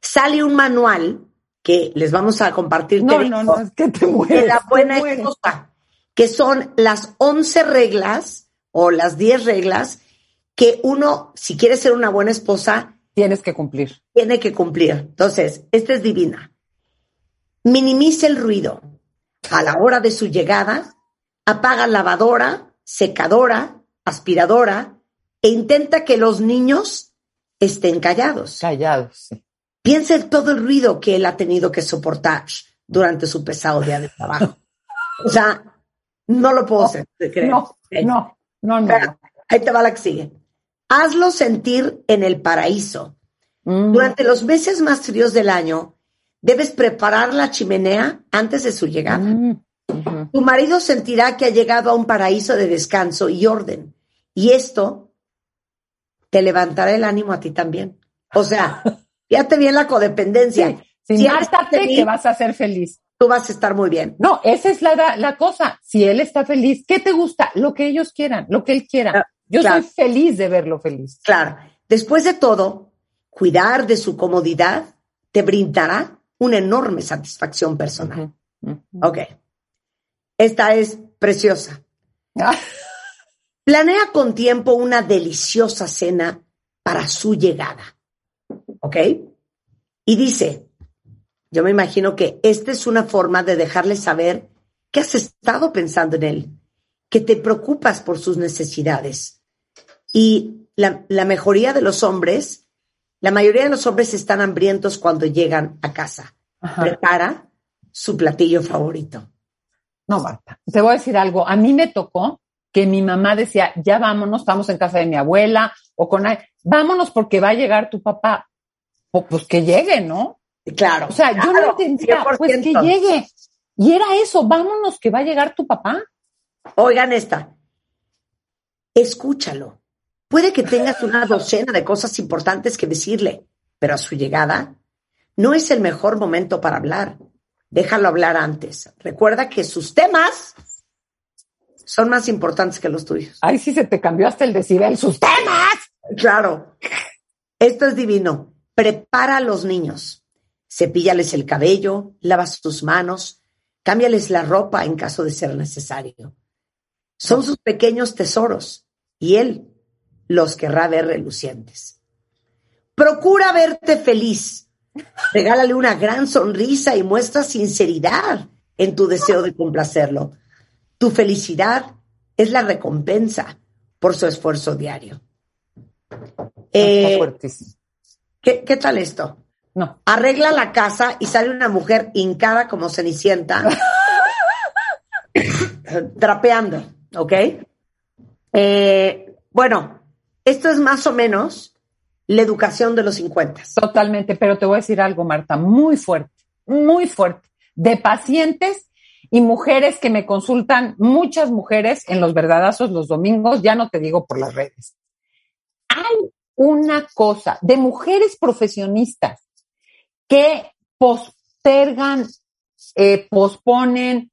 sale un manual que les vamos a compartir. No, no, no, es que te mueres. De la buena esposa, que son las 11 reglas o las 10 reglas que uno, si quiere ser una buena esposa, tienes que cumplir. Tiene que cumplir. Entonces, esta es divina. Minimice el ruido. A la hora de su llegada, apaga lavadora, secadora, aspiradora e intenta que los niños estén callados. Callados, sí. Piensa en todo el ruido que él ha tenido que soportar durante su pesado día de trabajo. o sea, no lo puedo hacer, No, no, no, no. ahí te va la que sigue. Hazlo sentir en el paraíso. Mm. Durante los meses más fríos del año, debes preparar la chimenea antes de su llegada. Mm, tu marido sentirá que ha llegado a un paraíso de descanso y orden. Y esto te levantará el ánimo a ti también. O sea, fíjate bien la codependencia. Si Sin que vas a ser feliz. Tú vas a estar muy bien. No, esa es la, la cosa. Si él está feliz, ¿qué te gusta? Lo que ellos quieran, lo que él quiera. Yo soy feliz de verlo feliz. Claro. Después de todo, cuidar de su comodidad te brindará una enorme satisfacción personal. Ok. Esta es preciosa. Ah. Planea con tiempo una deliciosa cena para su llegada. ¿Ok? Y dice, yo me imagino que esta es una forma de dejarle saber que has estado pensando en él, que te preocupas por sus necesidades. Y la, la mejoría de los hombres la mayoría de los hombres están hambrientos cuando llegan a casa. Prepara su platillo favorito. No, Marta, te voy a decir algo. A mí me tocó que mi mamá decía, ya vámonos, estamos en casa de mi abuela o con... Vámonos porque va a llegar tu papá. O, pues que llegue, ¿no? Claro. O sea, yo no entendía, pues que llegue. Y era eso, vámonos que va a llegar tu papá. Oigan esta, escúchalo. Puede que tengas una docena de cosas importantes que decirle, pero a su llegada no es el mejor momento para hablar. Déjalo hablar antes. Recuerda que sus temas son más importantes que los tuyos. Ay, sí, se te cambió hasta el decibel. ¡Sus temas! Claro. Esto es divino. Prepara a los niños. Cepíllales el cabello, lava sus manos, cámbiales la ropa en caso de ser necesario. Son sus pequeños tesoros y él los querrá ver relucientes. Procura verte feliz. Regálale una gran sonrisa y muestra sinceridad en tu deseo de complacerlo. Tu felicidad es la recompensa por su esfuerzo diario. Eh, ¿qué, ¿Qué tal esto? No. Arregla la casa y sale una mujer hincada como cenicienta, trapeando, ¿ok? Eh, bueno, esto es más o menos la educación de los 50. Totalmente, pero te voy a decir algo, Marta, muy fuerte, muy fuerte, de pacientes y mujeres que me consultan, muchas mujeres en los verdadazos los domingos, ya no te digo por las redes. Hay una cosa de mujeres profesionistas que postergan, eh, posponen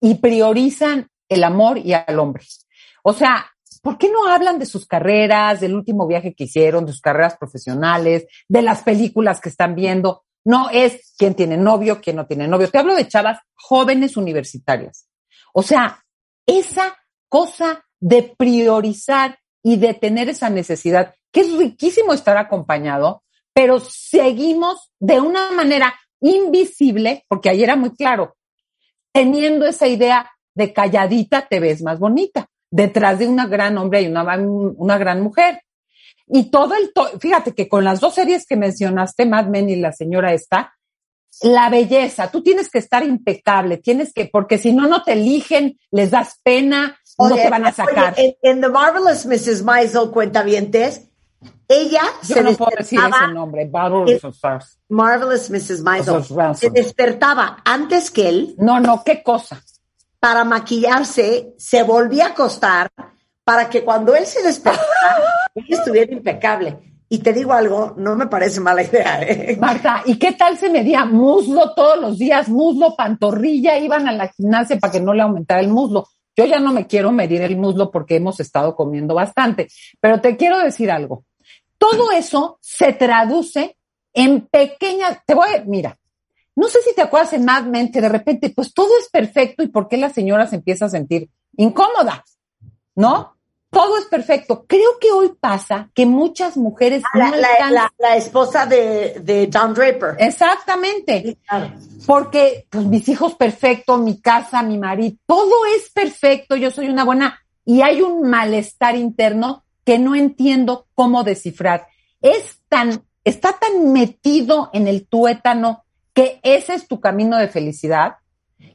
y priorizan el amor y al hombre. O sea, ¿por qué no hablan de sus carreras, del último viaje que hicieron, de sus carreras profesionales, de las películas que están viendo? No es quién tiene novio, quién no tiene novio. Te hablo de chavas jóvenes universitarias. O sea, esa cosa de priorizar y de tener esa necesidad, que es riquísimo estar acompañado, pero seguimos de una manera invisible, porque ahí era muy claro, teniendo esa idea de calladita te ves más bonita. Detrás de una gran hombre hay una, una gran mujer. Y todo el, fíjate que con las dos series que mencionaste, Mad Men y la señora está, la belleza, tú tienes que estar impecable, tienes que, porque si no, no te eligen, les das pena, no te van a sacar. en, The Marvelous Mrs. Maisel, cuentavientes, ella se no puedo decir ese nombre, Marvelous Mrs. Maisel, se despertaba antes que él. No, no, qué cosa. Para maquillarse, se volvía a acostar para que cuando él se despertara, él estuviera impecable. Y te digo algo, no me parece mala idea. ¿eh? Marta, ¿y qué tal se medía muslo todos los días? Muslo, pantorrilla, iban a la gimnasia para que no le aumentara el muslo. Yo ya no me quiero medir el muslo porque hemos estado comiendo bastante, pero te quiero decir algo. Todo eso se traduce en pequeñas, te voy, a, mira, no sé si te acuerdas en Mad Men que de repente, pues todo es perfecto y por qué la señora se empieza a sentir incómoda, ¿no? todo es perfecto. Creo que hoy pasa que muchas mujeres... la, la, esposa de, de, John Draper. Exactamente. Porque pues, mis hijos perfectos, mi casa, mi marido, todo es perfecto, yo soy una buena... Y hay un malestar interno que no entiendo cómo descifrar. Es tan, está tan metido en el tuétano que ese es tu camino de felicidad,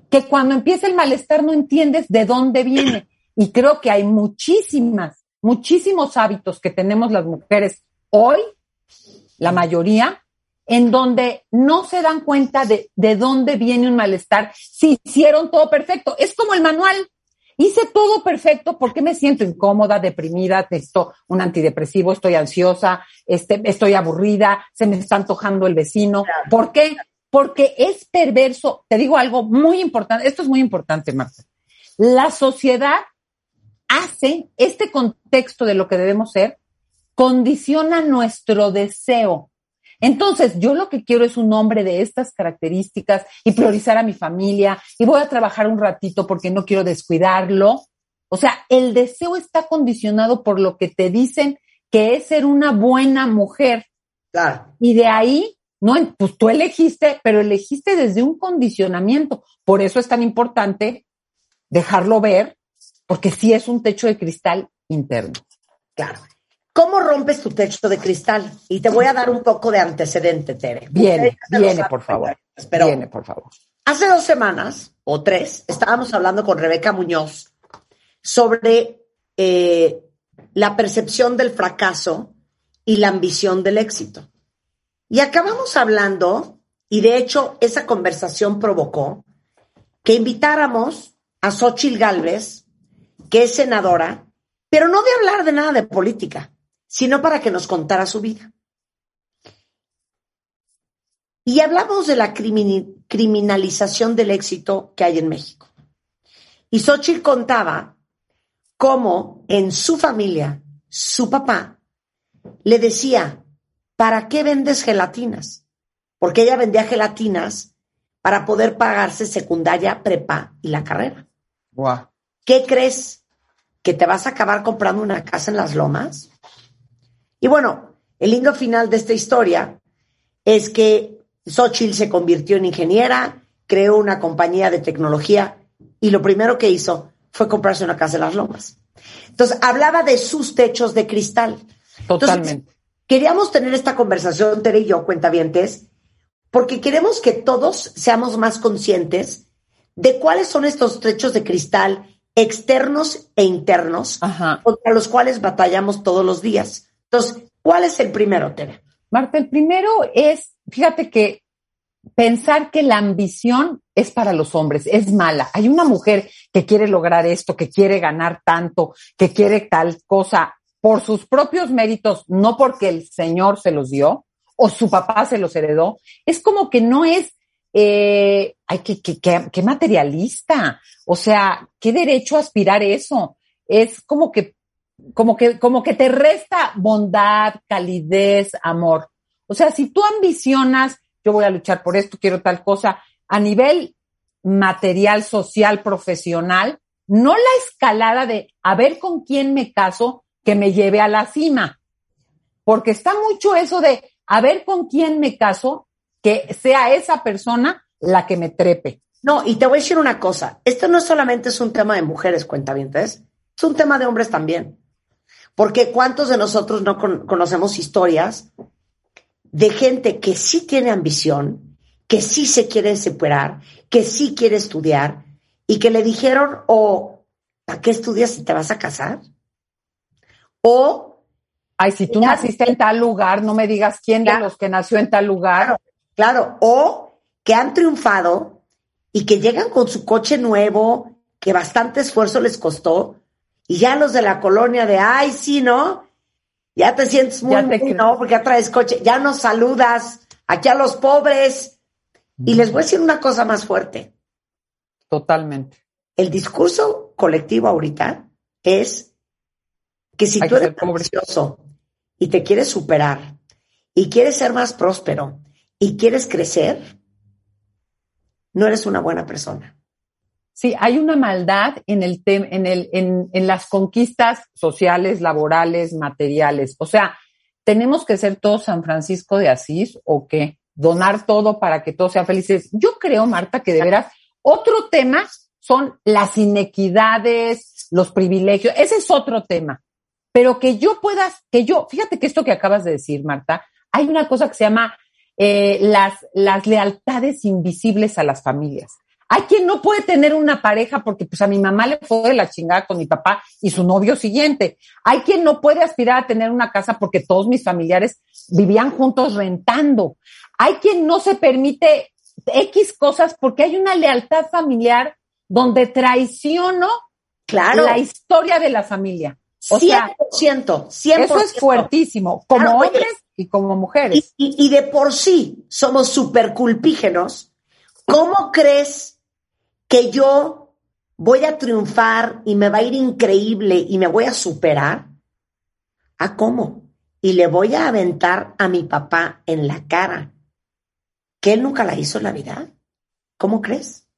que cuando empieza el malestar no entiendes de dónde viene. Y creo que hay muchísimas, muchísimos hábitos que tenemos las mujeres hoy, la mayoría, en donde no se dan cuenta de, de dónde viene un malestar si hicieron todo perfecto. Es como el manual. Hice todo perfecto, ¿por qué me siento incómoda, deprimida, necesito un antidepresivo, estoy ansiosa, este, estoy aburrida, se me está antojando el vecino. ¿Por qué? Porque es perverso. Te digo algo muy importante, esto es muy importante, Marta. La sociedad hace este contexto de lo que debemos ser, condiciona nuestro deseo. Entonces, yo lo que quiero es un hombre de estas características y priorizar a mi familia y voy a trabajar un ratito porque no quiero descuidarlo. O sea, el deseo está condicionado por lo que te dicen que es ser una buena mujer. Claro. Y de ahí, no, pues tú elegiste, pero elegiste desde un condicionamiento. Por eso es tan importante dejarlo ver porque sí es un techo de cristal interno. Claro. ¿Cómo rompes tu techo de cristal? Y te voy a dar un poco de antecedente, Tere. Viene, viene, por favor. viene, por favor. Hace dos semanas o tres estábamos hablando con Rebeca Muñoz sobre eh, la percepción del fracaso y la ambición del éxito. Y acabamos hablando, y de hecho esa conversación provocó que invitáramos a Xochil Gálvez que es senadora, pero no de hablar de nada de política, sino para que nos contara su vida. Y hablamos de la criminalización del éxito que hay en México. Y Xochitl contaba cómo en su familia, su papá, le decía, ¿para qué vendes gelatinas? Porque ella vendía gelatinas para poder pagarse secundaria, prepa y la carrera. ¿Qué crees? que te vas a acabar comprando una casa en las lomas. Y bueno, el lindo final de esta historia es que Xochitl se convirtió en ingeniera, creó una compañía de tecnología y lo primero que hizo fue comprarse una casa en las lomas. Entonces, hablaba de sus techos de cristal. Totalmente. Queríamos tener esta conversación, Tere y yo, cuentavientes, porque queremos que todos seamos más conscientes de cuáles son estos trechos de cristal externos e internos contra los cuales batallamos todos los días. Entonces, ¿cuál es el primero, Tere? Marta, el primero es, fíjate que pensar que la ambición es para los hombres, es mala. Hay una mujer que quiere lograr esto, que quiere ganar tanto, que quiere tal cosa por sus propios méritos, no porque el Señor se los dio o su papá se los heredó. Es como que no es, eh, ay, que, que, que, materialista. O sea, ¿qué derecho a aspirar eso? Es como que, como que, como que te resta bondad, calidez, amor. O sea, si tú ambicionas yo voy a luchar por esto, quiero tal cosa, a nivel material, social, profesional, no la escalada de a ver con quién me caso que me lleve a la cima, porque está mucho eso de a ver con quién me caso, que sea esa persona la que me trepe. No, y te voy a decir una cosa, esto no solamente es un tema de mujeres, cuentavientes, es un tema de hombres también. Porque ¿cuántos de nosotros no conocemos historias de gente que sí tiene ambición, que sí se quiere superar, que sí quiere estudiar y que le dijeron, o, oh, ¿para qué estudias si te vas a casar? O... Ay, si tú naciste en tal lugar, no me digas quién de los que nació en tal lugar. Claro, o que han triunfado y que llegan con su coche nuevo, que bastante esfuerzo les costó, y ya los de la colonia de, ay, sí, ¿no? Ya te sientes muy, ¿no? Porque ya traes coche, ya nos saludas aquí a los pobres. Y les voy a decir una cosa más fuerte. Totalmente. El discurso colectivo ahorita es que si tú eres ambicioso y te quieres superar y quieres ser más próspero y quieres crecer, no eres una buena persona. Sí, hay una maldad en el en el en, en las conquistas sociales, laborales, materiales. O sea, tenemos que ser todos San Francisco de Asís o qué? Donar todo para que todos sean felices. Yo creo, Marta, que de veras otro tema son las inequidades, los privilegios. Ese es otro tema. Pero que yo puedas, que yo, fíjate que esto que acabas de decir, Marta, hay una cosa que se llama eh, las, las lealtades invisibles a las familias. Hay quien no puede tener una pareja porque pues a mi mamá le fue de la chingada con mi papá y su novio siguiente. Hay quien no puede aspirar a tener una casa porque todos mis familiares vivían juntos rentando. Hay quien no se permite X cosas porque hay una lealtad familiar donde traiciono claro. la historia de la familia. O 100%, sea, Eso es fuertísimo, como hombres y como mujeres. Y, y, de por sí somos súper culpígenos. ¿Cómo crees que yo voy a triunfar y me va a ir increíble y me voy a superar? ¿A cómo? Y le voy a aventar a mi papá en la cara que él nunca la hizo en la vida. ¿Cómo crees?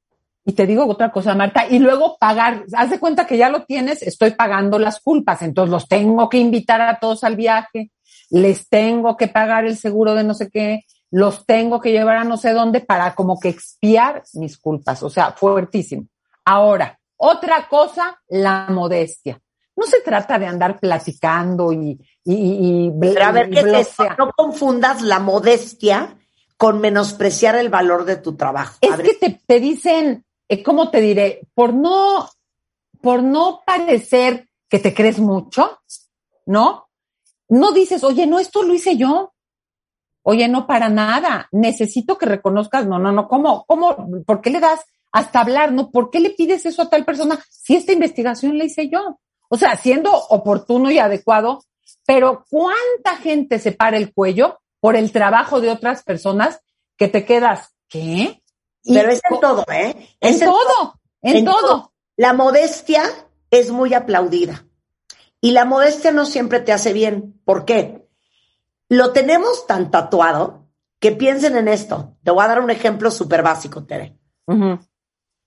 Y te digo otra cosa, Marta, y luego pagar, haz de cuenta que ya lo tienes, estoy pagando las culpas, entonces los tengo que invitar a todos al viaje, les tengo que pagar el seguro de no sé qué, los tengo que llevar a no sé dónde para como que expiar mis culpas. O sea, fuertísimo. Ahora, otra cosa, la modestia. No se trata de andar platicando y... y, y, Pero a ver, ¿qué es eso? No confundas la modestia con menospreciar el valor de tu trabajo. Es que te, te dicen, eh, ¿cómo te diré? Por no, por no parecer que te crees mucho, ¿no? No dices, oye, no, esto lo hice yo. Oye, no para nada. Necesito que reconozcas, no, no, no, ¿cómo? ¿Cómo? ¿Por qué le das hasta hablar? ¿No? ¿Por qué le pides eso a tal persona si esta investigación la hice yo? O sea, siendo oportuno y adecuado, pero ¿cuánta gente se para el cuello por el trabajo de otras personas que te quedas, ¿qué? Pero es en todo, ¿eh? en, todo, en, todo. La modestia es muy aplaudida. Y la modestia no siempre te hace bien. ¿Por qué? Lo tenemos tan tatuado que piensen en esto. Te voy a dar un ejemplo súper básico, Tere.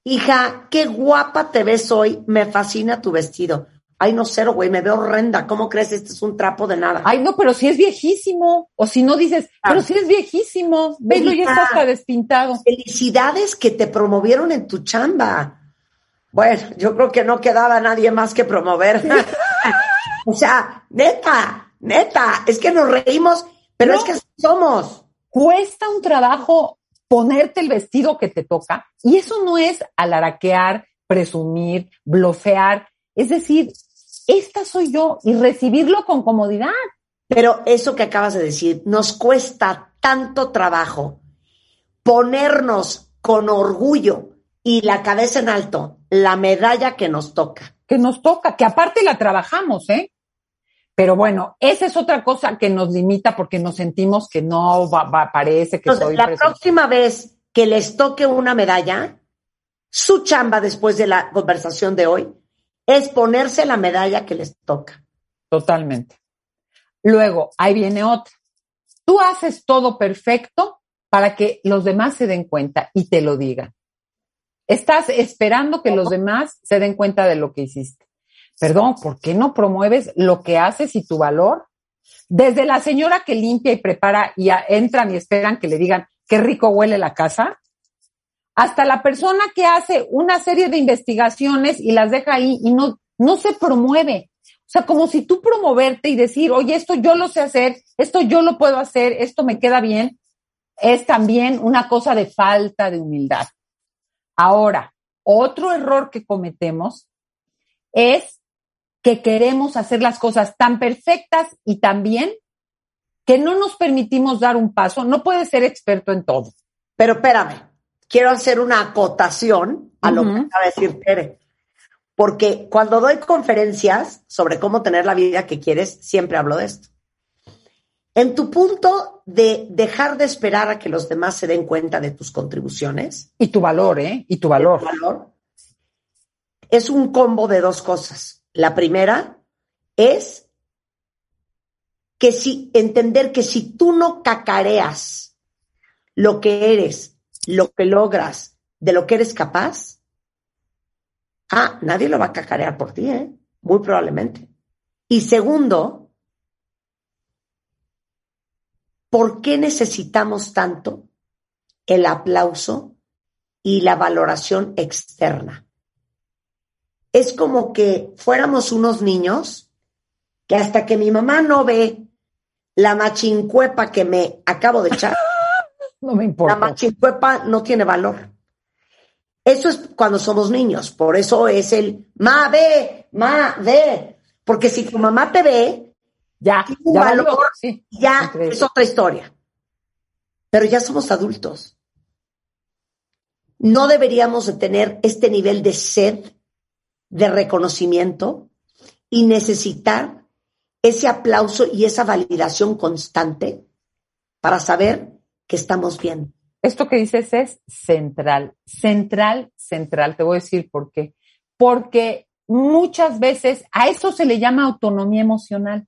Hija, qué guapa te ves hoy. Me fascina tu vestido. Ay, no, cero, güey, me veo horrenda. ¿Cómo crees? Este es un trapo de nada. Ay, no, pero si es viejísimo. O si no dices, ah. pero si es viejísimo. Velo, ya está hasta despintado. Felicidades que te promovieron en tu chamba. Bueno, yo creo que no quedaba nadie más que promover. o sea, neta, Neta, es que nos reímos, pero es que somos. cuesta un trabajo ponerte el vestido que te toca y eso no es alaraquear, presumir, blofear, es decir, esta soy yo y recibirlo con comodidad. Pero eso que acabas de decir, nos cuesta tanto trabajo ponernos con orgullo y la cabeza en alto la medalla que nos toca. Que nos toca, que aparte la trabajamos, ¿eh? Pero bueno, esa es otra cosa que nos limita porque nos sentimos que no va, parece que soy La próxima vez que les toque una medalla, su chamba después de la conversación de hoy es ponerse la medalla que les toca. Totalmente. Luego, ahí viene otra. Tú haces todo perfecto para que los demás se den cuenta y te lo digan. Estás esperando que los demás se den cuenta de lo que hiciste. Perdón, ¿por qué no promueves lo que haces y tu valor? Desde la señora que limpia y prepara y entran y esperan que le digan qué rico huele la casa, hasta la persona que hace una serie de investigaciones y las deja ahí y no, no se promueve. O sea, como si tú promoverte y decir, oye, esto yo lo sé hacer, esto yo lo puedo hacer, esto me queda bien, es también una cosa de falta de humildad. Ahora, otro error que cometemos es que queremos hacer las cosas tan perfectas y tan bien que no nos permitimos dar un paso. No puedes ser experto en todo. Pero espérame, quiero hacer una acotación a lo que acaba de decir Tere. Porque cuando doy conferencias sobre cómo tener la vida que quieres, siempre hablo de esto. En tu punto de dejar de esperar a que los demás se den cuenta de tus contribuciones. Y tu valor, ¿eh? Y tu valor. Tu valor. Es un combo de dos cosas. La primera es que si, entender que si tú no cacareas lo que eres, lo que logras, de lo que eres capaz, ah, nadie lo va a cacarear por ti, ¿eh? Muy probablemente. Y segundo, ¿por qué necesitamos tanto el aplauso y la valoración externa? Es como que fuéramos unos niños que hasta que mi mamá no ve la machincuepa que me acabo de echar, no me importa. La machincuepa no tiene valor. Eso es cuando somos niños, por eso es el ma ve, ma ve, porque si tu mamá te ve, ya, ya, es otra historia. Pero ya somos adultos. No deberíamos de tener este nivel de sed de reconocimiento y necesitar ese aplauso y esa validación constante para saber que estamos bien. Esto que dices es central, central, central. Te voy a decir por qué. Porque muchas veces a eso se le llama autonomía emocional.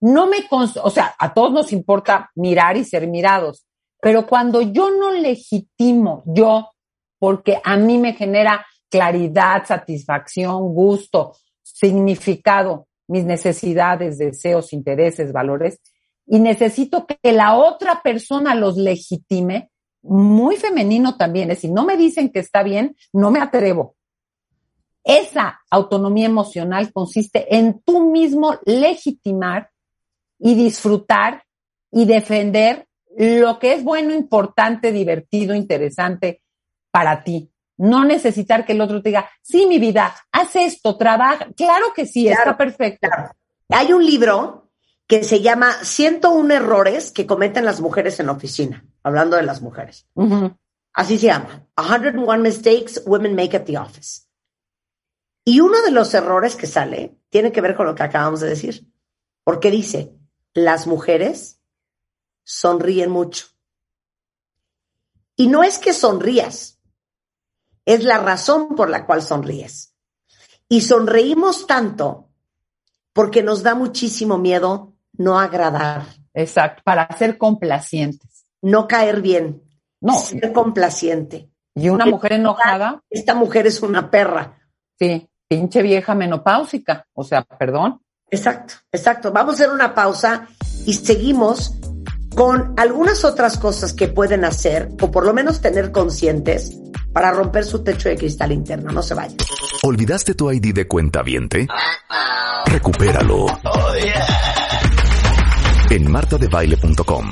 No me, o sea, a todos nos importa mirar y ser mirados, pero cuando yo no legitimo, yo, porque a mí me genera claridad, satisfacción, gusto, significado, mis necesidades, deseos, intereses, valores, y necesito que la otra persona los legitime, muy femenino también, es si no me dicen que está bien, no me atrevo. Esa autonomía emocional consiste en tú mismo legitimar y disfrutar y defender lo que es bueno, importante, divertido, interesante para ti. No necesitar que el otro te diga, sí, mi vida, haz esto, trabaja. Claro que sí, está perfecto. Hay un libro que se llama 101 errores que cometen las mujeres en la oficina, hablando de las mujeres. Así se llama, 101 mistakes women make at the office. Y uno de los errores que sale tiene que ver con lo que acabamos de decir, porque dice, las mujeres sonríen mucho. Y no es que sonrías, es la razón por la cual sonríes. Y sonreímos tanto porque nos da muchísimo miedo no agradar. Exacto, para ser complacientes. No caer bien. No. Ser complaciente. Y una mujer enojada. Esta mujer es una perra. Sí, pinche vieja menopáusica. O sea, perdón. Exacto, exacto. Vamos a hacer una pausa y seguimos con algunas otras cosas que pueden hacer, o por lo menos tener conscientes, para romper su techo de cristal interno. No se vayan. ¿Olvidaste tu ID de cuenta viente? Recupéralo. Oh, en martadebaile.com.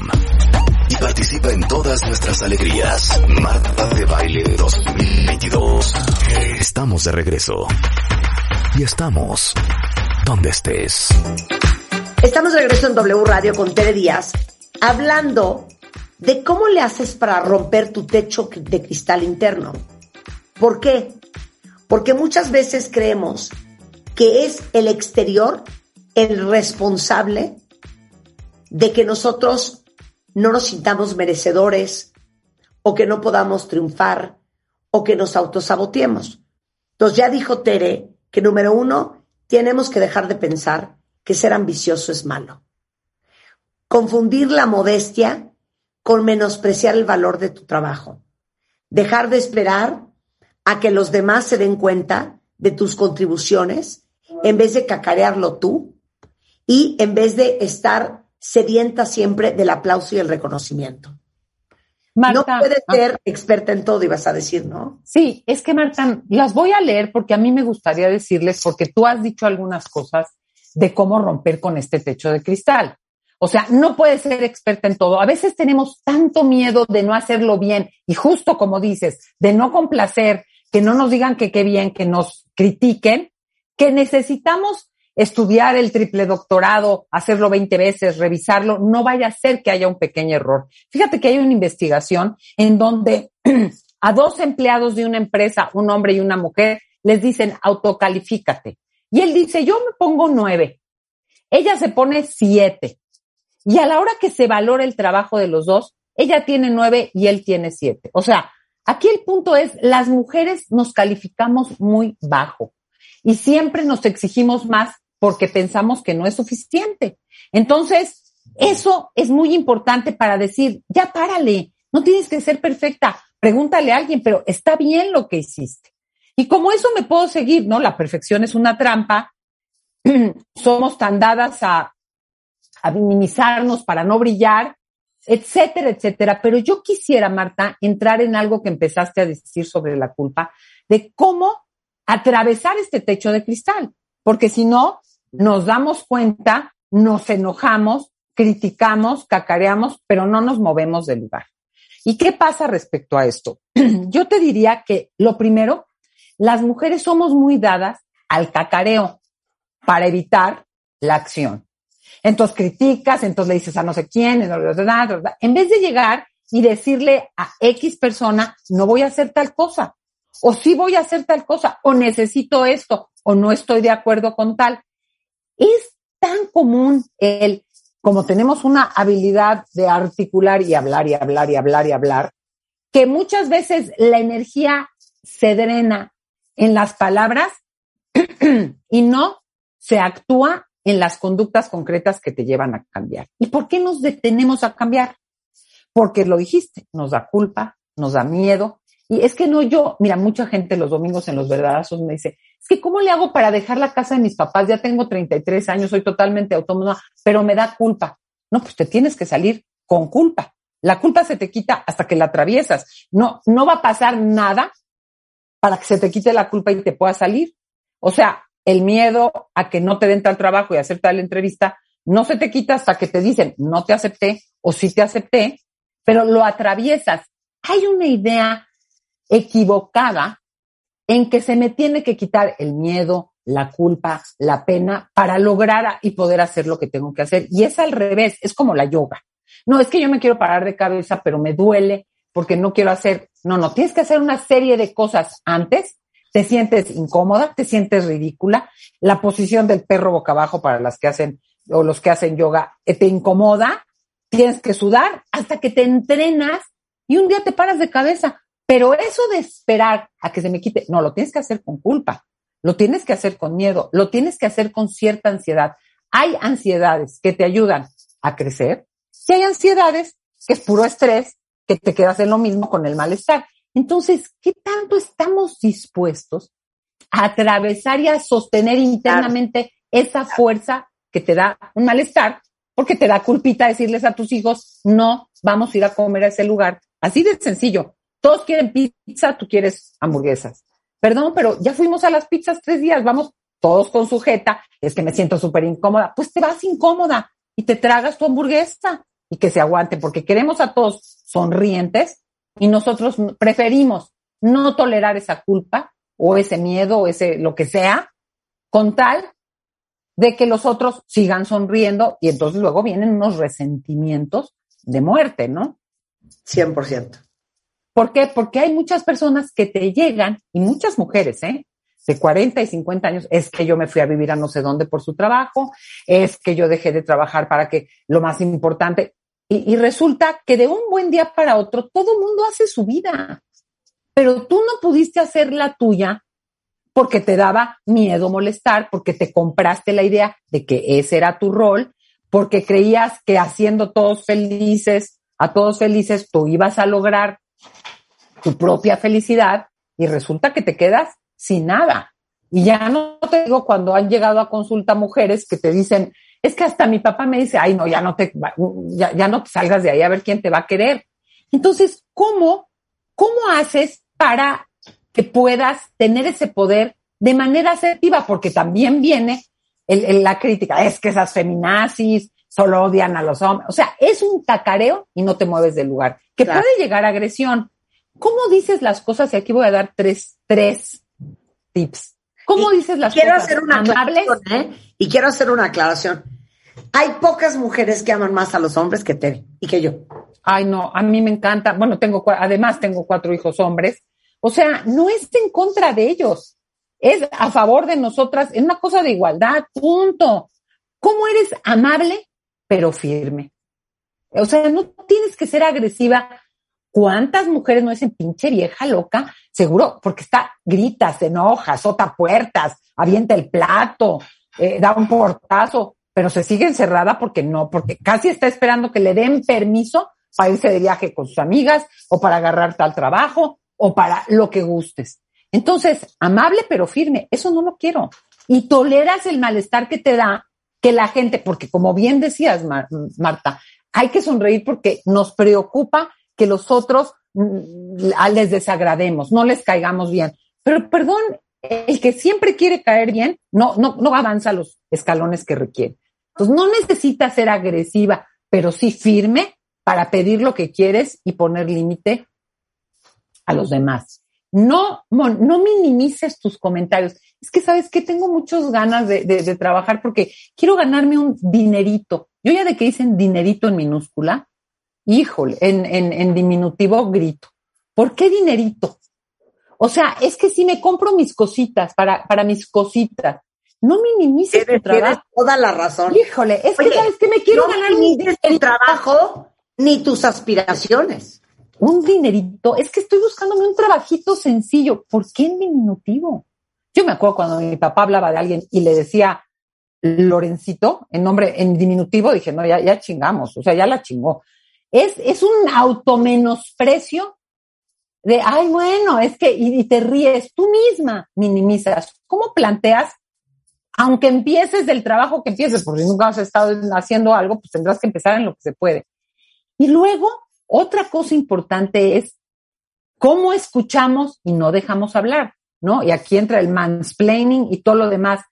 y participa en todas nuestras alegrías. Marta de Baile 2022. Estamos de regreso. Y estamos donde estés. Estamos de regreso en W Radio con Tere Díaz, hablando de cómo le haces para romper tu techo de cristal interno. ¿Por qué? Porque muchas veces creemos que es el exterior el responsable de que nosotros no nos sintamos merecedores o que no podamos triunfar o que nos autosaboteemos. Entonces ya dijo Tere que número uno, tenemos que dejar de pensar que ser ambicioso es malo. Confundir la modestia con menospreciar el valor de tu trabajo. Dejar de esperar a que los demás se den cuenta de tus contribuciones en vez de cacarearlo tú y en vez de estar sedienta siempre del aplauso y el reconocimiento. no puedes ah. ser experta en todo, ibas a decir, ¿no? Sí, es que Marta, las voy a leer porque a mí me gustaría decirles, porque tú has dicho algunas cosas de cómo romper con este techo de cristal. O sea, no puedes ser experta en todo. A veces tenemos tanto miedo de no hacerlo bien y justo como dices, de no complacer, que no nos digan que qué bien, que nos critiquen, que necesitamos estudiar el triple doctorado, hacerlo 20 veces, revisarlo, no vaya a ser que haya un pequeño error. Fíjate que hay una investigación en donde a dos empleados de una empresa, un hombre y una mujer, les dicen autocalifícate. Y él dice, yo me pongo nueve. Ella se pone siete. Y a la hora que se valora el trabajo de los dos, ella tiene nueve y él tiene siete. O sea, Aquí el punto es, las mujeres nos calificamos muy bajo y siempre nos exigimos más porque pensamos que no es suficiente. Entonces, eso es muy importante para decir, ya párale, no tienes que ser perfecta, pregúntale a alguien, pero está bien lo que hiciste. Y como eso me puedo seguir, ¿no? La perfección es una trampa, somos tan dadas a, a minimizarnos para no brillar, etcétera, etcétera. Pero yo quisiera, Marta, entrar en algo que empezaste a decir sobre la culpa, de cómo atravesar este techo de cristal, porque si no, nos damos cuenta, nos enojamos, criticamos, cacareamos, pero no nos movemos del lugar. ¿Y qué pasa respecto a esto? Yo te diría que lo primero, las mujeres somos muy dadas al cacareo para evitar la acción. Entonces criticas, entonces le dices a no sé quién, en vez de llegar y decirle a X persona, no voy a hacer tal cosa, o sí voy a hacer tal cosa, o necesito esto, o no estoy de acuerdo con tal. Es tan común el, como tenemos una habilidad de articular y hablar y hablar y hablar y hablar, que muchas veces la energía se drena en las palabras y no se actúa en las conductas concretas que te llevan a cambiar. ¿Y por qué nos detenemos a cambiar? Porque lo dijiste, nos da culpa, nos da miedo. Y es que no yo, mira, mucha gente los domingos en los verdadazos me dice, es que ¿cómo le hago para dejar la casa de mis papás? Ya tengo 33 años, soy totalmente autónoma, pero me da culpa. No, pues te tienes que salir con culpa. La culpa se te quita hasta que la atraviesas. No, no va a pasar nada para que se te quite la culpa y te pueda salir. O sea, el miedo a que no te den tal trabajo y hacer tal entrevista, no se te quita hasta que te dicen, no te acepté o sí te acepté, pero lo atraviesas. Hay una idea equivocada en que se me tiene que quitar el miedo, la culpa, la pena para lograr y poder hacer lo que tengo que hacer. Y es al revés, es como la yoga. No, es que yo me quiero parar de cabeza, pero me duele porque no quiero hacer. No, no, tienes que hacer una serie de cosas antes te sientes incómoda, te sientes ridícula, la posición del perro boca abajo para las que hacen o los que hacen yoga eh, te incomoda, tienes que sudar hasta que te entrenas y un día te paras de cabeza. Pero eso de esperar a que se me quite, no, lo tienes que hacer con culpa, lo tienes que hacer con miedo, lo tienes que hacer con cierta ansiedad. Hay ansiedades que te ayudan a crecer y hay ansiedades que es puro estrés, que te quedas en lo mismo con el malestar. Entonces, ¿qué tanto estamos dispuestos a atravesar y a sostener internamente esa fuerza que te da un malestar? Porque te da culpita decirles a tus hijos, no, vamos a ir a comer a ese lugar. Así de sencillo. Todos quieren pizza, tú quieres hamburguesas. Perdón, pero ya fuimos a las pizzas tres días, vamos todos con sujeta, es que me siento súper incómoda. Pues te vas incómoda y te tragas tu hamburguesa. y que se aguanten, porque queremos a todos sonrientes y nosotros preferimos no tolerar esa culpa o ese miedo o ese lo que sea, con tal de que los otros sigan sonriendo y entonces luego vienen unos resentimientos de muerte, ¿no? 100%. ¿Por qué? Porque hay muchas personas que te llegan, y muchas mujeres, ¿eh? De 40 y 50 años, es que yo me fui a vivir a no sé dónde por su trabajo, es que yo dejé de trabajar para que lo más importante, y, resulta que de un buen día para otro todo el mundo hace su vida, pero tú no pudiste hacer la tuya porque te daba miedo molestar, porque te compraste la idea de que ese era tu rol, porque creías que haciendo todos felices, a todos felices, tú ibas a lograr tu propia felicidad y resulta que te quedas sin nada. Y ya no te digo cuando han llegado a consulta mujeres que te dicen, es que hasta mi papá me dice, ay no, ya no te, ya, ya no te salgas de ahí a ver quién te va a querer. Entonces, ¿cómo, cómo haces para que puedas tener ese poder de manera asertiva? Porque también viene la crítica, es que esas feminazis solo odian a los hombres. O sea, es un cacareo y no te mueves del lugar, que puede llegar a agresión. ¿Cómo dices las cosas? Y aquí voy a dar tres, tres tips. ¿Cómo dices las quiero cosas? Hacer una aclaración, ¿eh? Y quiero hacer una aclaración. Hay pocas mujeres que aman más a los hombres que Tere y que yo. Ay, no, a mí me encanta. Bueno, tengo, además tengo cuatro hijos hombres. O sea, no es en contra de ellos. Es a favor de nosotras. Es una cosa de igualdad, punto. ¿Cómo eres amable, pero firme? O sea, no tienes que ser agresiva ¿Cuántas mujeres no dicen pinche vieja loca? Seguro, porque está, grita, se enoja, sota puertas, avienta el plato, eh, da un portazo, pero se sigue encerrada porque no, porque casi está esperando que le den permiso para irse de viaje con sus amigas o para agarrar tal trabajo o para lo que gustes. Entonces, amable pero firme, eso no lo quiero. Y toleras el malestar que te da que la gente, porque como bien decías, Marta, hay que sonreír porque nos preocupa que los otros mm, les desagrademos, no les caigamos bien. Pero perdón, el que siempre quiere caer bien no, no, no avanza los escalones que requiere. Entonces no necesitas ser agresiva, pero sí firme para pedir lo que quieres y poner límite a los demás. No, no minimices tus comentarios. Es que, ¿sabes que Tengo muchas ganas de, de trabajar porque quiero ganarme un dinerito. Yo ya de que dicen dinerito en minúscula, híjole, en, en, en diminutivo grito. ¿Por qué dinerito? O sea, es que si me compro mis cositas para, para mis cositas, no minimices tu trabajo. Tienes toda la razón. Híjole, es que sabes que me quiero ganar mi tu trabajo ni tus aspiraciones. Un dinerito, es que estoy buscándome un trabajito sencillo. ¿Por qué en diminutivo? Yo me acuerdo cuando mi papá hablaba de alguien y le decía Lorencito, en nombre, en diminutivo, dije, no, ya, ya chingamos, o sea, ya la chingó. Es, es un automenosprecio de, ay, bueno, es que, y, te ríes, tú misma minimizas. ¿Cómo planteas? Aunque empieces del trabajo que empieces, porque nunca has estado haciendo algo, pues tendrás que empezar en lo que se puede. Y luego, otra cosa importante es cómo escuchamos y no dejamos hablar, ¿no? Y aquí entra el mansplaining y todo lo demás.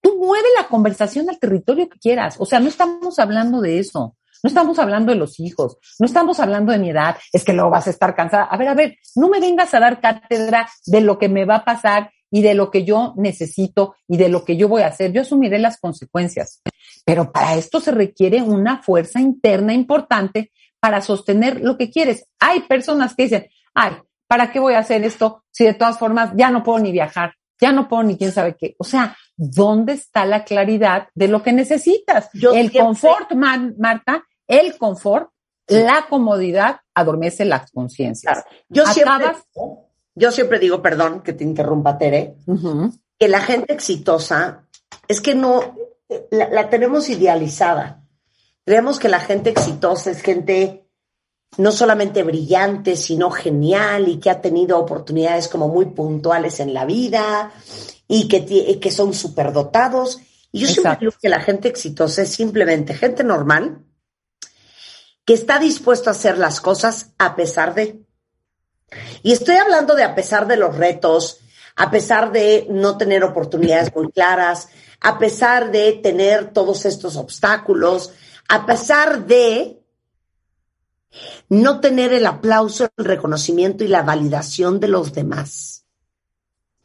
Tú mueve la conversación al territorio que quieras. O sea, no estamos hablando de eso. No estamos hablando de los hijos, no estamos hablando de mi edad, es que luego vas a estar cansada. A ver, a ver, no me vengas a dar cátedra de lo que me va a pasar y de lo que yo necesito y de lo que yo voy a hacer. Yo asumiré las consecuencias. Pero para esto se requiere una fuerza interna importante para sostener lo que quieres. Hay personas que dicen, ay, ¿para qué voy a hacer esto si de todas formas ya no puedo ni viajar? Ya no puedo ni quién sabe qué. O sea, ¿dónde está la claridad de lo que necesitas? el confort, Marta, el confort, la comodidad adormece las conciencias. Yo, siempre, yo siempre digo, perdón que te interrumpa, Tere, que la gente exitosa es que no, la, tenemos idealizada. Creemos que la gente exitosa es gente no solamente brillante, sino genial y que ha tenido oportunidades como muy puntuales en la vida y que, que son superdotados. Y yo siempre digo que la gente exitosa es simplemente gente normal que está dispuesto a hacer las cosas a pesar de. Y estoy hablando de a pesar de los retos, a pesar de no tener oportunidades muy claras, a pesar de tener todos estos obstáculos, a pesar de No tener el aplauso, el reconocimiento y la validación de los demás.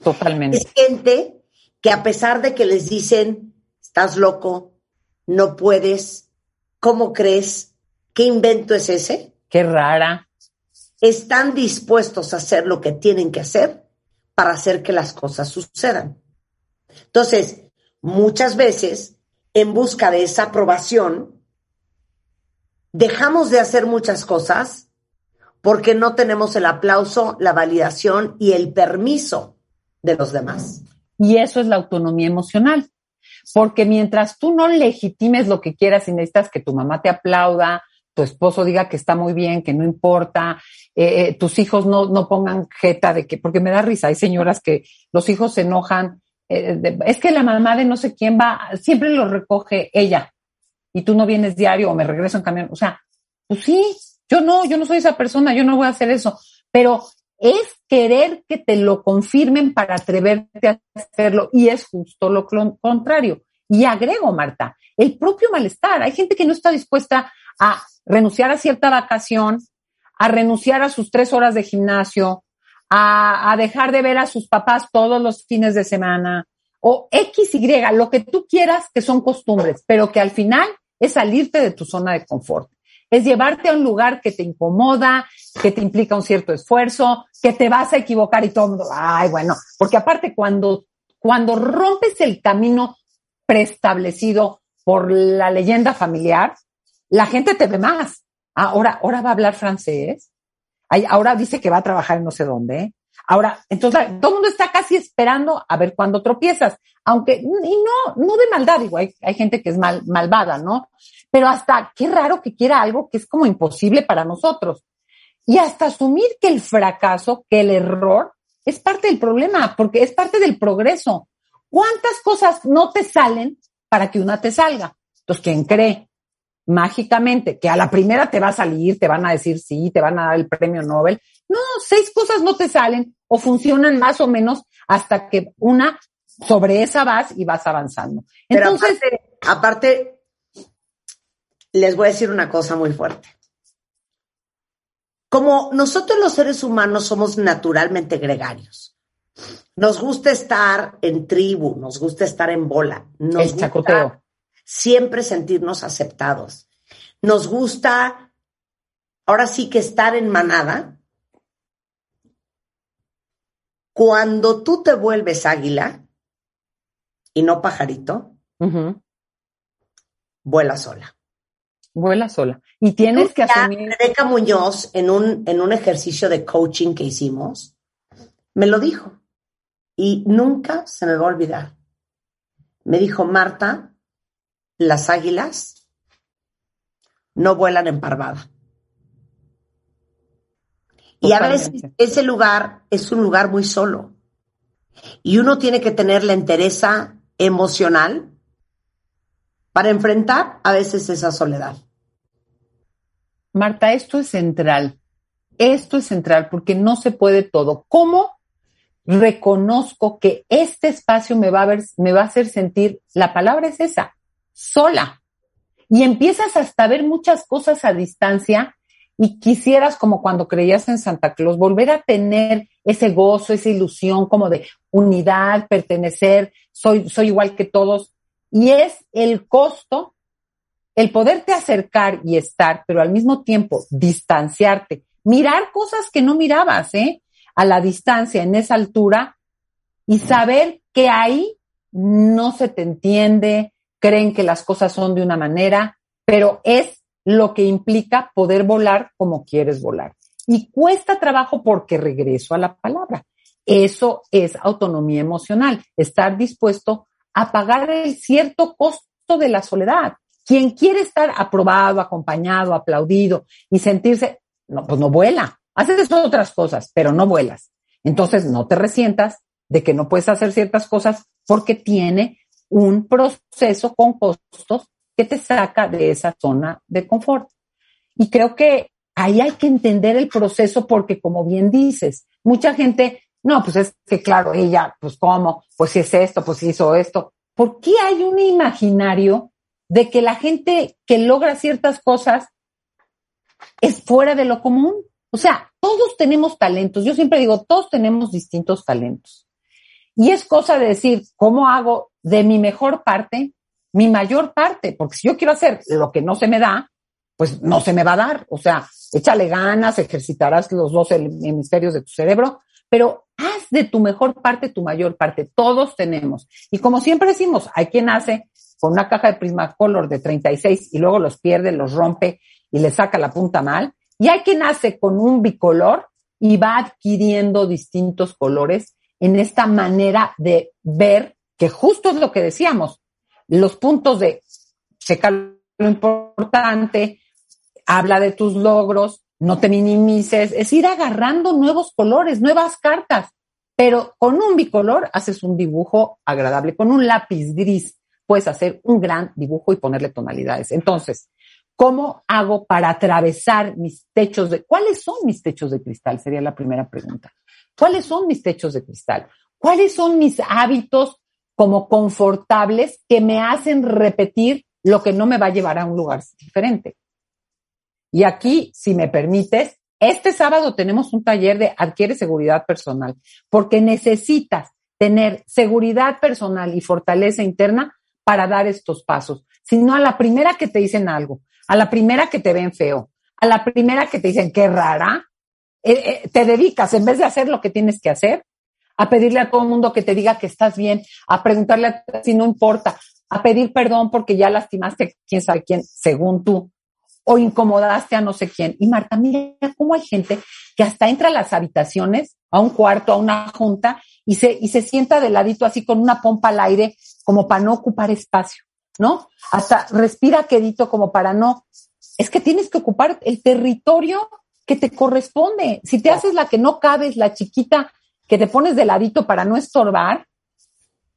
Totalmente. Es gente que a pesar de que les dicen, estás loco, no puedes, ¿cómo crees? ¿Qué invento es ese? Qué rara. Están dispuestos a hacer lo que tienen que hacer para hacer que las cosas sucedan. Entonces, muchas veces, en busca de esa aprobación, dejamos de hacer muchas cosas porque no tenemos el aplauso, la validación y el permiso de los demás. Y eso es la autonomía emocional. Porque mientras tú no legitimes lo que quieras y necesitas que tu mamá te aplauda, tu esposo diga que está muy bien, que no importa, eh, eh, tus hijos no, no pongan jeta de que, porque me da risa, hay señoras que los hijos se enojan, eh, es que la mamá de no sé quién va, siempre lo recoge ella y tú no vienes diario o me regreso en camión, o sea, pues sí, yo no, yo no soy esa persona, yo no voy a hacer eso, pero es querer que te lo confirmen para atreverte a hacerlo y es justo lo contrario. Y agrego, Marta, el propio malestar. Hay gente que no está dispuesta a renunciar a cierta vacación, a renunciar a sus tres horas de gimnasio, a, a dejar de ver a sus papás todos los fines de semana, o X, Y, lo que tú quieras, que son costumbres, pero que al final es salirte de tu zona de confort. Es llevarte a un lugar que te incomoda, que te implica un cierto esfuerzo, que te vas a equivocar y todo el mundo, ay, bueno, porque aparte cuando, cuando rompes el camino preestablecido por la leyenda familiar, la gente te ve más. Ahora, ahora va a hablar francés. Ahora dice que va a trabajar en no sé dónde. Ahora, entonces todo el mundo está casi esperando a ver cuándo tropiezas, aunque, y no, no de maldad, digo, hay, hay gente que es mal, malvada, ¿no? Pero hasta, qué raro que quiera algo que es como imposible para nosotros. Y hasta asumir que el fracaso, que el error, es parte del problema, porque es parte del progreso. ¿Cuántas cosas no te salen para que una te salga? Entonces, ¿quién cree mágicamente que a la primera te va a salir, te van a decir sí, te van a dar el premio Nobel? No, seis cosas no te salen o funcionan más o menos hasta que una sobre esa vas y vas avanzando. Entonces, aparte, les voy a decir una cosa muy fuerte. Como nosotros los seres humanos somos naturalmente gregarios, nos gusta estar en tribu, nos gusta estar en bola, nos gusta siempre sentirnos aceptados, nos gusta ahora sí que estar en manada cuando tú te vuelves águila y no pajarito, vuela sola. Vuela sola. Y tienes que asumir. Rebeca Muñoz, en un, en un ejercicio de coaching que hicimos, me lo dijo. Y nunca se me va a olvidar. Me dijo, Marta, las águilas no vuelan en parvada. Y a veces ese lugar es un lugar muy solo. Y uno tiene que tener la entereza emocional para enfrentar a veces esa soledad. Marta, esto es central. Esto es central porque no se puede todo. ¿Cómo reconozco que este espacio me va a, ver, me va a hacer sentir, la palabra es esa, sola? Y empiezas hasta ver muchas cosas a distancia y quisieras, como cuando creías en Santa Claus, volver a tener ese gozo, esa ilusión como de unidad, pertenecer, soy, soy igual que todos. Y es el costo, el poderte acercar y estar, pero al mismo tiempo distanciarte, mirar cosas que no mirabas, ¿eh? A la distancia, en esa altura, y saber que ahí no se te entiende, creen que las cosas son de una manera, pero es lo que implica poder volar como quieres volar. Y cuesta trabajo porque regreso a la palabra. Eso es autonomía emocional, estar dispuesto a pagar el cierto costo de la soledad. Quien quiere estar aprobado, acompañado, aplaudido y sentirse, no, pues no vuela. Haces otras cosas, pero no vuelas. Entonces no te resientas de que no puedes hacer ciertas cosas porque tiene un proceso con costos que te saca de esa zona de confort. Y creo que ahí hay que entender el proceso porque, como bien dices, mucha gente, no, pues es que claro, ella, pues cómo, pues si es esto, pues si hizo esto. ¿Por qué hay un imaginario de que la gente que logra ciertas cosas es fuera de lo común. O sea, todos tenemos talentos. Yo siempre digo, todos tenemos distintos talentos. Y es cosa de decir, ¿cómo hago de mi mejor parte mi mayor parte? Porque si yo quiero hacer lo que no se me da, pues no se me va a dar. O sea, échale ganas, ejercitarás los dos hemisferios de tu cerebro, pero haz de tu mejor parte tu mayor parte. Todos tenemos. Y como siempre decimos, hay quien hace con una caja de Prismacolor de 36 y luego los pierde, los rompe y le saca la punta mal. Y hay quien hace con un bicolor y va adquiriendo distintos colores en esta manera de ver que justo es lo que decíamos, los puntos de checar lo importante, habla de tus logros, no te minimices, es ir agarrando nuevos colores, nuevas cartas, pero con un bicolor haces un dibujo agradable, con un lápiz gris puedes hacer un gran dibujo y ponerle tonalidades. Entonces, ¿cómo hago para atravesar mis techos de, cuáles son mis techos de cristal? Sería la primera pregunta. ¿Cuáles son mis techos de cristal? ¿Cuáles son mis hábitos como confortables que me hacen repetir lo que no me va a llevar a un lugar diferente? Y aquí, si me permites, este sábado tenemos un taller de adquiere seguridad personal, porque necesitas tener seguridad personal y fortaleza interna para dar estos pasos, sino a la primera que te dicen algo, a la primera que te ven feo, a la primera que te dicen qué rara, eh, eh, te dedicas en vez de hacer lo que tienes que hacer, a pedirle a todo el mundo que te diga que estás bien, a preguntarle a si no importa, a pedir perdón porque ya lastimaste a quién sabe quién, según tú, o incomodaste a no sé quién. Y Marta, mira cómo hay gente que hasta entra a las habitaciones, a un cuarto, a una junta, y se, y se sienta de ladito así con una pompa al aire, como para no ocupar espacio, ¿no? Hasta respira quedito como para no. Es que tienes que ocupar el territorio que te corresponde. Si te haces la que no cabes, la chiquita que te pones de ladito para no estorbar,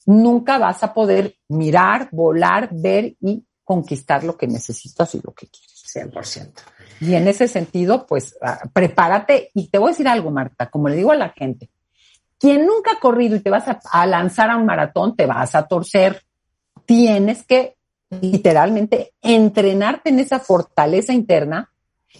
nunca vas a poder mirar, volar, ver y conquistar lo que necesitas y lo que quieres. 100%. Y en ese sentido, pues ah, prepárate. Y te voy a decir algo, Marta, como le digo a la gente, quien nunca ha corrido y te vas a, lanzar a un maratón, te vas a torcer. Tienes que literalmente entrenarte en esa fortaleza interna,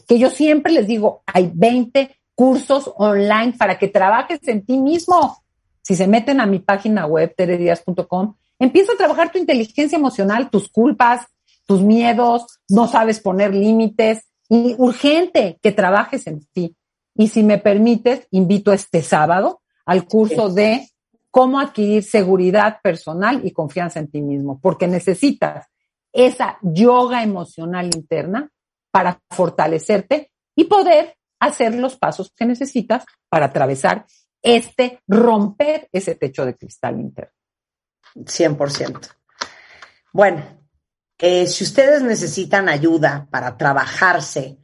que yo siempre les digo, hay 20 cursos online para que trabajes en ti mismo. Si se meten a mi página web, teredias.com, empieza a trabajar tu inteligencia emocional, tus culpas, tus miedos, no sabes poner límites, y urgente que trabajes en ti. Y si me permites, invito este sábado al curso de cómo adquirir seguridad personal y confianza en ti mismo, porque necesitas esa yoga emocional interna para fortalecerte y poder hacer los pasos que necesitas para atravesar este, romper ese techo de cristal interno. 100%. Bueno, eh, si ustedes necesitan ayuda para trabajarse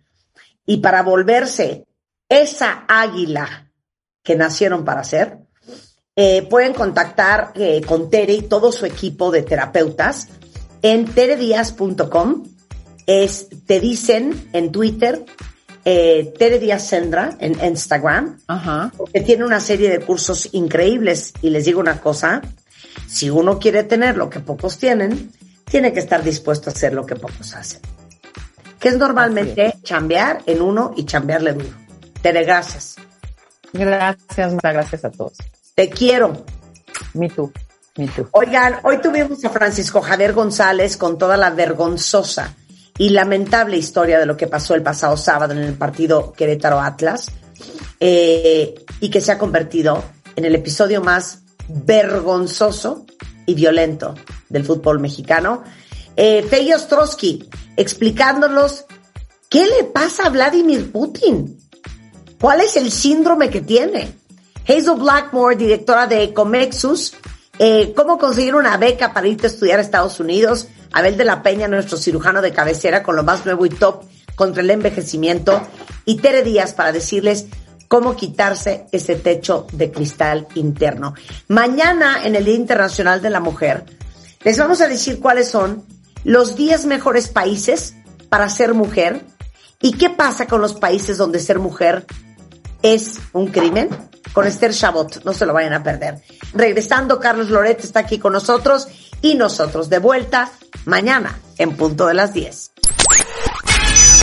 y para volverse esa águila que nacieron para ser, eh, pueden contactar eh, con Tere y todo su equipo de terapeutas en teredias.com. Es, te dicen en Twitter, eh, Tere Díaz Sendra en Instagram, que tiene una serie de cursos increíbles. Y les digo una cosa, si uno quiere tener lo que pocos tienen, tiene que estar dispuesto a hacer lo que pocos hacen. Que es normalmente chambear en uno y chambearle duro. Tere, gracias. Gracias, muchas gracias a todos. Te quiero. Me tú, me tú. Oigan, hoy tuvimos a Francisco Javier González con toda la vergonzosa y lamentable historia de lo que pasó el pasado sábado en el partido Querétaro Atlas eh, y que se ha convertido en el episodio más vergonzoso y violento del fútbol mexicano. Eh, Fey Ostrowski explicándonos qué le pasa a Vladimir Putin ¿Cuál es el síndrome que tiene? Hazel Blackmore, directora de Comexus, eh, cómo conseguir una beca para irte a estudiar a Estados Unidos. Abel de la Peña, nuestro cirujano de cabecera, con lo más nuevo y top contra el envejecimiento. Y Tere Díaz para decirles cómo quitarse ese techo de cristal interno. Mañana, en el Día Internacional de la Mujer, les vamos a decir cuáles son los 10 mejores países para ser mujer y qué pasa con los países donde ser mujer es un crimen con Esther Chabot. No se lo vayan a perder. Regresando, Carlos Loret está aquí con nosotros y nosotros de vuelta mañana en punto de las 10.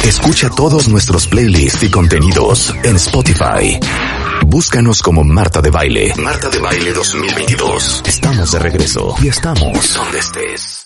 Escucha todos nuestros playlists y contenidos en Spotify. Búscanos como Marta de Baile. Marta de Baile 2022. Estamos de regreso y estamos donde estés.